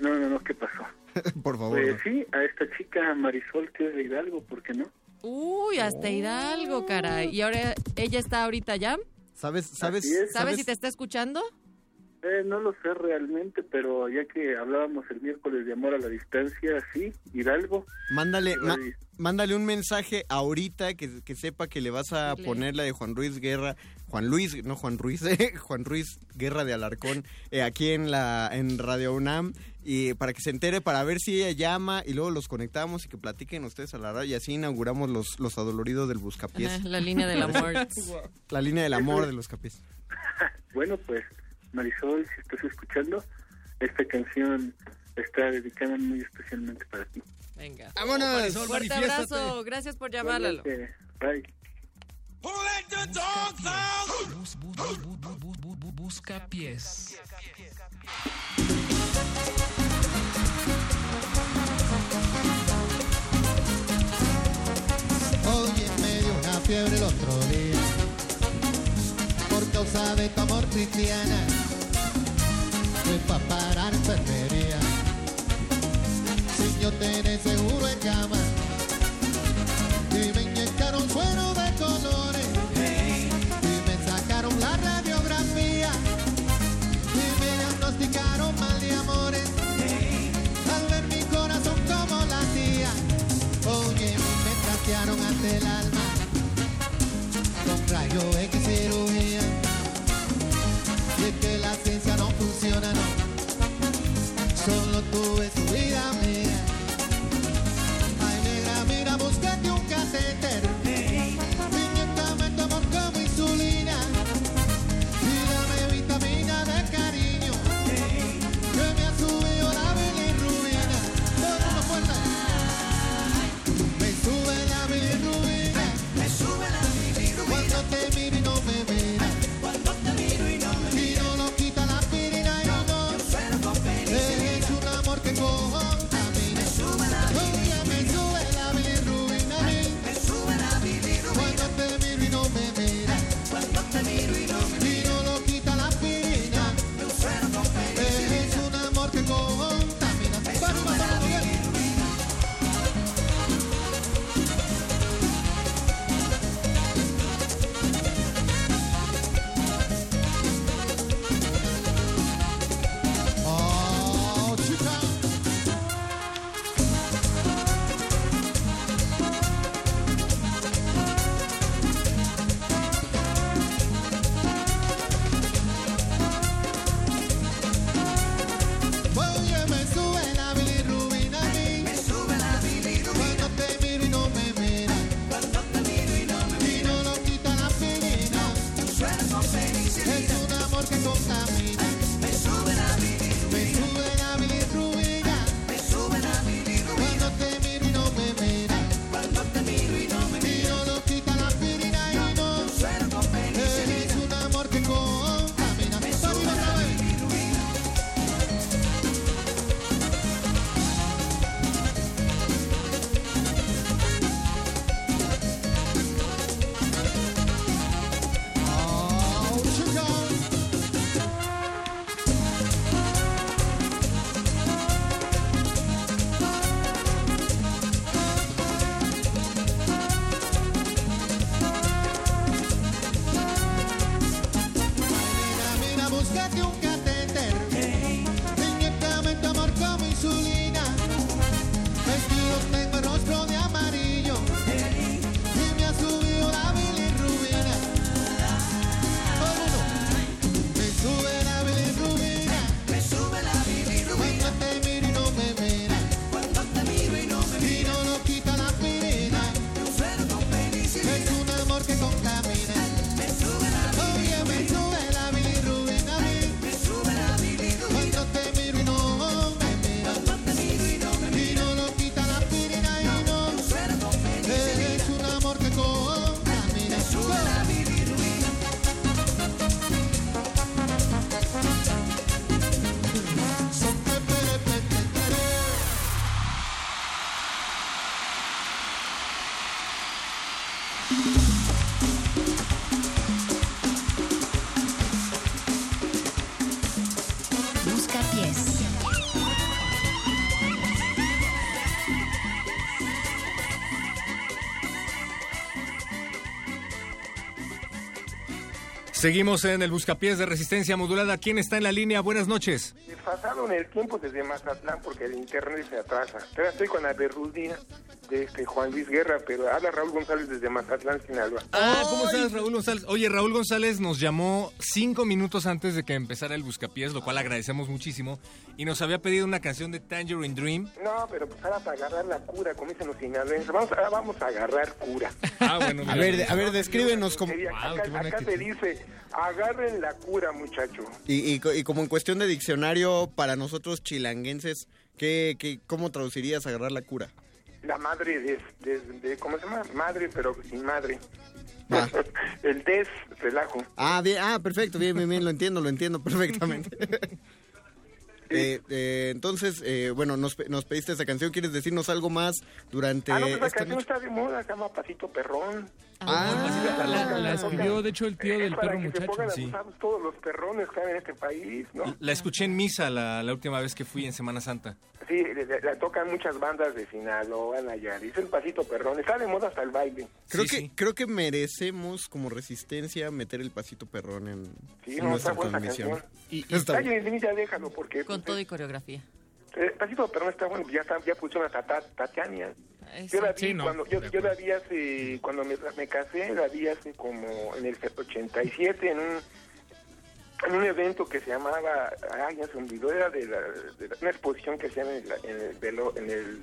No, no, no, ¿qué pasó? Por favor. Pues sí, a esta chica Marisol que es de Hidalgo, ¿por qué no? Uy, hasta Hidalgo, caray. Y ahora ella está ahorita ya. ¿Sabes, sabes, Así es. ¿Sabes si te está escuchando? Eh, no lo sé realmente, pero ya que hablábamos el miércoles de amor a la distancia, sí, Hidalgo. Mándale, ma- mándale un mensaje ahorita que, que sepa que le vas a Dile. poner la de Juan Ruiz Guerra, Juan Luis, no Juan Ruiz, eh, Juan Ruiz Guerra de Alarcón, eh, aquí en la en Radio UNAM y para que se entere, para ver si ella llama y luego los conectamos y que platiquen ustedes a la radio y así inauguramos los, los adoloridos del buscapiés. Ajá, la línea del amor. La línea del amor de los capiés. Bueno, pues Marisol, si estás escuchando, esta canción está dedicada muy especialmente para ti. Venga. ¡Vámonos! Marisol, Fuerte abrazo. Gracias por llamar, Lalo. Eh, bye. Bus- bu- bu- bu- bu- bu- bu- bu- Busca pies. Oye, me dio una fiebre el otro día por causa de tu amor cristiana. Fui pa' parar enfermería sin yo tener seguro en cama y me inyectaron suero de colores y me sacaron la radiografía y me diagnosticaron mal de amores al ver mi corazón como latía. Oye, me trastearon ante el alma con rayo X cirugía. Y es que la Seguimos en el Buscapiés de Resistencia Modulada. ¿Quién está en la línea? Buenas noches. Desfasado en el tiempo desde Mazatlán porque el internet se atrasa. Todavía estoy con la berrudina de este Juan Luis Guerra, pero habla Raúl González desde Mazatlán, Sinaloa. Ah, ¿cómo estás, Raúl González? Oye, Raúl González nos llamó cinco minutos antes de que empezara el Buscapiés, lo cual agradecemos muchísimo, y nos había pedido una canción de Tangerine Dream. No, pero pues ahora para agarrar la cura, como dicen los sinaloenses. Vamos, ahora vamos a agarrar cura. Ah, bueno, A ver, a ver, descríbenos como... Acá, acá te dice, agarren la cura, muchacho. Y, y co- y como en cuestión de diccionario, para nosotros chilanguenses, ¿qué, qué, ¿cómo traducirías agarrar la cura? La madre de, de, de- ¿cómo se llama? Madre, pero sin madre. Ah. el des, relajo. Ah, bien, ah, perfecto, bien, bien, bien, lo entiendo, lo entiendo perfectamente. Eh, eh, entonces, eh, bueno, nos, nos pediste esa canción, ¿quieres decirnos algo más durante Ah, no, pues la esta canción noche? está de moda, se llama Pasito Perrón. Ah, la, la escribió, de hecho, el tío del perro que se muchacho. Sí. todos los perrones que hay en este país, ¿no? La escuché en misa la, la última vez que fui en Semana Santa. Sí, le- le- la tocan muchas bandas de Sinaloa, Nayarit, es el Pasito Perrón, está de moda hasta el baile. Creo que creo que merecemos como resistencia meter el pasito perrón en, Sí, en no, nuestra transmisión. canción. Y, está Ay, ya déjalo, porque... Con todo y coreografía. Eh, Pasito Perrón está bueno, ya, está, ya pusieron a. Eso. Yo la vi Sí, no, cuando, yo, la vi hace, cuando me, me casé, la vi hace como en el 87 en un, en un evento que se llamaba, ay, ya se olvidó, era de, la, de la- una exposición que hacían en, la- en el, velo- en el,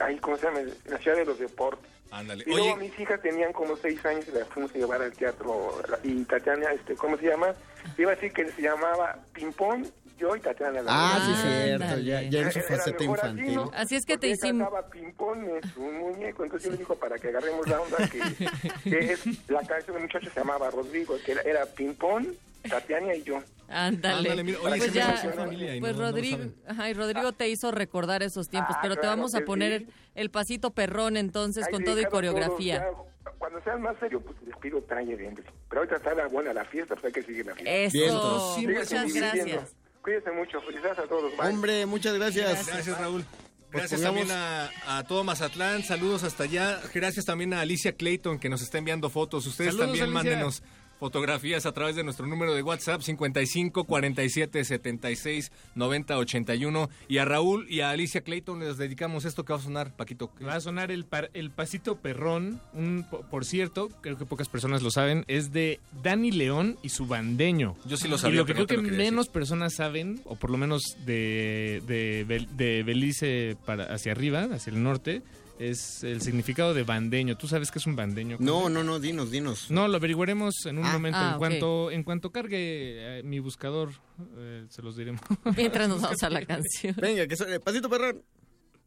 ahí, ¿cómo se llama? En la ciudad de los deportes. Ándale. Y luego mis hijas tenían como seis años y las fuimos a llevar al teatro. Y Tatiana, este, ¿cómo se llama? Iba a decir que se llamaba Ping Pong, yo y Tatiana. la Ah, sí, cierto, ya, ya en su Era- faceta mejor así, infantil. ¿no? Así es que te Porque hicimos... cantaba Ping Pong es un muñeco, entonces yo le digo para que agarremos la onda que, que es, la canción del muchacho se llamaba Rodrigo, que era, era Ping Pong, Tatiana y yo. Ándale. Ándale, mira, oye, pues se me ya, emociona familia y pues no- Rodrigo, saben. ajá, y Rodrigo te hizo recordar esos tiempos, Ah, pero te claro vamos a que poner sí. el pasito perrón entonces Ay, con sí, todo y cada todos, coreografía. ya, cuando sean más serios, pues les pido traje de hambre. Pero ahorita está la buena la fiesta, pues hay que seguir la fiesta. Eso. Síganse muchas divirtiendo. gracias. Cuídense mucho, felicidades a todos. Bye. Hombre, muchas gracias. Gracias, Raúl. Pues Gracias pongamos- también a, a todo Mazatlán, saludos hasta allá. Gracias también a Alicia Clayton que nos está enviando fotos. Ustedes Saludos, también Alicia. mándenos fotografías a través de nuestro número de WhatsApp 55 47 76 90 81 y a Raúl y a Alicia Clayton les dedicamos esto que va a sonar, Paquito. Va a sonar el, par- el pasito perrón, un, po- por cierto, creo que pocas personas lo saben, es de Dani León y su bandeño. Yo sí lo Y sabía, lo que no creo que menos personas saben, o por lo menos de, de, de Belice para, hacia arriba, hacia el norte, es el significado de bandeño. ¿Tú sabes qué es un bandeño? No, no, no, dinos, dinos. No, lo averiguaremos en un Ah. momento. Ah, en cuanto en cuanto cargue eh, mi buscador, eh, se los diremos. Mientras nos vamos a la canción. Venga, que suene pasito perrón.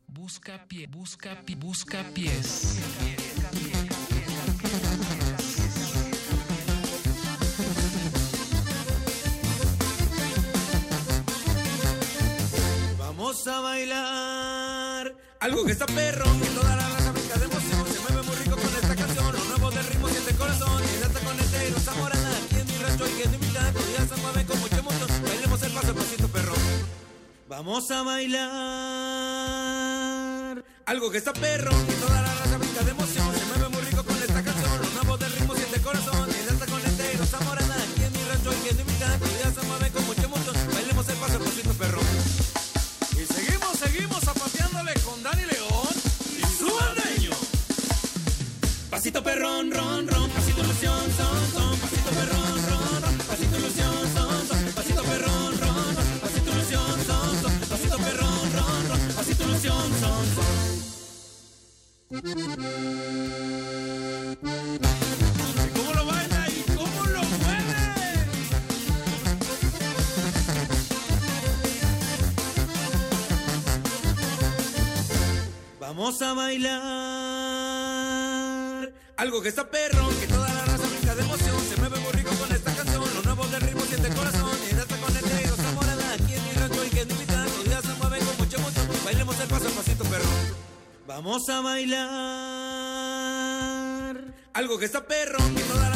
Busca pie, busca pi, busca pies. Vamos a bailar algo que está perro, que toda la raza brinca de emoción. Se mueve muy rico con esta canción, los nuevos del ritmo siente corazón. Y danza con el negro, zamorana, aquí en mi rancho y en mi vida ya se mueve con mucha emoción. Bailemos el paso, el pasito perro. Vamos a bailar algo que está perro, que toda la raza brinca de emoción. Con Dani León y su bandeño. Pasito perrón, ron, ron, pasito ilusión, son, son, pasito perrón, ron, ron, pasito ilusión, son, son, pasito perrón, ron, ron, pasito ilusión, son, son, pasito perrón, ron, ron, pasito ilusión, son, son. Vamos a bailar algo que está perro, que toda la raza brinca de emoción. Se mueve muy rico con esta canción. Los nuevos del ritmo siente el corazón. Danza con el negro, zamorana. Aquí en mi rancho y que mi mitad. Los días se mueven con mucha emoción. Bailemos el paso, el pasito perro. Vamos a bailar algo que está perro, que toda la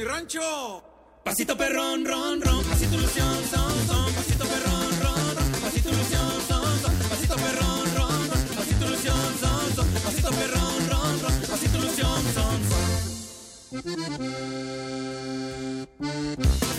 mi rancho. Pasito perrón, ron, ron, pasito ilusión, son, son, pasito perrón, ron, ron, pasito ilusión, son, son, pasito perrón, ron, ron, pasito ilusión, son, son, pasito perrón, ron, ron, pasito ilusión, son, son.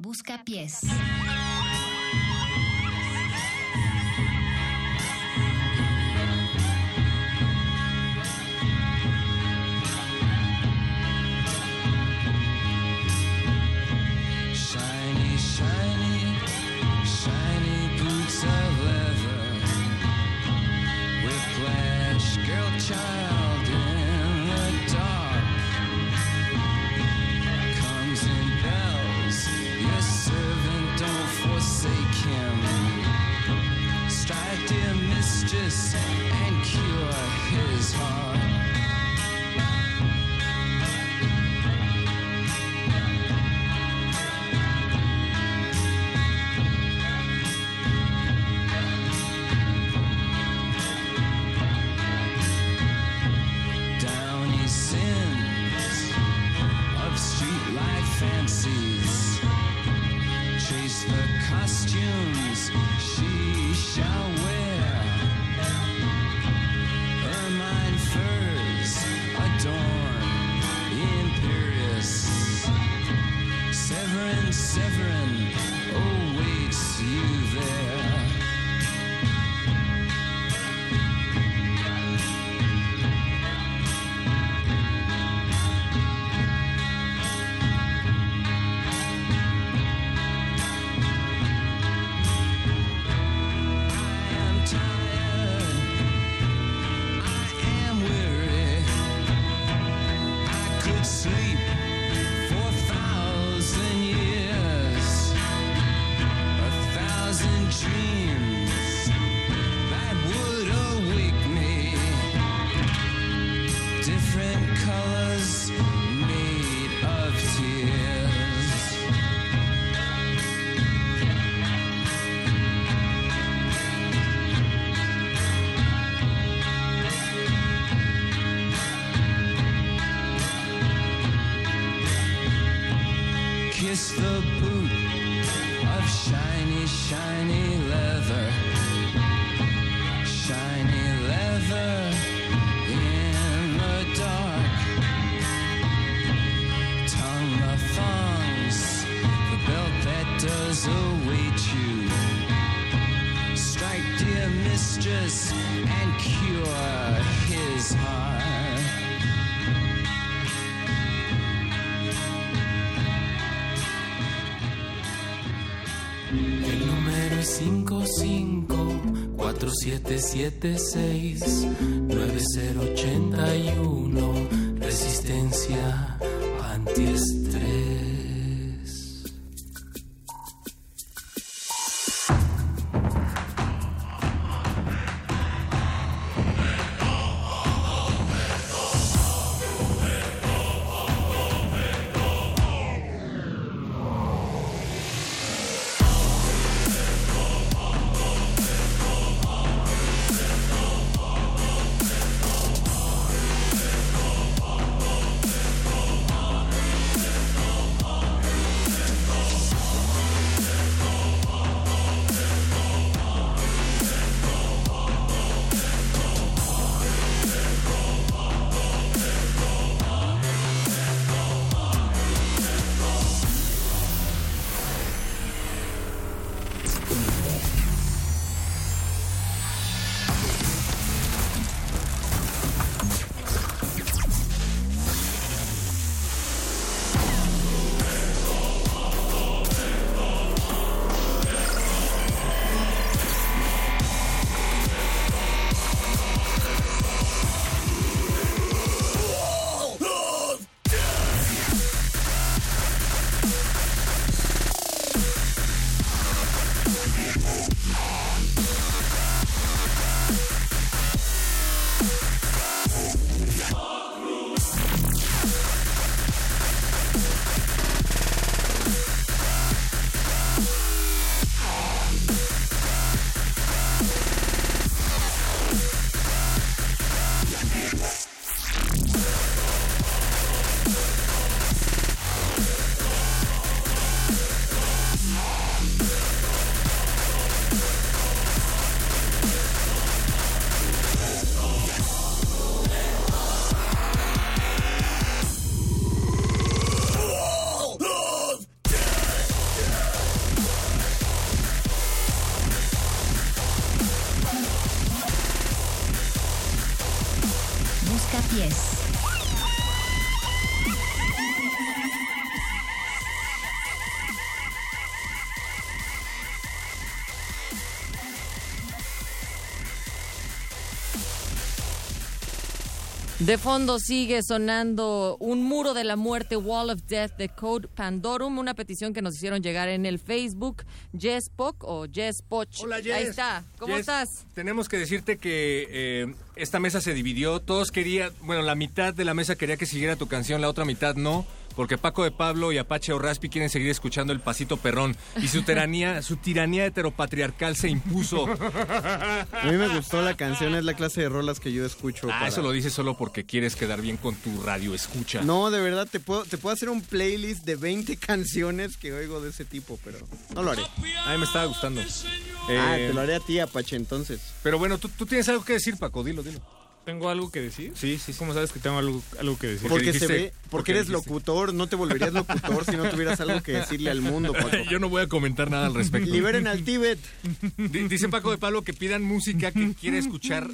Busca pies. and cure his heart. 7, 6, 9, 0, 81. De fondo sigue sonando Un muro de la muerte, Wall of Death de Code Pandorum, una petición que nos hicieron llegar en el Facebook. Jess Poc o Jess Poch. Hola, Jess. Ahí está. ¿Cómo Jess, estás? Tenemos que decirte que eh, esta mesa se dividió. Todos querían, bueno, la mitad de la mesa quería que siguiera tu canción, la otra mitad no. Porque Paco de Pablo y Apache o Raspi quieren seguir escuchando el pasito perrón. Y su tiranía, su tiranía heteropatriarcal se impuso. A mí me gustó la canción, es la clase de rolas que yo escucho. Ah, para- eso lo dices solo porque quieres quedar bien con tu radio escucha. No, de verdad, te puedo, te puedo hacer un playlist de 20 canciones que oigo de ese tipo, pero no lo haré. A mí me estaba gustando. ah, Eh, te lo haré a ti, Apache, entonces. Pero bueno, ¿tú, tú tienes algo que decir, Paco, dilo, dilo. ¿Tengo algo que decir? Sí, sí. ¿Cómo sabes que tengo algo, algo que decir? Porque, se ve, porque, porque eres dijiste. locutor, no te volverías locutor si no tuvieras algo que decirle al mundo, Paco. Yo no voy a comentar nada al respecto. Liberen al Tíbet. Di- Dice Paco de Pablo que pidan música que quiere escuchar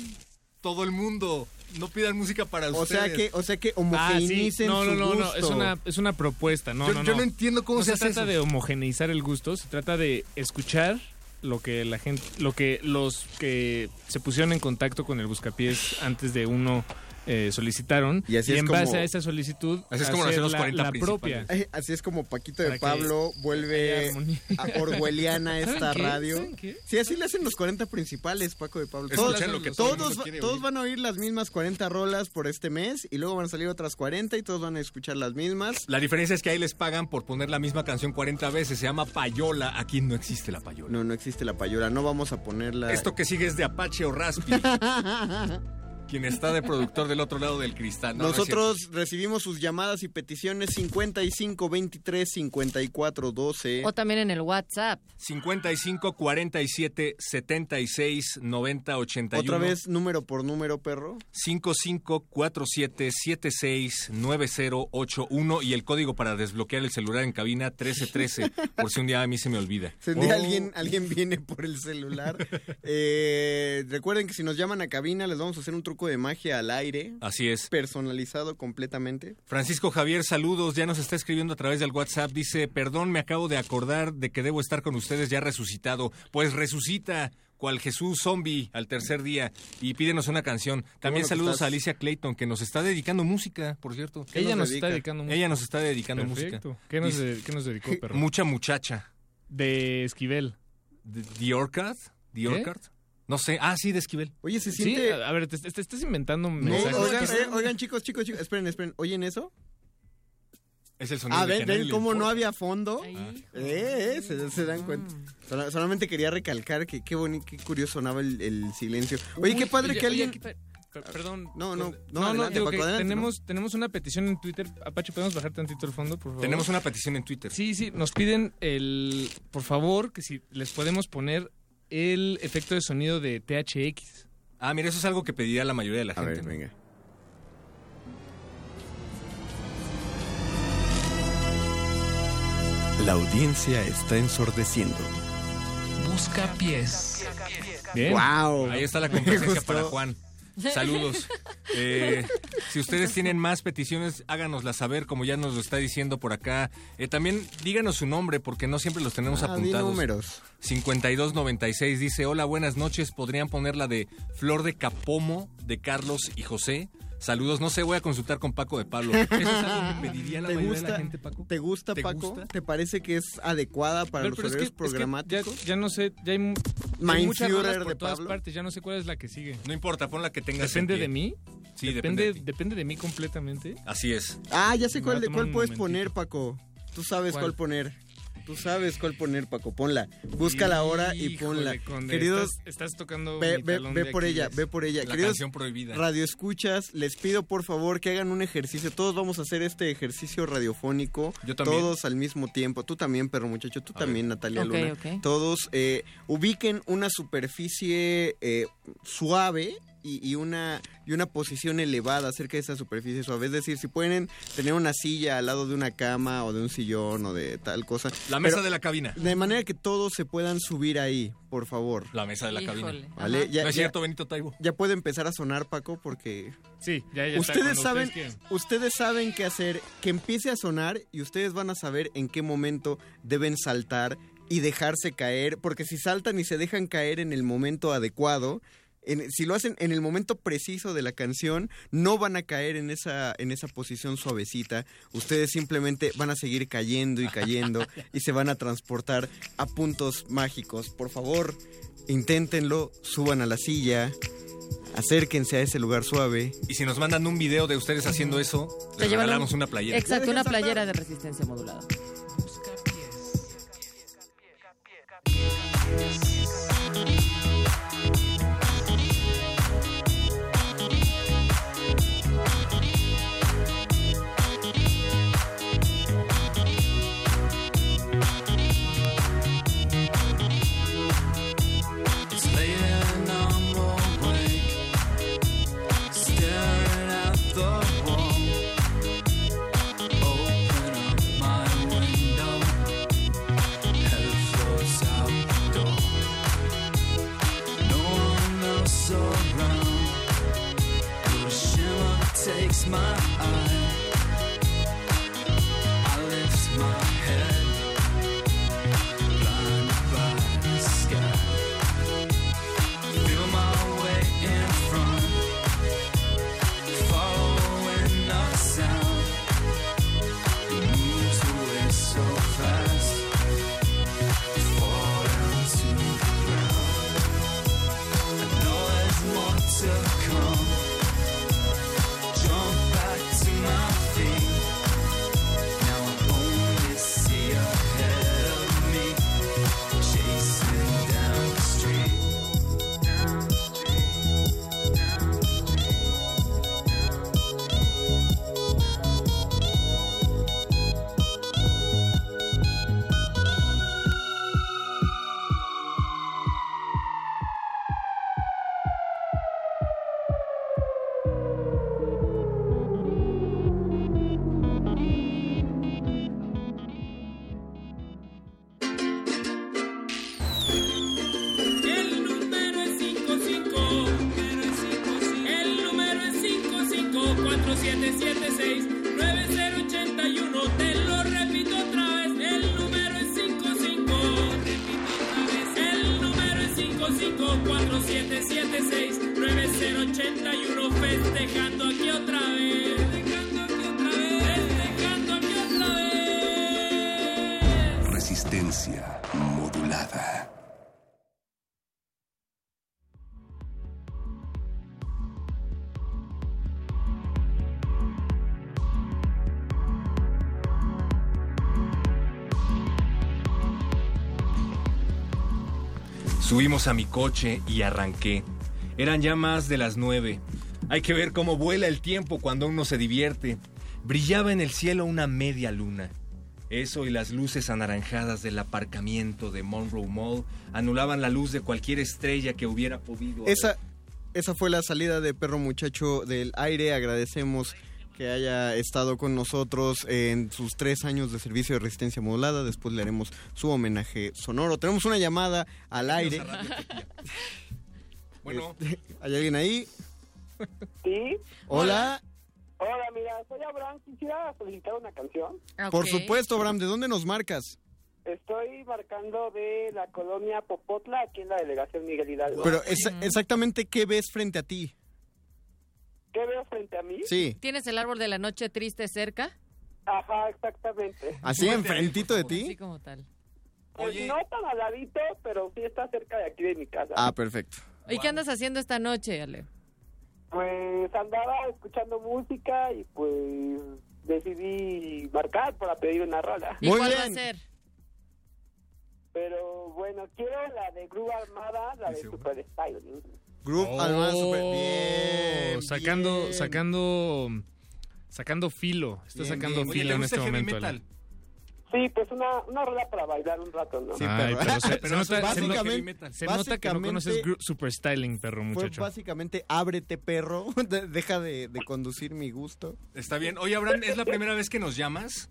todo el mundo. No pidan música para O ustedes. sea que, o sea que Ah, sí. No, no, su no, no, gusto. es una, es una propuesta. No, Yo- no, yo no. entiendo cómo No se se hace trata eso. de homogeneizar el gusto, se trata de escuchar lo que la gente, lo que los que se pusieron en contacto con el buscapiés antes de uno eh, solicitaron Y así es en como- base a esa solicitud Así es como hacer los la, 40 la propia. Eh, Así es como Paquito de Pablo vuelve a orwelliana esta ¿Saben qué? radio. ¿Saben qué? Sí, así le hacen los 40 principales, Paco de Pablo. Escuchen Todos, lo que todos, va- todos van a oír las mismas 40 rolas por este mes y luego van a salir otras 40 y todos van a escuchar las mismas. La diferencia es que ahí les pagan por poner la misma canción 40 veces. Se llama payola. Aquí no existe la payola. No, no existe la payola, no vamos a ponerla. Esto que sigue es de Apache o Raspi. quien está de productor del otro lado del cristal. No, no es Nosotros recibimos sus llamadas y peticiones 55 23 54 12. O también en el WhatsApp. 55 47 76 90 81. Otra vez número por número, perro. 55 47 76 9081 y el código para desbloquear el celular en cabina 1313 por si un día a mí se me olvida. Si un día Oh. alguien, alguien viene por el celular. Eh, recuerden que si nos llaman a cabina les vamos a hacer un truco de magia al aire. Así es. Personalizado completamente. Francisco Javier, saludos. Ya nos está escribiendo a través del WhatsApp. Dice, perdón, me acabo de acordar de que debo estar con ustedes ya resucitado. Pues resucita, cual Jesús zombie al tercer día. Y pídenos una canción. También saludos estás. a Alicia Clayton, que nos está dedicando música, por cierto. Ella nos dedica? está dedicando música. Ella nos está dedicando Perfecto. música. ¿Qué nos, Dice, de- qué nos dedicó, perro? Mucha muchacha. De Esquivel. ¿De- ¿The Orchard? ¿The Orchard? No sé. Ah, sí, de Esquivel. Oye, se siente... a a ver, te, te- te estás inventando No, oigan, eh, oigan, chicos, chicos, chicos, esperen, esperen. ¿Oyen eso? Es el sonido Ah, de ven, ven cómo no había fondo. Eh, eh, se, se dan cuenta. Sola- solamente quería recalcar que qué bonito, qué curioso sonaba el, el silencio. Oye, Uy, qué padre oye, que oye, alguien... per- perdón. No, no, no, No, no, adelante, digo Paco, que adelante, tenemos, tenemos una petición en Twitter. Apache, ¿podemos bajar tantito el fondo, por favor? Tenemos una petición en Twitter. Sí, sí, nos piden el... Por favor, que si les podemos poner el efecto de sonido de THX. Ah, mira, eso es algo que pediría la mayoría de la A gente. ver, ¿no? venga. La audiencia está ensordeciendo. Busca pies. Bien. Wow. Ahí está la gustó. para Juan. Saludos. Eh, si ustedes tienen más peticiones, háganoslas saber, como ya nos lo está diciendo por acá. Eh, también díganos su nombre, porque no siempre los tenemos Ah, apuntados. números. 5296 dice, hola, buenas noches, ¿podrían poner la de Flor de Capomo de Carlos y José? Saludos, no sé, voy a consultar con Paco de Pablo. ¿Eso es algo que pediría la ¿Te mayoría de gusta, la gente, Paco? ¿Te gusta, ¿Te Paco? gusta? ¿Te parece que es adecuada para Pero- los pero es que- horarios es que programáticos? ya, ya no sé, ya hay, hay muchas rolas por de todas Pablo. partes, ya no sé cuál es la que sigue. No importa, pon la que tengas en ¿Depende de mí? Sí, depende, depende de depende de mí completamente. Así es. Ah, ya sé Me cuál, de cuál puedes momentito. poner, Paco. Tú sabes ¿Cuál? cuál poner. Tú sabes cuál poner, Paco. Ponla. Búscala ahora y ponla. Conde, Queridos, Estás, estás tocando ve, mi ve- talón ve de por ella, ve por ella. La Queridos canción prohibida. Radio escuchas, les pido por favor que hagan un ejercicio. Todos vamos a hacer este ejercicio radiofónico. Yo también. Todos al mismo tiempo. Tú también, perro muchacho. Tú también, Natalia Ok, Luna. ok. Todos eh, ubiquen una superficie eh, suave y, y una, y una posición elevada cerca de esa superficie suave. Es decir, si pueden tener una silla al lado de una cama o de un sillón o de tal cosa. La mesa Pero de la cabina. De manera que todos se puedan subir ahí, por favor. La mesa de la cabina. ¿Vale? Ya, no es ya- cierto, Benito Taibo. ya puede empezar a sonar, Paco, porque... Sí, ya, ya está, Ustedes cuando saben, ustedes ustedes saben qué hacer, que empiece a sonar y ustedes van a saber en qué momento deben saltar y dejarse caer, porque si saltan y se dejan caer en el momento adecuado, en- si lo hacen en el momento preciso de la canción, no van a caer en esa, en esa posición suavecita. Ustedes simplemente van a seguir cayendo y cayendo y se van a transportar a puntos mágicos. Por favor, inténtenlo, suban a la silla, acérquense a ese lugar suave. Y si nos mandan un video de ustedes haciendo eso, les regalamos un- una playera. Exacto, una playera de resistencia modulada. Subimos a mi coche y arranqué. Eran ya más de las nueve. Hay que ver cómo vuela el tiempo cuando uno se divierte. Brillaba en el cielo una media luna. Eso y las luces anaranjadas del aparcamiento de Monroe Mall anulaban la luz de cualquier estrella que hubiera podido. Esa, esa fue la salida de Perro Muchacho del aire. Agradecemos que haya estado con nosotros en sus tres años de servicio de resistencia modulada. Después le haremos su homenaje sonoro. Tenemos una llamada al aire. Bueno. Este, ¿Hay alguien ahí? Sí. Hola. Hola, mira, soy Abraham. Quisiera solicitar una canción. Por supuesto, Abraham. ¿De dónde nos marcas? Estoy marcando de la colonia Popotla, aquí en la delegación Miguel Hidalgo. Pero esa- exactamente qué ves frente a ti. ¿Qué veo frente a mí? Sí. ¿Tienes el árbol de la noche triste cerca? Ajá, exactamente. ¿Así enfrentito de Así ti? como tal. Pues no tan al ladito, pero sí está cerca de aquí de mi casa. Ah, perfecto. ¿Y qué andas haciendo esta noche, Ale? Pues andaba escuchando música y pues decidí marcar para pedir una rola. ¿Y cuál va a ser? Pero bueno, quiero la de Groove Armada, la de Super Styling. Groove Oh, Alma Super. Bien. sacando, bien. sacando, sacando filo. Está Bien, sacando bien. Filo ¿te en este momento. metal? Sí, pues una, una rola para bailar un rato, ¿no? Ay, pero se, Pero se nota, se básicamente- nota- se nota que no conoces super styling, perro Fue muchacho. básicamente, ábrete perro, de- deja de, de conducir mi gusto. Está bien. Oye, Abraham, ¿es la primera vez que nos llamas?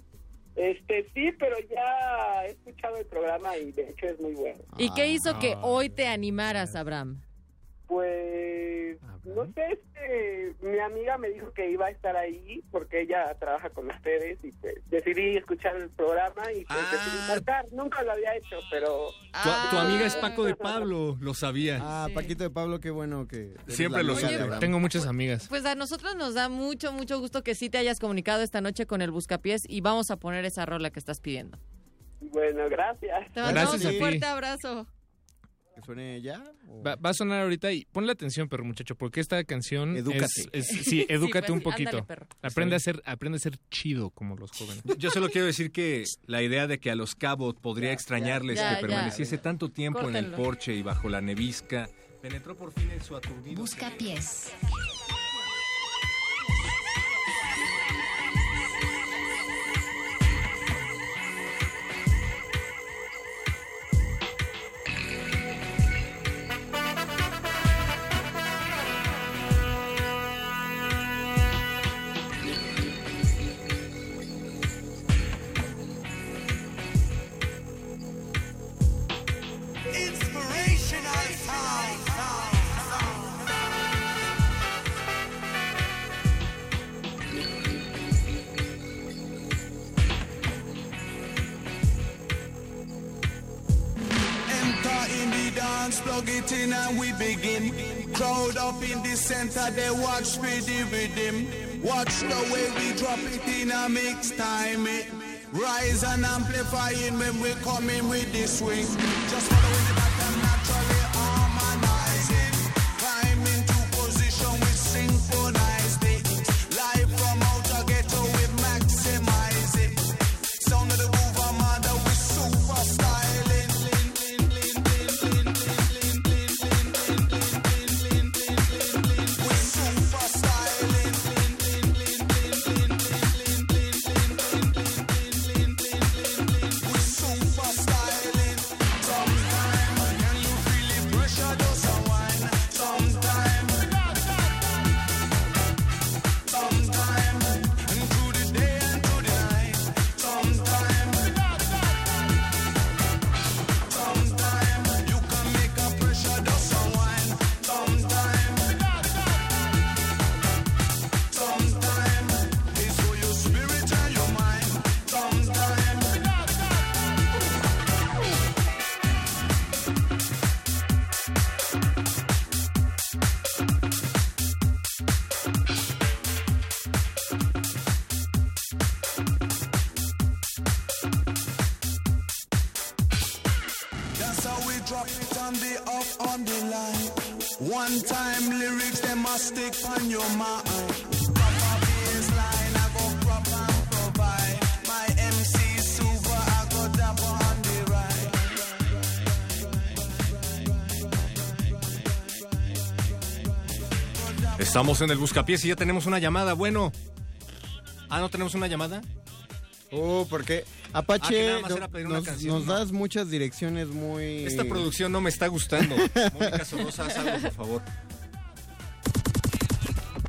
Este, sí, pero ya he escuchado el programa y de hecho es muy bueno. ¿Y qué hizo Ah. que hoy te animaras, Abraham? Pues, no sé, este, mi amiga me dijo que iba a estar ahí porque ella trabaja con ustedes y pues decidí escuchar el programa y pues decidí marcar. Nunca lo había hecho, pero... Tu, tu amiga es Paco de Pablo, lo sabía. Ah, Paquito de Pablo, qué bueno que... Siempre lo. Abraham. Tengo muchas amigas. Pues a nosotros nos da mucho, mucho gusto que sí te hayas comunicado esta noche con el Buscapiés y vamos a poner esa rola que estás pidiendo. Bueno, gracias. Te mandamos Gracias a un ti. fuerte abrazo. ¿Que suene ya? o- Va, va a sonar ahorita y ponle atención, perro muchacho, porque esta canción Edúcate. es, es- sí, edúcate pues, un ándale, poquito. perro. aprende a ser, aprende a ser chido como los jóvenes. Yo solo quiero decir que la idea de que a los cabos podría extrañarles ya, que ya. permaneciese tanto tiempo en el porche y bajo la nevisca penetró por fin en su aturdido. Busca pies. Dance, plug it in and we begin. Crowd up in the center, they watch for the rhythm. Watch the way we drop it in a mix time. It rise and amplifying when we come in with the swing. Just following Estamos en el Buscapiés y ya tenemos una llamada. Bueno. Ah, ¿no tenemos una llamada? Oh, porque Ah, que Apache más no- nos, canción, nos ¿no? das muchas direcciones muy... Esta producción no me está gustando. Mónica Sorrosa, haz algo, por favor.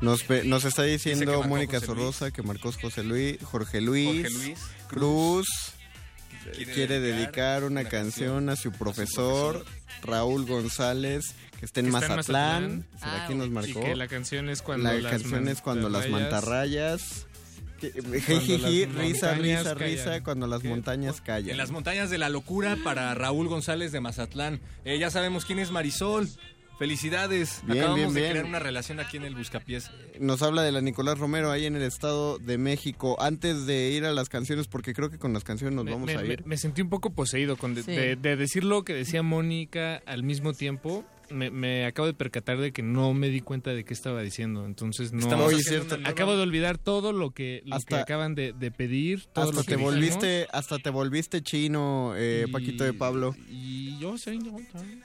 Nos, nos está diciendo Mónica Sorrosa que marcó José Luis, Jorge Luis, Jorge Luis Cruz, Quiere quiere, dedicar dedicar, una, una canción, a su profesor, Raúl González, que está en Que está en Mazatlán. ¿Será Ah, que nos y marcó? que la canción es cuando La las canción es cuando las mantarrayas... Jijiji, las risa, risa, callan. risa, cuando las montañas callan. En las montañas de la locura para Raúl González de Mazatlán. Eh, ya sabemos quién es Marisol. Felicidades. Bien, Acabamos bien, de bien. crear una relación aquí en el Buscapiés. Nos habla de la Nicolás Romero ahí en el Estado de México. Antes de ir a las canciones, porque creo que con las canciones nos Me, vamos me- a ir. me- me sentí un poco poseído con de, Sí. de- de decir lo que decía Mónica al mismo tiempo. Me, me acabo de percatar de que no me di cuenta de qué estaba diciendo. Entonces no. Acabo de olvidar todo lo que, lo Hasta- que acaban de, de pedir. Todo Hasta lo que te dijimos. volviste, hasta te volviste chino, eh, Y- Paquito de Pablo. Y yo sé, yo-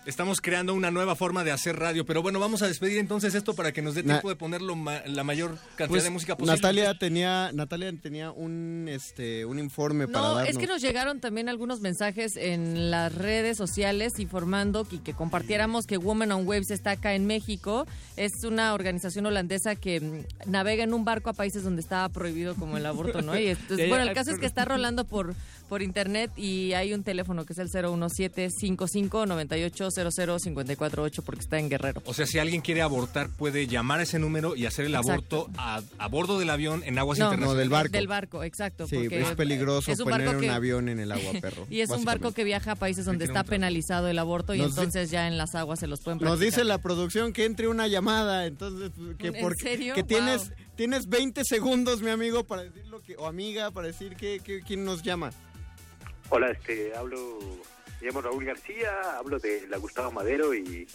Estamos creando una nueva forma de hacer radio, pero bueno, vamos a despedir entonces esto para que nos dé Na- tiempo de poner lo ma- la mayor cantidad Pues, de música posible. Natalia tenía, Natalia tenía un, este, un informe para No, darnos. es que nos llegaron también algunos mensajes en las redes sociales informando y que compartiéramos que Women on Waves está acá en México. Es una organización holandesa que mm, navega en un barco a países donde estaba prohibido como el aborto, ¿no? Y entonces, bueno, el caso es que está rolando por por internet y hay un teléfono que es el 017-55-9800-548 porque está en Guerrero. O sea, si alguien quiere abortar, puede llamar a ese número y hacer el Exacto. aborto a, a bordo del avión en aguas No, internacionales. Del barco, exacto. Sí, porque es peligroso es un poner barco un que- avión en el agua, perro. Y es un barco que viaja a países donde está penalizado el aborto y Nos di- entonces ya en las aguas se los pueden Nos practicar. dice la producción que entre una llamada, entonces que ¿En porque serio? que tienes Wow. tienes 20 segundos, mi amigo, para decir lo que o amiga para decir que, que- quién nos llama. Hola, este, hablo, me llamo Raúl García, hablo de la Gustavo Madero y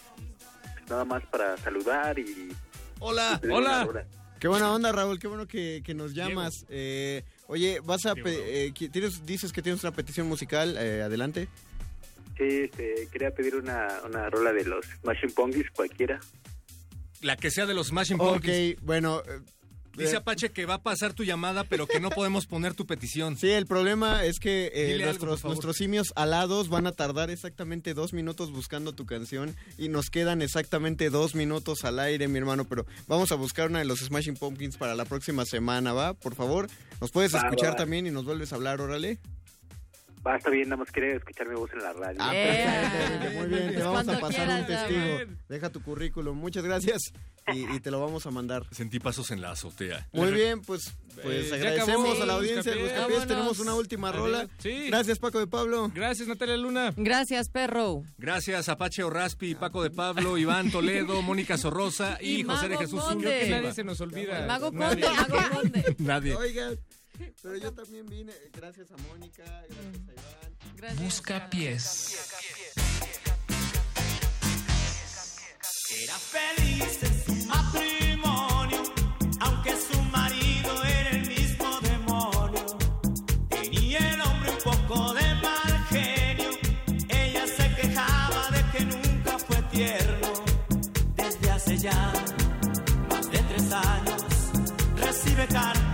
pues, nada más para saludar y... Hola, rola. Qué buena onda, Raúl, qué bueno que, que nos llamas. Eh, oye, vas a eh, tienes dices que tienes una petición musical, eh, adelante. Sí, este, quería pedir una, una rola de los Machine Pongis, cualquiera. La que sea de los Smashing Ok, Pumpkins. bueno, eh, Dice eh, Apache que va a pasar tu llamada, pero que no podemos poner tu petición. Sí, el problema es que eh, algo, nuestros, nuestros simios alados van a tardar exactamente dos minutos buscando tu canción y nos quedan exactamente dos minutos al aire, mi hermano, pero vamos a buscar una de los Smashing Pumpkins para la próxima semana, ¿va? Por favor, nos puedes Va, escuchar va, va. también y nos vuelves a hablar, órale. Va, está bien, nada más quería escuchar mi voz en la radio. Ah, perfecto, muy bien, te vamos a pasar un testigo. Deja tu currículum, muchas gracias y, y te lo vamos a mandar. Sentí pasos en la azotea. Muy bien, pues, pues Eh, agradecemos a la audiencia de Buscapiés. Tenemos una última rola. Sí. Gracias, Paco de Pablo. Gracias, Natalia Luna. Gracias, perro. Gracias, Apache Orraspi, Paco de Pablo, Iván Toledo, Mónica Sorrosa y, Y José de Jesús. Creo que nadie se nos olvida. Mago Nadie. Conde, mago Conde. Nadie. Oigan, pero yo también vine. Gracias a Mónica, gracias a Iván. Gracias. Busca pies. Era feliz en su matrimonio, aunque su marido era el mismo demonio. Tenía el hombre un poco de mal genio, ella se quejaba de que nunca fue tierno. Desde hace ya más de tres años, recibe cartas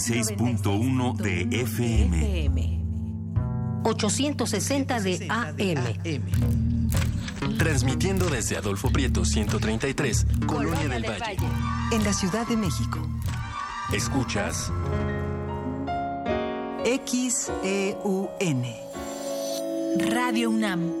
96.1 de FM. 860 de AM. Transmitiendo desde Adolfo Prieto 133, Colonia, del, Valle. En la Ciudad de México. Escuchas XEUN. Radio UNAM.